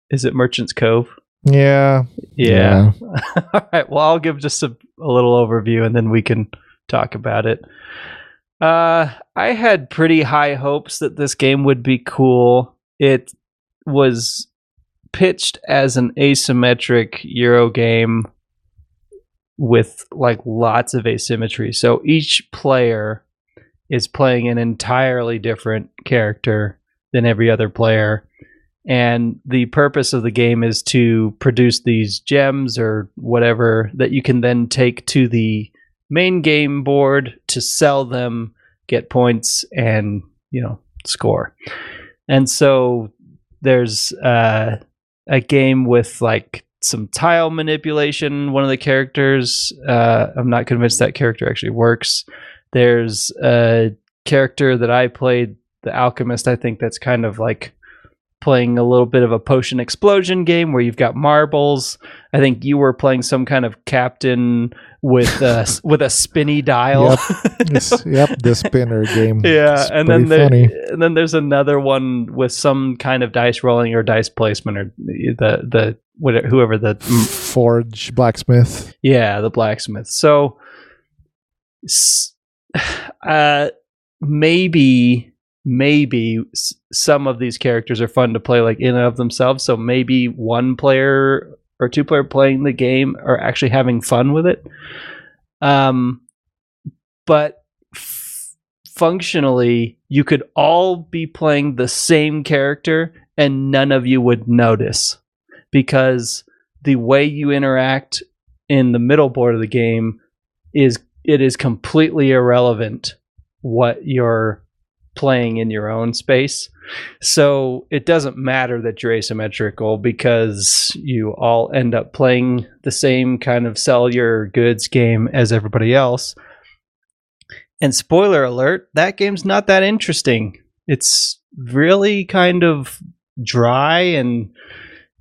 is it Merchant's Cove. Yeah. Yeah. *laughs* All right. Well, I'll give just a, a little overview and then we can talk about it. Uh, I had pretty high hopes that this game would be cool. It was pitched as an asymmetric Euro game with like lots of asymmetry. So each player is playing an entirely different character than every other player and the purpose of the game is to produce these gems or whatever that you can then take to the main game board to sell them get points and you know score. And so there's uh, a game with like some tile manipulation one of the characters uh, i'm not convinced that character actually works. There's a character that i played the alchemist i think that's kind of like playing a little bit of a potion explosion game where you've got marbles. I think you were playing some kind of captain with a *laughs* with a spinny dial. *laughs* This- yep, the spinner game. *laughs* yeah, It's and then there, and then there's another one with some kind of dice rolling or dice placement or the the whatever, whoever the Forge blacksmith. yeah the blacksmith. So *sighs* uh maybe maybe some of these characters are fun to play like in and of themselves. So maybe one player or two player playing the game are actually having fun with it. Um but f- functionally you could all be playing the same character and none of you would notice because the way you interact in the middle board of the game is it is completely irrelevant what you're playing in your own space. So it doesn't matter that you're asymmetrical because you all end up playing the same kind of sell your goods game as everybody else. And spoiler alert, that game's not that interesting. It's really kind of dry and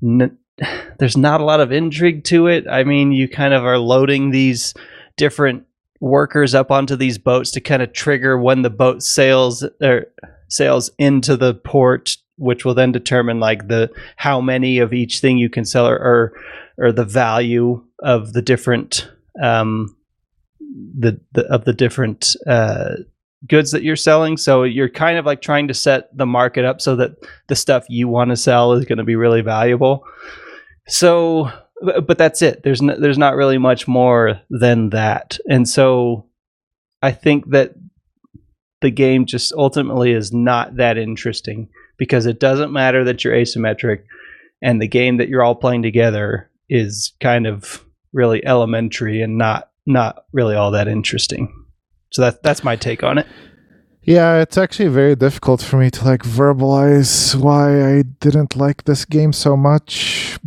n- *sighs* there's not a lot of intrigue to it. I mean, you kind of are loading these different workers up onto these boats to kind of trigger when the boat sails or sails into the port which will then determine like the how many of each thing you can sell or or, or the value of the different um the, the of the different uh goods that you're selling. So you're kind of like trying to set the market up so that the stuff you want to sell is going to be really valuable. So but that's it. There's no, there's not really much more than that, and so I think that the game just ultimately is not that interesting because it doesn't matter that you're asymmetric, and the game that you're all playing together is kind of really elementary and not not really all that interesting. So that that's my take on it. Yeah, it's actually very difficult for me to like verbalize why I didn't like this game so much.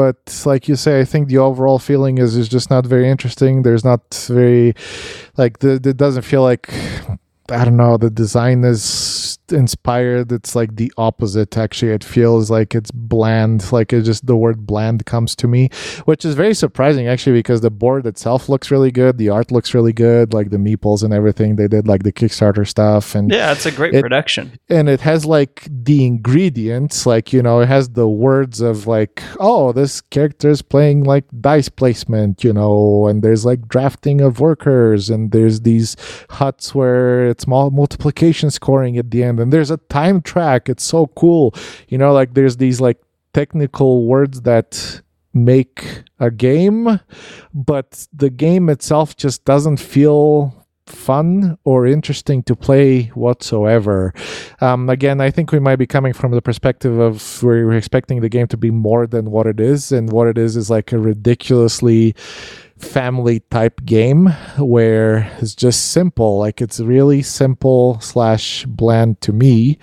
But like you say, I think the overall feeling is is just not very interesting. There's not very like the it doesn't feel like I don't know, the design is inspired. It's like the opposite actually. It feels like it's bland. Like it just the word bland comes to me, which is very surprising actually because the board itself looks really good. The art looks really good, like the meeples and everything. They did like the Kickstarter stuff and Yeah, it's a great It- production. and it has like the ingredients like you know it has the words of like oh this character is playing like dice placement you know and there's like drafting of workers and there's these huts where it's multiplication scoring at the end and there's a time track. It's so cool. You know like there's these like technical words that make a game but the game itself just doesn't feel fun or interesting to play whatsoever. Um, again, I think we might be coming from the perspective of we're expecting the game to be more than what it is, and what it is is like a ridiculously family type game where it's just simple like it's really simple slash bland to me.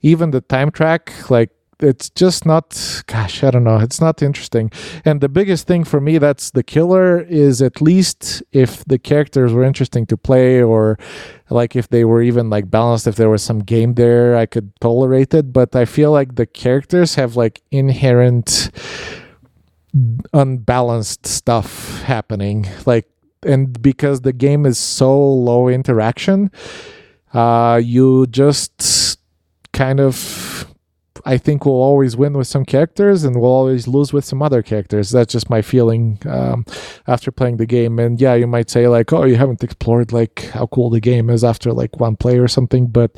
Even the time track like it's just not gosh i don't know it's not interesting. And the biggest thing for me that's the killer is at least if the characters were interesting to play or like if they were even like balanced if there was some game there i could tolerate it. But i feel like the characters have like inherent unbalanced stuff happening like and because the game is so low interaction uh you just kind of I think we'll always win with some characters and we'll always lose with some other characters. That's just my feeling um, after playing the game. And yeah, you might say like, oh, you haven't explored like how cool the game is after like one play or something. But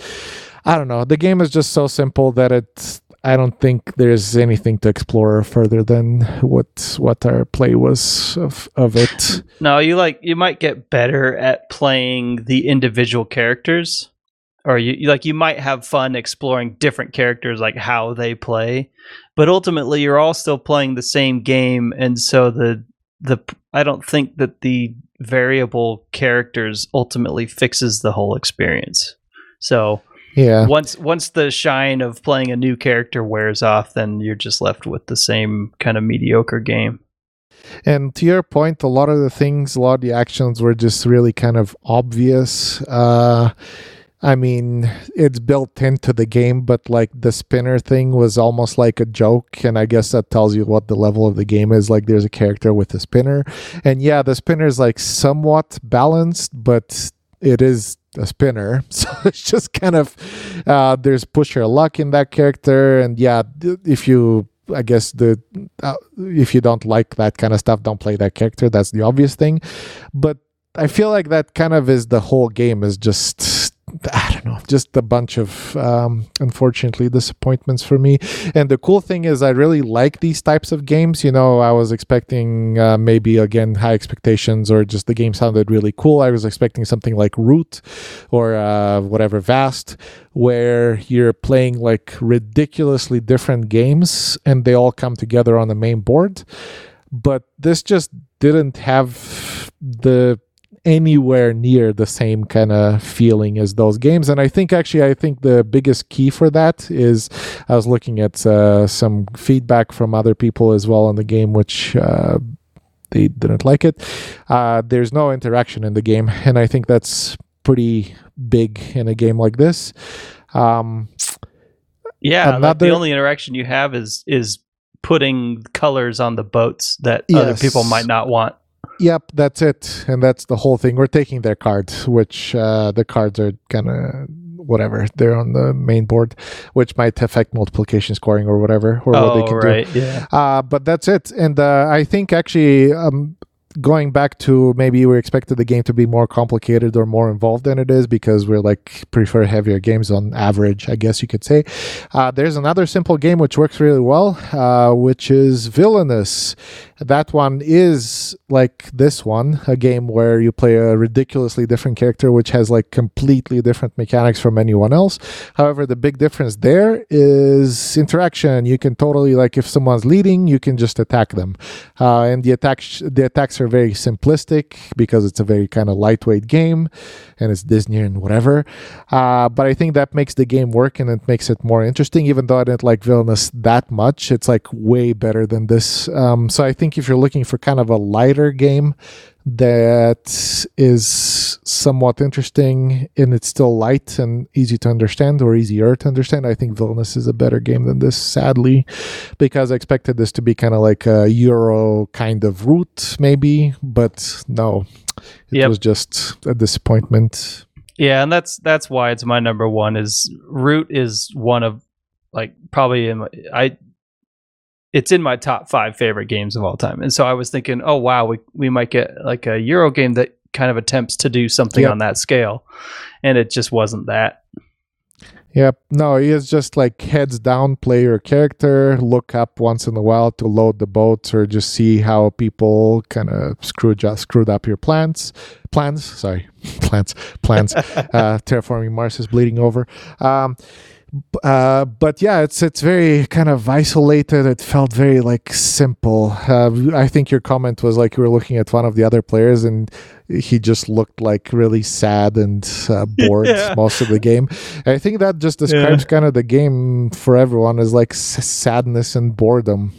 I don't know. The game is just so simple that it's. I don't think there's anything to explore further than what what our play was of of it. *laughs* No, you like you might get better at playing the individual characters, or you you- like you might have fun exploring different characters, like how they play. But ultimately, you're all still playing the same game, and so the the I don't think that the variable characters ultimately fixes the whole experience. So Yeah. once once the shine of playing a new character wears off, then you're just left with the same kind of mediocre game. And to your point, a lot of the things, a lot of the actions were just really kind of obvious. Uh, I mean, it's built into the game, but like the spinner thing was almost like a joke. And I guess that tells you what the level of the game is. Like, there's a character with a spinner. And yeah, the spinner is like somewhat balanced, but it is a spinner. *laughs* So it's just kind of, uh, there's push your luck in that character. And yeah, if you, I guess the uh, if you don't like that kind of stuff, don't play that character. That's the obvious thing. But I feel like that kind of is the whole game is just I don't know, just a bunch of um, unfortunately disappointments for me. And the cool thing is, I really like these types of games. You know, I was expecting uh, maybe again high expectations, or just the game sounded really cool. I was expecting something like Root or uh, whatever Vast, where you're playing like ridiculously different games and they all come together on the main board. But this just didn't have the anywhere near the same kind of feeling as those games. And I think actually, I think the biggest key for that is I was looking at uh, some feedback from other people as well on the game, which. Uh, they didn't like it. Uh, there's no interaction in the game, and I think that's pretty big in a game like this. Um, yeah, another, the only interaction you have is is putting colors on the boats that yes. other people might not want. Yep, that's it, and that's the whole thing. We're taking their cards, which uh, the cards are kind of whatever they're on the main board, which might affect multiplication scoring or whatever, or oh, what they can right, do. Yeah. Uh, but that's it, and uh, I think actually um, going back to maybe we expected the game to be more complicated or more involved than it is because we're like prefer heavier games on average, I guess you could say. Uh, there's another simple game which works really well, uh, which is Villainous. That one is like this one, a game where you play a ridiculously different character which has like completely different mechanics from anyone else. However, the big difference there is interaction. You can totally like if someone's leading, you can just attack them, uh, and the attack the attacks are very simplistic because it's a very kind of lightweight game and it's Disney and whatever. Uh, but I think that makes the game work and it makes it more interesting, even though I didn't like Villainous that much. It's like way better than this. Um, so I think if you're looking for kind of a lighter game, that is somewhat interesting and it's still light and easy to understand or easier to understand. I think Villainous is a better game than this, sadly, because I expected this to be kind of like a Euro kind of route, maybe, but no, it yep. was just a disappointment. Yeah, and that's that's why it's my number one. Is Root is one of like probably in my, I it's in my top five favorite games of all time. And so I was thinking, oh wow, we we might get like a Euro game that kind of attempts to do something yep. on that scale, and it just wasn't that. Yep. No, he is just like heads down, play your character, look up once in a while to load the boats or just see how people kind of screwed just screwed up your *laughs* plants. Plans, sorry, plants, *laughs* plants. uh, terraforming Mars is bleeding over. Um, uh, but yeah, it's it's very kind of isolated. It felt very like simple. Uh, I think your comment was like you were looking at one of the other players and he just looked like really sad and uh, *laughs* bored yeah. most of the game. I think that just describes yeah. kind of the game for everyone as like s- sadness and boredom.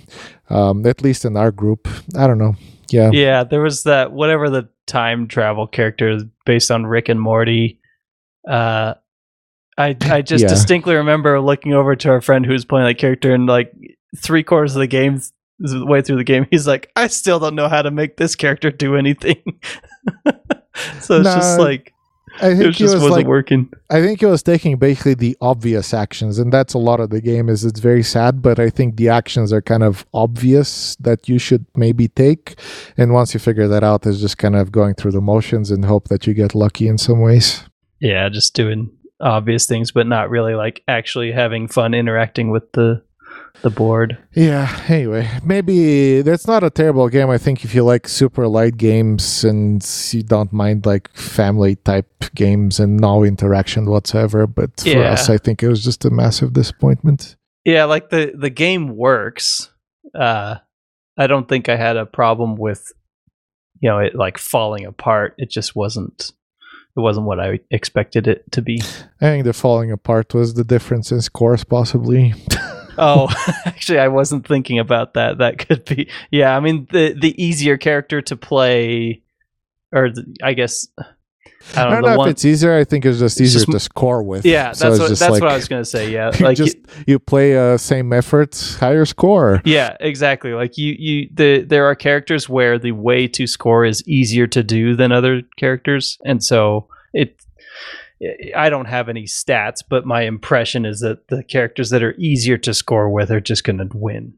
Um, at least in our group, I don't know. Yeah, yeah. There was that whatever the time travel character based on Rick and Morty. Uh, I I *laughs* just yeah. distinctly remember looking over to our friend who was playing that character and like three quarters of the game the way through the game, he's like, I still don't know how to make this character do anything. *laughs* so it's nah, just like I think it just was wasn't like, working. I think he was taking basically the obvious actions, and that's a lot of the game. Is it's very sad, but I think the actions are kind of obvious that you should maybe take, and once you figure that out, it's just kind of going through the motions and hope that you get lucky in some ways. Yeah, just doing obvious things, but not really like actually having fun interacting with the the board. Yeah. Anyway, maybe that's not a terrible game. I think if you like super light games and you don't mind like family type games and no interaction whatsoever, but for yeah. us, I think it was just a massive disappointment. Yeah, like the the game works. Uh, I don't think I had a problem with you know it like falling apart. It just wasn't it wasn't what I expected it to be. I think the falling apart was the difference in scores, possibly. *laughs* oh, *laughs* actually, I wasn't thinking about that. That could be, yeah. I mean, the the easier character to play, or the, I guess I I don't, don't know. know one, if it's easier. I think it's just It's easier just to score with. yeah, So that's what that's like- what I was gonna say. Yeah, *laughs* you like just you play uh, same effort, higher score. Yeah, exactly. Like you, you, the there are characters where the way to score is easier to do than other characters, and so it. I don't have any stats, but my impression is that the characters that are easier to score with are just going to win.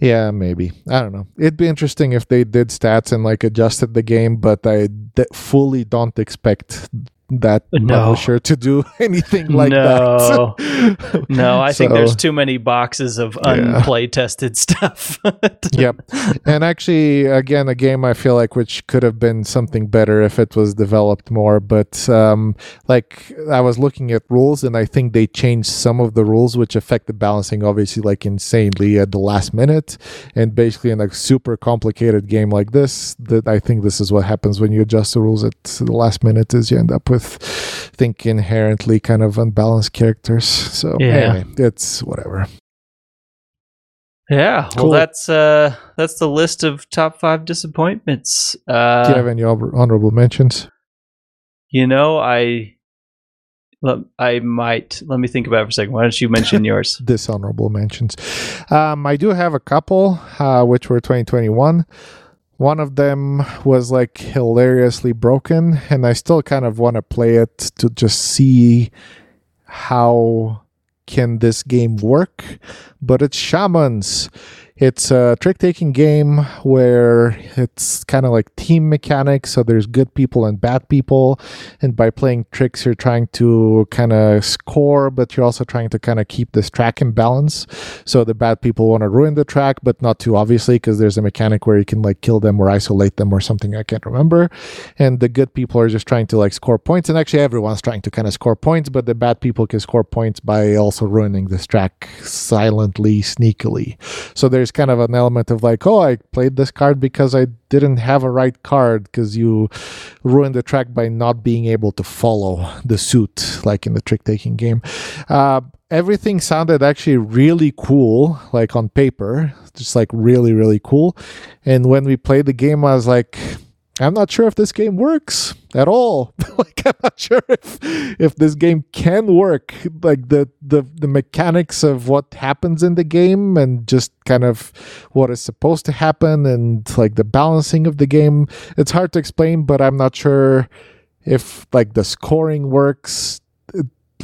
Yeah, maybe. I don't know. It'd be interesting if they did stats and like adjusted the game, but I d- fully don't expect that No. publisher to do *laughs* anything like No. that. No, I think there's too many boxes of Yeah. unplay tested stuff. *laughs* Yep. and actually again a game i feel like which could have been something better if it was developed more but um like i was looking at rules and i think they changed some of the rules which affect the balancing obviously like insanely at the last minute and basically in a super complicated game like this that i think this is what happens when you adjust the rules at the last minute is you end up with I think inherently kind of unbalanced characters so Yeah. anyway it's whatever Yeah, Cool. well, that's uh, that's the list of top five disappointments. Uh, do you have any honorable mentions you know, I, I might let me think about it for a second. Why don't you mention *laughs* yours? dishonorable mentions. Um, I do have a couple, uh, which were 2021. One of them was like hilariously broken, and I still kind of want to play it to just see how can this game work. But it's Shamans. It's a trick taking game where it's kind of like team mechanics. So there's good people and bad people. And by playing tricks, you're trying to kind of score, but you're also trying to kind of keep this track in balance. So the bad people want to ruin the track, but not too obviously because there's a mechanic where you can like kill them or isolate them or something I can't remember. And the good people are just trying to like score points. And actually, everyone's trying to kind of score points, but the bad people can score points by also ruining this track silently, sneakily. So there's kind of an element of like, oh, I played this card because I didn't have a right card because you ruined the track by not being able to follow the suit, like in the trick taking game. Uh, everything sounded actually really cool, like on paper, just like really, really cool. And when we played the game, I was like, I'm not sure if this game works at all. *laughs* like I'm not sure if if this game can work. Like the the the mechanics of what happens in the game and just kind of what is supposed to happen and like the balancing of the game. It's hard to explain, but I'm not sure if like the scoring works.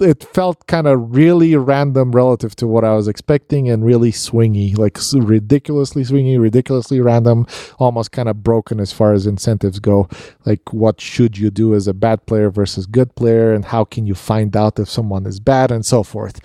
It, felt kind of really random relative to what I was expecting and really swingy, like ridiculously swingy, ridiculously random, almost kind of broken as far as incentives go. Like, what should you do as a bad player versus good player, and how can you find out if someone is bad, and so forth.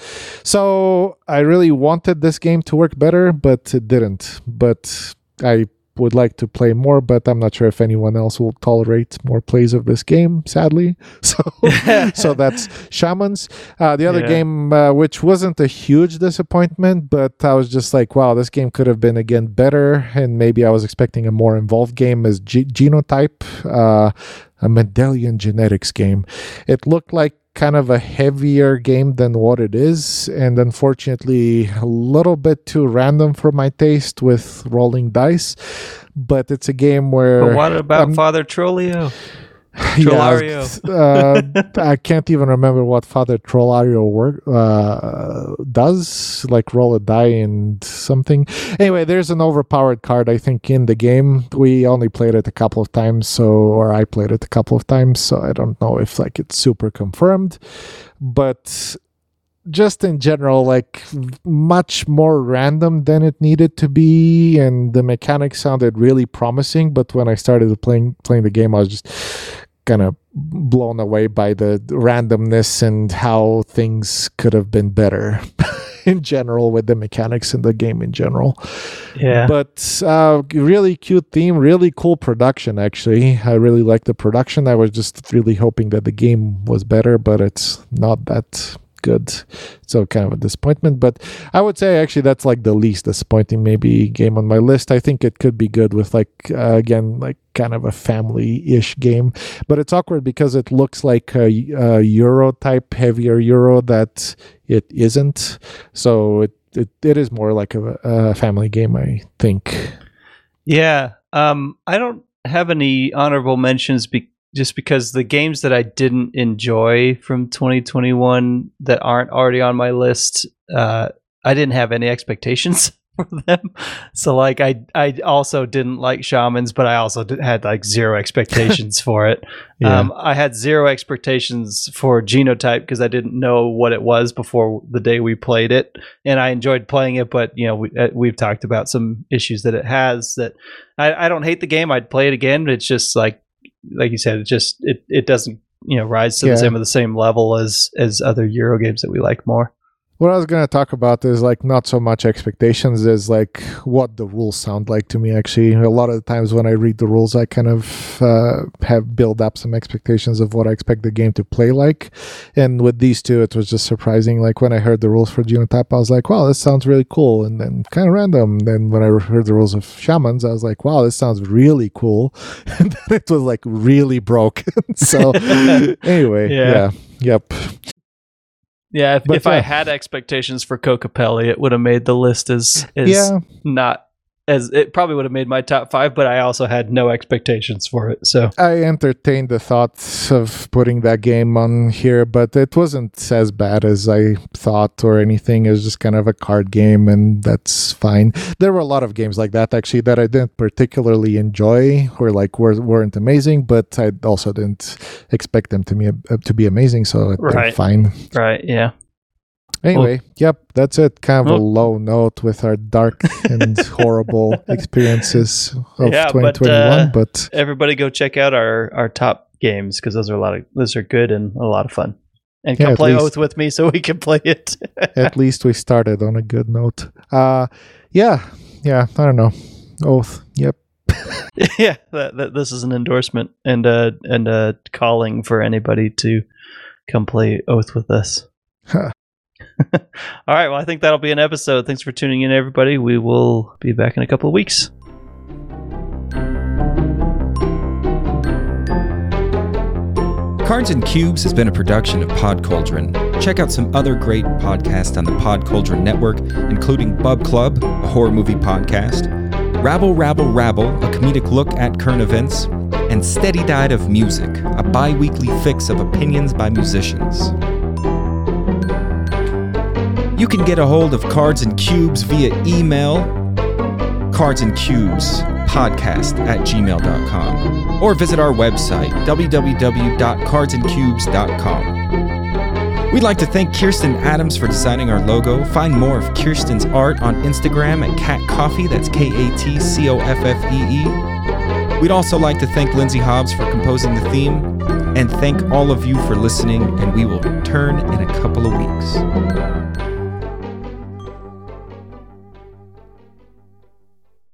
So, I really wanted this game to work better, but it didn't. But I would like to play more, but I'm not sure if anyone else will tolerate more plays of this game, sadly. *laughs* So, *laughs* so that's Shamans. Uh, the other Yeah. game, uh, which wasn't a huge disappointment, but I was just like, wow, this game could have been again better, and maybe I was expecting a more involved game. Is G- Genotype, uh, a Mendelian genetics game? It looked like kind of a heavier game than what it is, and unfortunately, a little bit too random for my taste with rolling dice. But it's a game where but what about um, Father *laughs* Yeah, *laughs* uh, I can't even remember what Father Trollario work uh, does, like roll a die and something. Anyway, there's an overpowered card I think in the game. We only played it a couple of times, so or I played it a couple of times, so I don't know if like it's super confirmed, but just in general like much more random than it needed to be and the mechanics sounded really promising but when i started playing playing the game i was just kind of blown away by the randomness and how things could have been better *laughs* in general with the mechanics in the game in general Yeah. but uh, really cute theme, really cool production. Actually, I really like the production. I was just really hoping that the game was better, but it's not that good. So kind of a disappointment. But I would say actually that's like the least disappointing maybe game on my list. I think it could be good with like uh, again like kind of a family-ish game, but it's awkward because it looks like a, a Euro type heavier Euro that it isn't. So it it, it is more like a, a family game, I think. Yeah. Um, I don't have any honorable mentions just because the games that I didn't enjoy from 2021 that aren't already on my list, uh, I didn't have any expectations *laughs* for them. So like I I also didn't like shamans, but I also did, had like zero expectations *laughs* for it. Yeah. Um, I had zero expectations for Genotype because I didn't know what it was before the day we played it, and I enjoyed playing it. But you know, we, uh, we've talked about some issues that it has. That I, I don't hate the game. I'd play it again, but it's just like like you said, it just it it doesn't you know rise to Yeah. the same of the same level as as other Euro games that we like more. What I was going to talk about is like not so much expectations as like what the rules sound like to me. Actually, a lot of the times when I read the rules, I kind of uh, have built up some expectations of what I expect the game to play like. And with these two, it was just surprising. Like when I heard the rules for Genotype, I was like, wow, this sounds really cool. And then kind of random. Then when I heard the rules of Shamans, I was like, wow, this sounds really cool. *laughs* and then it was like really broken. *laughs* so *laughs* anyway, Yeah. yeah. Yep. Yeah, if, But if I had expectations for Kokopelli, it would have made the list as as Yeah. not as it probably would have made my top five, but I also had no expectations for it. So I entertained the thoughts of putting that game on here, but it wasn't as bad as I thought or anything. It was just kind of a card game, and that's fine. There were a lot of games like that actually that I didn't particularly enjoy or like were, weren't amazing, but I also didn't expect them to be uh, to be amazing, so they're Right. fine. right, yeah. Anyway, yep, that's it. Kind of a low note with our dark and *laughs* horrible experiences of Yeah, but, 2021, uh, but Everybody go check out our our top games because those are a lot of those are good and a lot of fun. And come play least- Oath with me so we can play it. *laughs* at least we started on a good note. Uh yeah, yeah, I don't know. Oath. Yep. *laughs* yeah, that, that, this is an endorsement and uh and uh calling for anybody to come play Oath with us. Huh. *laughs* All right, well, I think that'll be an episode. Thanks for tuning in, everybody. We will be back in a couple of weeks. Cards and Cubes has been a production of Pod Cauldron. Check out some other great podcasts on the Pod Cauldron network, including Bub Club, a horror movie podcast, Rabble Rabble Rabble, a comedic look at current events, and Steady Diet of Music, a bi weekly fix of opinions by musicians. You can get a hold of Cards and Cubes via email, cards and cubes podcast at gmail.com or visit our website www.cardsandcubes.com we'd like to thank kirsten adams for designing our logo. Find more of kirsten's art on instagram at cat coffee that's k-a-t-c-o-f-f-e-e we'd also like to thank lindsay hobbs for composing the theme and thank all of you for listening and we will return in a couple of weeks